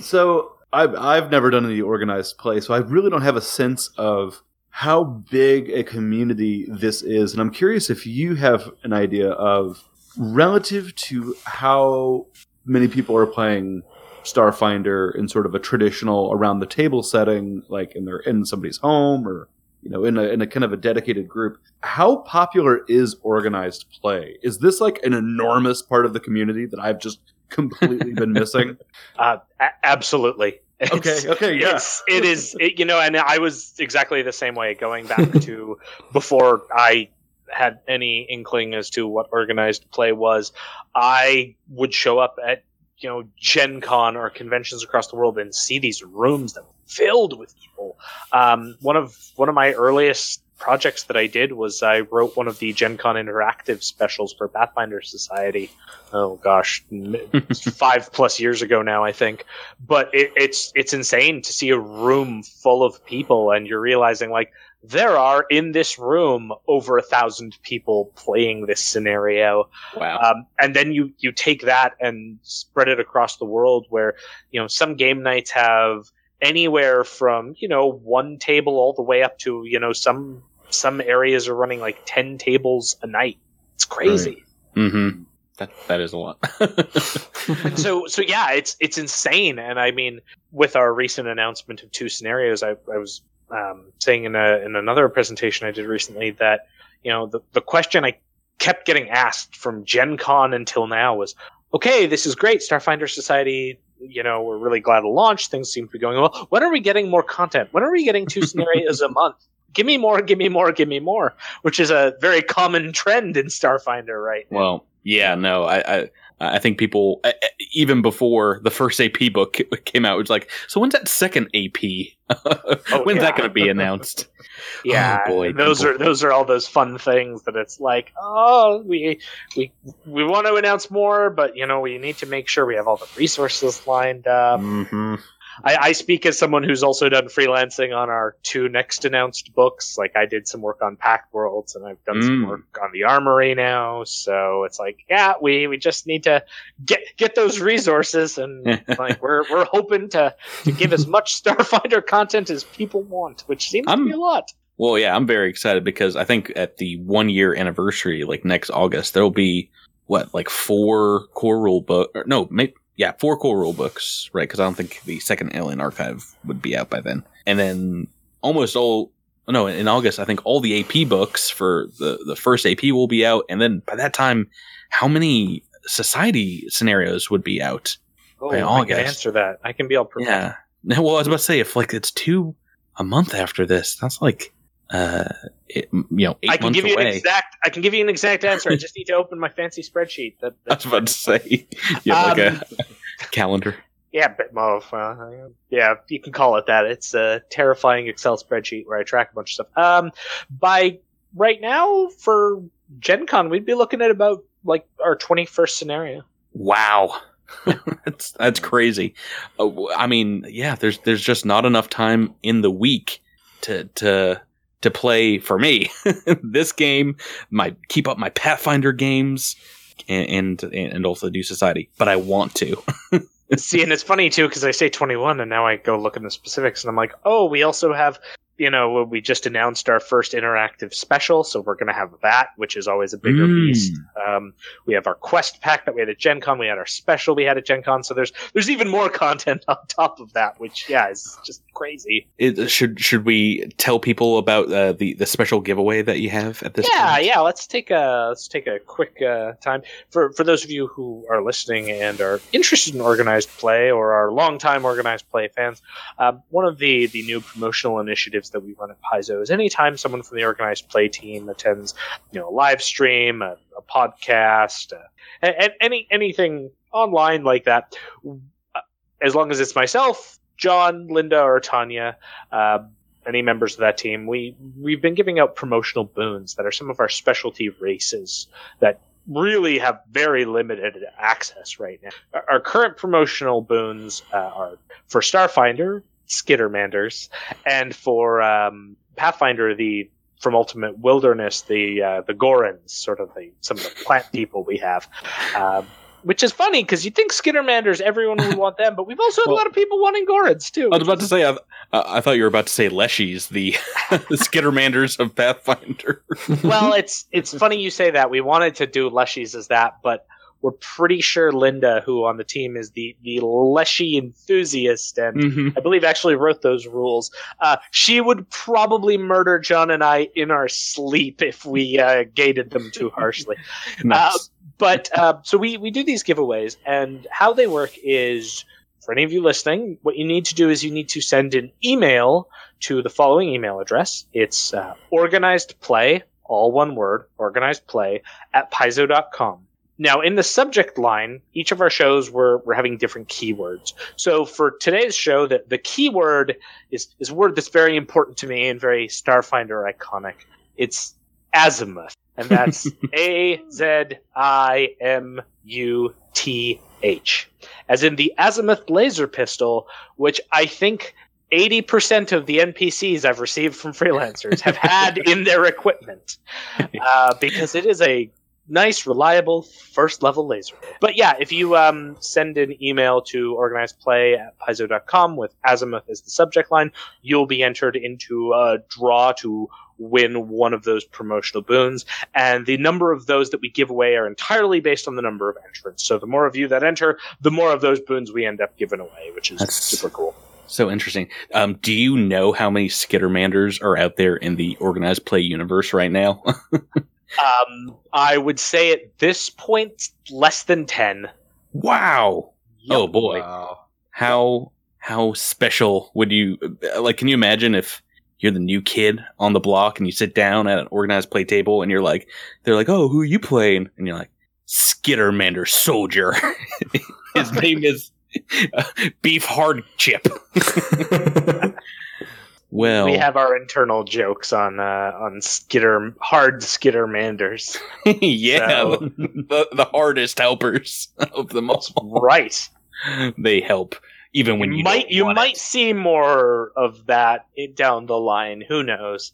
So I've I've never done any organized play, so I really don't have a sense of how big a community this is, and I'm curious if you have an idea of relative to how many people are playing Starfinder in sort of a traditional around the table setting, like in their in somebody's home or you know in a in a kind of a dedicated group. How popular is organized play? Is this like an enormous part of the community that I've just completely been missing? Uh, a- absolutely. Okay, okay, yeah. It's, it is, it, you know, and I was exactly the same way going back to before I had any inkling as to what organized play was. I would show up at, you know, Gen Con or conventions across the world and see these rooms that were filled with people. Um, one of, one of my earliest projects that I did was I wrote one of the Gen Con interactive specials for Pathfinder Society. Oh gosh, five plus years ago now, I think. But it, it's it's insane to see a room full of people, and you're realizing like there are in this room over a thousand people playing this scenario. Wow. Um, and then you you take that and spread it across the world, where you know some game nights have anywhere from you know one table all the way up to you know some some areas are running like 10 tables a night it's crazy Mm-hmm. That that is a lot. so so yeah it's it's insane and i mean with our recent announcement of two scenarios i, I was um, saying in a in another presentation i did recently that you know the, the question i kept getting asked from gen con until now was okay this is great. Starfinder society you know we're really glad to launch. Things seem to be going well. When are we getting more content? When are we getting two scenarios a month? Give me more give me more give me more which is a very common trend in starfinder right now. Well, yeah, no, I, I, I think people even before the first AP book came out, it was like, so when's that second AP? when's that going to be announced? Yeah, Oh, boy, those people. are those are all those fun things that it's like, oh, we we we want to announce more, but you know, we need to make sure we have all the resources lined up. Mm-hmm. I, I speak as someone who's also done freelancing on our two next announced books. Like I did some work on Pact Worlds, and I've done some Mm. work on the Armory now. So it's like, yeah, we we just need to get get those resources, and like we're we're hoping to to give as much Starfinder content as people want, which seems to be a lot. Well, yeah, I'm very excited because I think at the one year anniversary, like next August, there'll be what, like four core rule book? Or no, maybe yeah, four core rule books, right? Because I don't think the second Alien Archive would be out by then, and then almost all. No, in August, I think all the AP books for the the first AP will be out, and then by that time, how many society scenarios would be out Oh, by I can August? answer that. I can be all prepared. Yeah. Well, I was about to say if like it's two a month after this, that's like uh, it, you know, eight I can give you away. an exact. I can give you an exact answer. I just need to open my fancy spreadsheet. That, I was about to say, yeah, have like Um, a calendar. yeah, but well, uh, yeah, you can call it that. It's a terrifying Excel spreadsheet where I track a bunch of stuff. Um, by right now, for Gen Con, we'd be looking at about like our 21st scenario. Wow. that's that's crazy. Uh, I mean, yeah, there's there's just not enough time in the week to to to play for me. this game, my keep up my Pathfinder games, and and, and also do Society, but I want to. See, and it's funny too because I say 21, and now I go look in the specifics, and I'm like, oh, we also have you know, we just announced our first interactive special, so we're going to have that, which is always a bigger Mm. beast. Um, we have our quest pack that we had at Gen Con. We had our special we had at Gen Con. So there's there's even more content on top of that, which yeah, is just crazy. It, should should we tell people about uh, the the special giveaway that you have at this? yeah, point? yeah. Let's take a let's take a quick uh, time for for those of you who are listening and are interested in organized play or are longtime organized play fans. Um, one of the the new promotional initiatives that we run at Paizo is anytime someone from the organized play team attends, you know, a live stream, a, a podcast, uh, a, a- any anything online like that, uh, as long as it's myself, John, Linda, or Tonya. Uh, any members of that team, we we've been giving out promotional boons that are some of our specialty races that really have very limited access right now. Our, our current promotional boons uh, are for Starfinder, Skittermanders, and for um, Pathfinder, the from Ultimate Wilderness, the uh, the Ghorans, sort of the some of the plant people we have. Um, which is funny because you think Skittermanders, everyone would want them, but we've also had a lot of people wanting Ghorans too. I was about to say. I, uh, I thought you were about to say Leshies, the the Skittermanders of Pathfinder. well, it's it's funny you say that. We wanted to do Leshies as that, but we're pretty sure Linda, who on the team is the the Leshy enthusiast, and Mhm. I believe actually wrote those rules. Uh, she would probably murder John and I in our sleep if we uh, gated them too harshly. Nice. Uh, but uh, so we we do these giveaways, and how they work is for any of you listening, what you need to do is you need to send an email to the following email address. It's uh, organized play, all one word, organized play at paizo.com. Now, in the subject line, each of our shows we're, we're having different keywords. So for today's show, the, the keyword is, is a word that's very important to me and very Starfinder iconic. It's azimuth. And that's A Z I M U T H. As in the azimuth laser pistol, which I think 80% of the NPCs I've received from freelancers have had in their equipment. Uh, because it is a nice, reliable first level laser. But yeah, if you um, send an email to organizedplay at paizo.com with azimuth as the subject line, you'll be entered into a draw to win one of those promotional boons. And the number of those that we give away are entirely based on the number of entrants. So the more of you that enter, the more of those boons we end up giving away, which is That's- super cool. So interesting. Um, do you know how many Skittermanders are out there in the organized play universe right now? Um, I would say at this point, less than 10. wow. Oh boy. Wow. How how special would you like? Can you imagine if you're the new kid on the block and you sit down at an organized play table and you're like, they're like, oh, who are you playing? And you're like, Skittermander Soldier. His name is uh, Beef Hard Chip. well, We have our internal jokes on uh, on skitter hard skittermanders. yeah, So- the, the hardest helpers of them all. right. They help even when you, you might don't you might see more of that down the line. Who knows?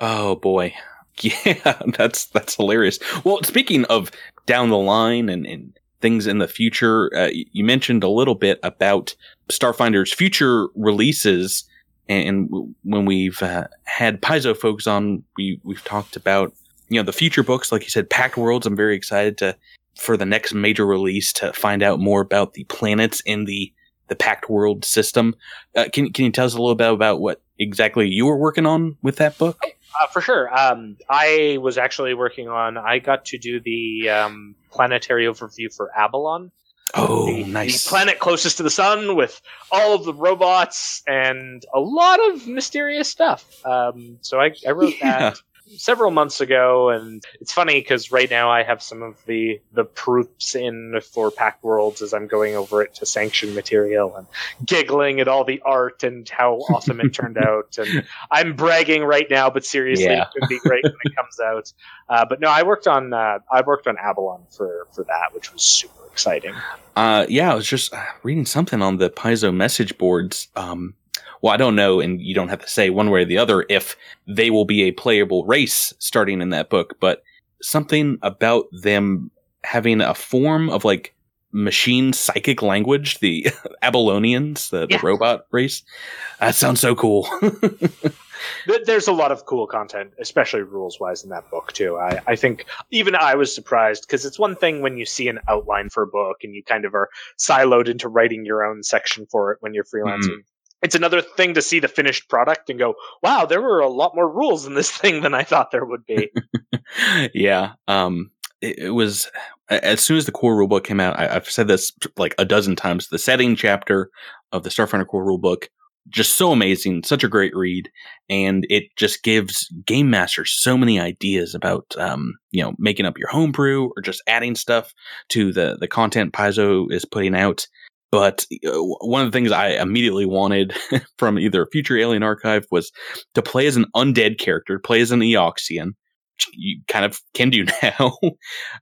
Oh boy. Yeah, that's that's hilarious. Well, speaking of down the line and, and things in the future, uh, you mentioned a little bit about Starfinder's future releases, and w- when we've uh, had Paizo folks on, we we've talked about you know the future books, like you said, Pact Worlds. I'm very excited to for the next major release to find out more about the planets in the the Pact World system. Uh, can can you tell us a little bit about what exactly you were working on with that book? Uh, for sure. Um, I was actually working on. I got to do the um, planetary overview for Aballon. Oh, the, nice. the planet closest to the sun with all of the robots and a lot of mysterious stuff. Um, so I, I wrote Yeah. that. Several months ago, and it's funny because right now I have some of the the proofs in for Pact Worlds as I'm going over it to sanction material and giggling at all the art and how awesome it turned out. And I'm bragging right now, but seriously, Yeah. it could be great when it comes out. Uh, but no, I worked on uh, I worked on Aballon for for that, which was super exciting. Uh, yeah, I was just reading something on the Paizo message boards. Um, well, I don't know, and you don't have to say one way or the other if they will be a playable race starting in that book, but something about them having a form of like machine psychic language, the Aballonians, the, the robot race. That sounds so cool. There's a lot of cool content, especially rules wise, in that book too. I, I think even I was surprised because it's one thing when you see an outline for a book and you kind of are siloed into writing your own section for it when you're freelancing. Mhm. It's another thing to see the finished product and go, "Wow, there were a lot more rules in this thing than I thought there would be." yeah. Um, it, it was as soon as the core rulebook came out. I, I've said this like a dozen times. The setting chapter of the Starfinder core rulebook just so amazing, such a great read, and it just gives game masters so many ideas about um, you know making up your homebrew or just adding stuff to the the content Paizo is putting out. But uh, one of the things I immediately wanted from either a future Alien Archive was to play as an undead character, play as an Eoxian, which you kind of can do now.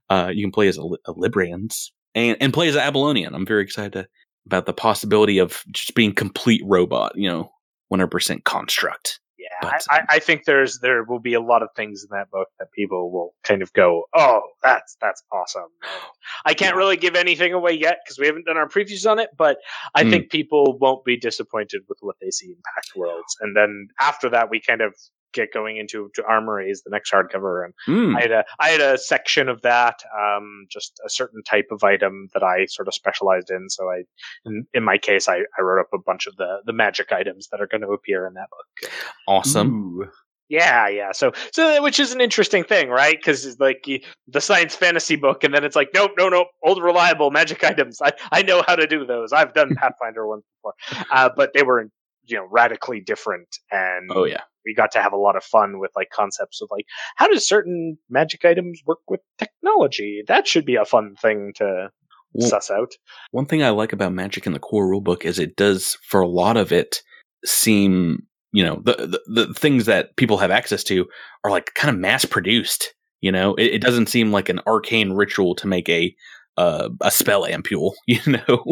Uh, you can play as a, a Librians and, and play as an Aballonian. I'm very excited to, about the possibility of just being complete robot, you know, 100% construct. Yeah, I, I, I think there's there will be a lot of things in that book that people will kind of go, "Oh, that's that's awesome." I can't really give anything away yet because we haven't done our previews on it, but I Mm. think people won't be disappointed with what they see in Pact Worlds. And then after that, we kind of get going into to Armories, the next hardcover, and Mm. I had a I had a section of that, um, just a certain type of item that I sort of specialized in. So I, in, in my case, I, I wrote up a bunch of the the magic items that are going to appear in that book. Awesome. Yeah, yeah. So, so which is an interesting thing, right? Because like the science fantasy book, and then it's like, nope, no, no, old reliable magic items. I I know how to do those. I've done Pathfinder ones before, uh, but they were you know radically different, and Oh, yeah. we got to have a lot of fun with like concepts of like how does certain magic items work with technology. That should be a fun thing to Well- suss out. One thing I like about Magic in the core rulebook is it does, for a lot of it, seem you know the, the the things that people have access to are like kind of mass produced. You know, it, it doesn't seem like an arcane ritual to make a uh, a spell ampule. You know,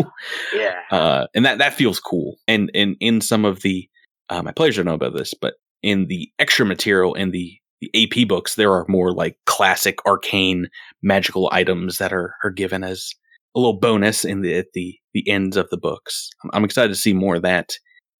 Yeah. uh, and that that feels cool. And and in some of the uh, my players don't know about this, but in the extra material in the the AP books, there are more like classic arcane magical items that are are given as a little bonus in the at the the ends of the books. I'm, I'm excited to see more of that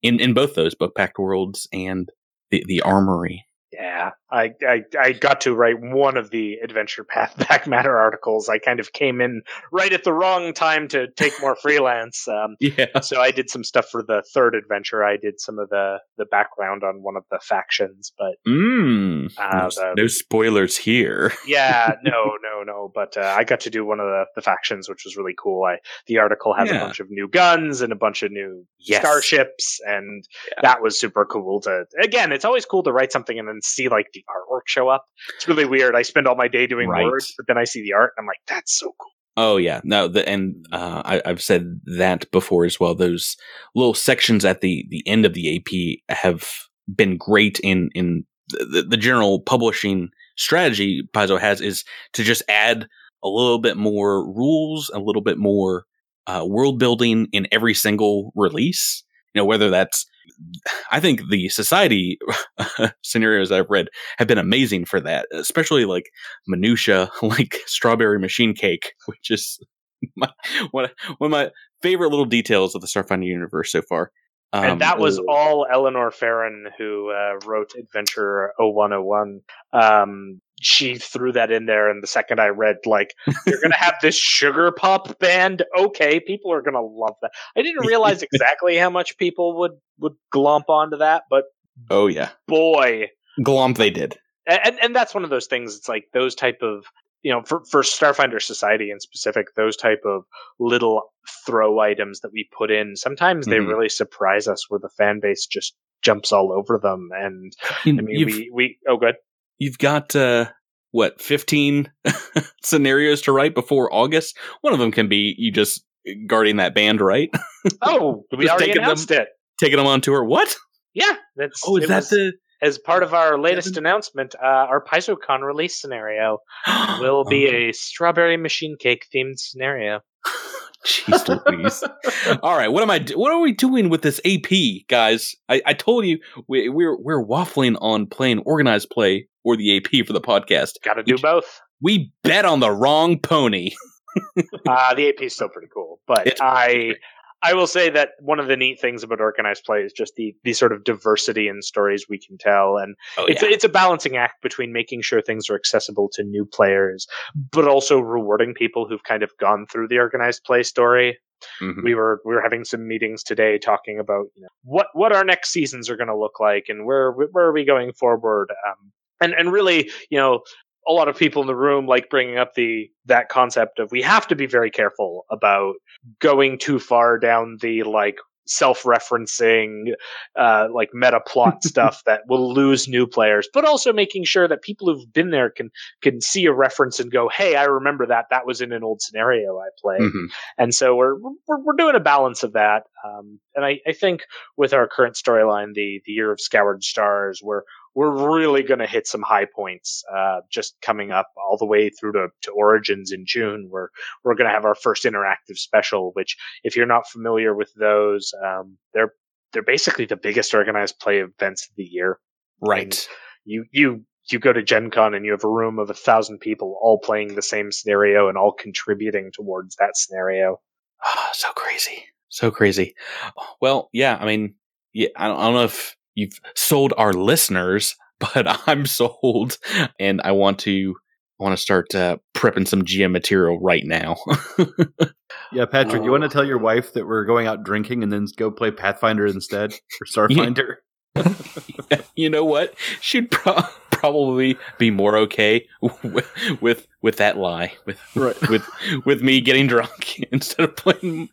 in in both those book Pact Worlds and the the armory. Yeah, I, I I got to write one of the Adventure Path Back Matter articles. I kind of came in right at the wrong time to take more freelance. Um, yeah. So I did some stuff for the third adventure. I did some of the the background on one of the factions, but Mm. Uh, no, the- no spoilers here. yeah, no, no, no. But uh, I got to do one of the, the factions, which was really cool. I the article has Yeah. a bunch of new guns and a bunch of new Yes. starships, and that was super cool. To again, it's always cool to write something and see like the artwork show up. It's really weird. I spend all my day doing Right. words, but then I see the art, and I'm like, that's so cool. Oh yeah, no, the, and uh, I, I've said that before as well. Those little sections at the the end of the AP have been great in in the, the, the general publishing strategy Paizo has is to just add a little bit more rules, a little bit more uh, world building in every single release. You know, whether that's I think the society scenarios I've read have been amazing for that, especially like minutia, like strawberry machine cake, which is my, one, one of my favorite little details of the Starfinder universe so far. Um, and that was all Eleanor Ferron, who uh, wrote Adventure 0101. Um, she threw that in there, and the second I read, like, you're going to have this sugar pop band. Okay, people are going to love that. I didn't realize exactly how much people would would glomp onto that, but oh yeah, boy, glomp they did. and and that's one of those things. It's like those type of you know for for Starfinder Society in specific, those type of little throw items that we put in. Sometimes they Mhm. really surprise us, where the fan base just jumps all over them. And I mean, we we oh good. You've got uh, what fifteen scenarios to write before August. One of them can be you just guarding that band, right? Oh, we already taking them- announced it. Taking them on tour. What? Yeah, that's. Oh, is that was- the? as part of our latest announcement, uh, our PaizoCon release scenario will be a strawberry machine cake themed scenario. Jeez Louise. All right, what am I? do- What are we doing with this AP, guys? I, I told you we, we're we're waffling on playing organized play or the AP for the podcast. Got to do both. We bet on the wrong pony. uh, the AP is still pretty cool, but I I will say that one of the neat things about organized play is just the the sort of diversity in stories we can tell, and Oh, it's yeah. it's a balancing act between making sure things are accessible to new players, but also rewarding people who've kind of gone through the organized play story. Mhm. We were we were having some meetings today talking about you know what what our next seasons are going to look like and where where are we going forward. Um, and and really you know a lot of people in the room like bringing up the that concept of we have to be very careful about going too far down the like self-referencing uh like meta plot stuff that will lose new players but also making sure that people who've been there can can see a reference and go hey i remember that that was in an old scenario i played Mhm. and so we're we're, we're doing a balance of that um, and I, I think with our current storyline the the year of scoured stars we're we're really going to hit some high points uh, just coming up all the way through to, to origins in june where we're going to have our first interactive special which if you're not familiar with those um, they're they're basically the biggest organized play events of the year Right. you you you go to Gen Con and you have a room of a thousand people all playing the same scenario and all contributing towards that scenario. Ah, so crazy, so crazy. Well, yeah, I mean, yeah, I don't, I don't know if you've sold our listeners, but I'm sold, and I want to I want to start uh, prepping some GM material right now. Yeah, Patrick, you want to tell your wife that we're going out drinking and then go play Pathfinder instead or Starfinder? you know what? She'd pro- probably be more okay with with, with that lie, with with with me getting drunk instead of playing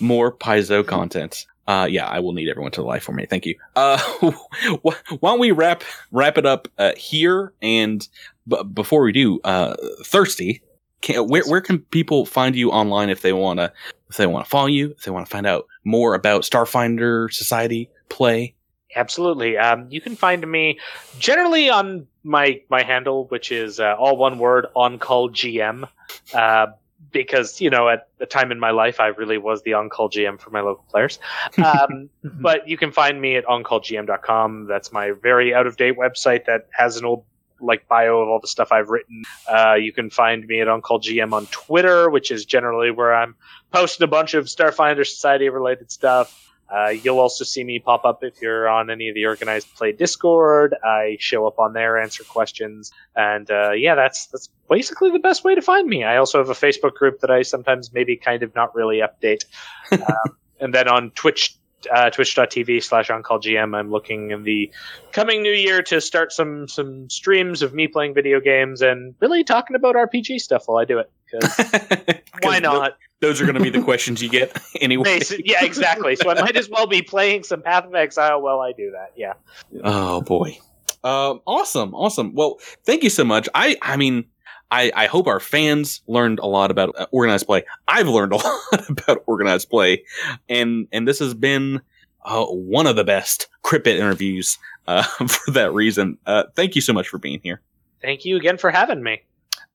more Paizo content. Uh, yeah, I will need everyone to lie for me. Thank you. Uh, why don't we wrap wrap it up uh, here? And b- before we do, uh, Thursty. Can, where where can people find you online if they want to if they want to follow you if they want to find out more about Starfinder Society play? Absolutely. Um, you can find me generally on my my handle, which is uh, all one word on call GM. Uh, because you know, at the time in my life, I really was the on call GM for my local players. Um, but you can find me at oncallgm.com. That's my very out of date website that has an old like bio of all the stuff I've written. Uh, you can find me at OnCallGM on Twitter, which is generally where I'm posting a bunch of Starfinder Society related stuff. Uh, you'll also see me pop up if you're on any of the organized play Discord. I show up on there, answer questions, and uh, yeah, that's that's basically the best way to find me. I also have a Facebook group that I sometimes maybe kind of not really update, um, and then on Twitch. Uh, twitch.tv slash oncallgm i'm looking in the coming new year to start some some streams of me playing video games and really talking about rpg stuff while i do it 'cause why not Those are going to be the questions you get anyway. Yeah, exactly. So I might as well be playing some Path of Exile while I do that. Yeah. Oh boy. Um, awesome, awesome. Well, thank you so much. I, I mean, I, I hope our fans learned a lot about uh, organized play. I've learned a lot about organized play, and and this has been uh, one of the best Crit Bit interviews uh, for that reason. Uh, thank you so much for being here, Thank you again for having me.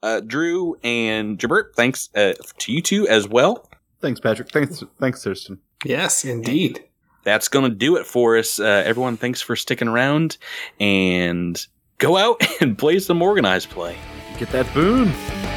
uh, Drew and Jabert. Thanks uh, to you two as well. Thanks, Patrick. Thanks, thanks, Thurston. Yes, indeed. That's going to do it for us. Uh, everyone, thanks for sticking around and go out and play some organized play. Get that boon.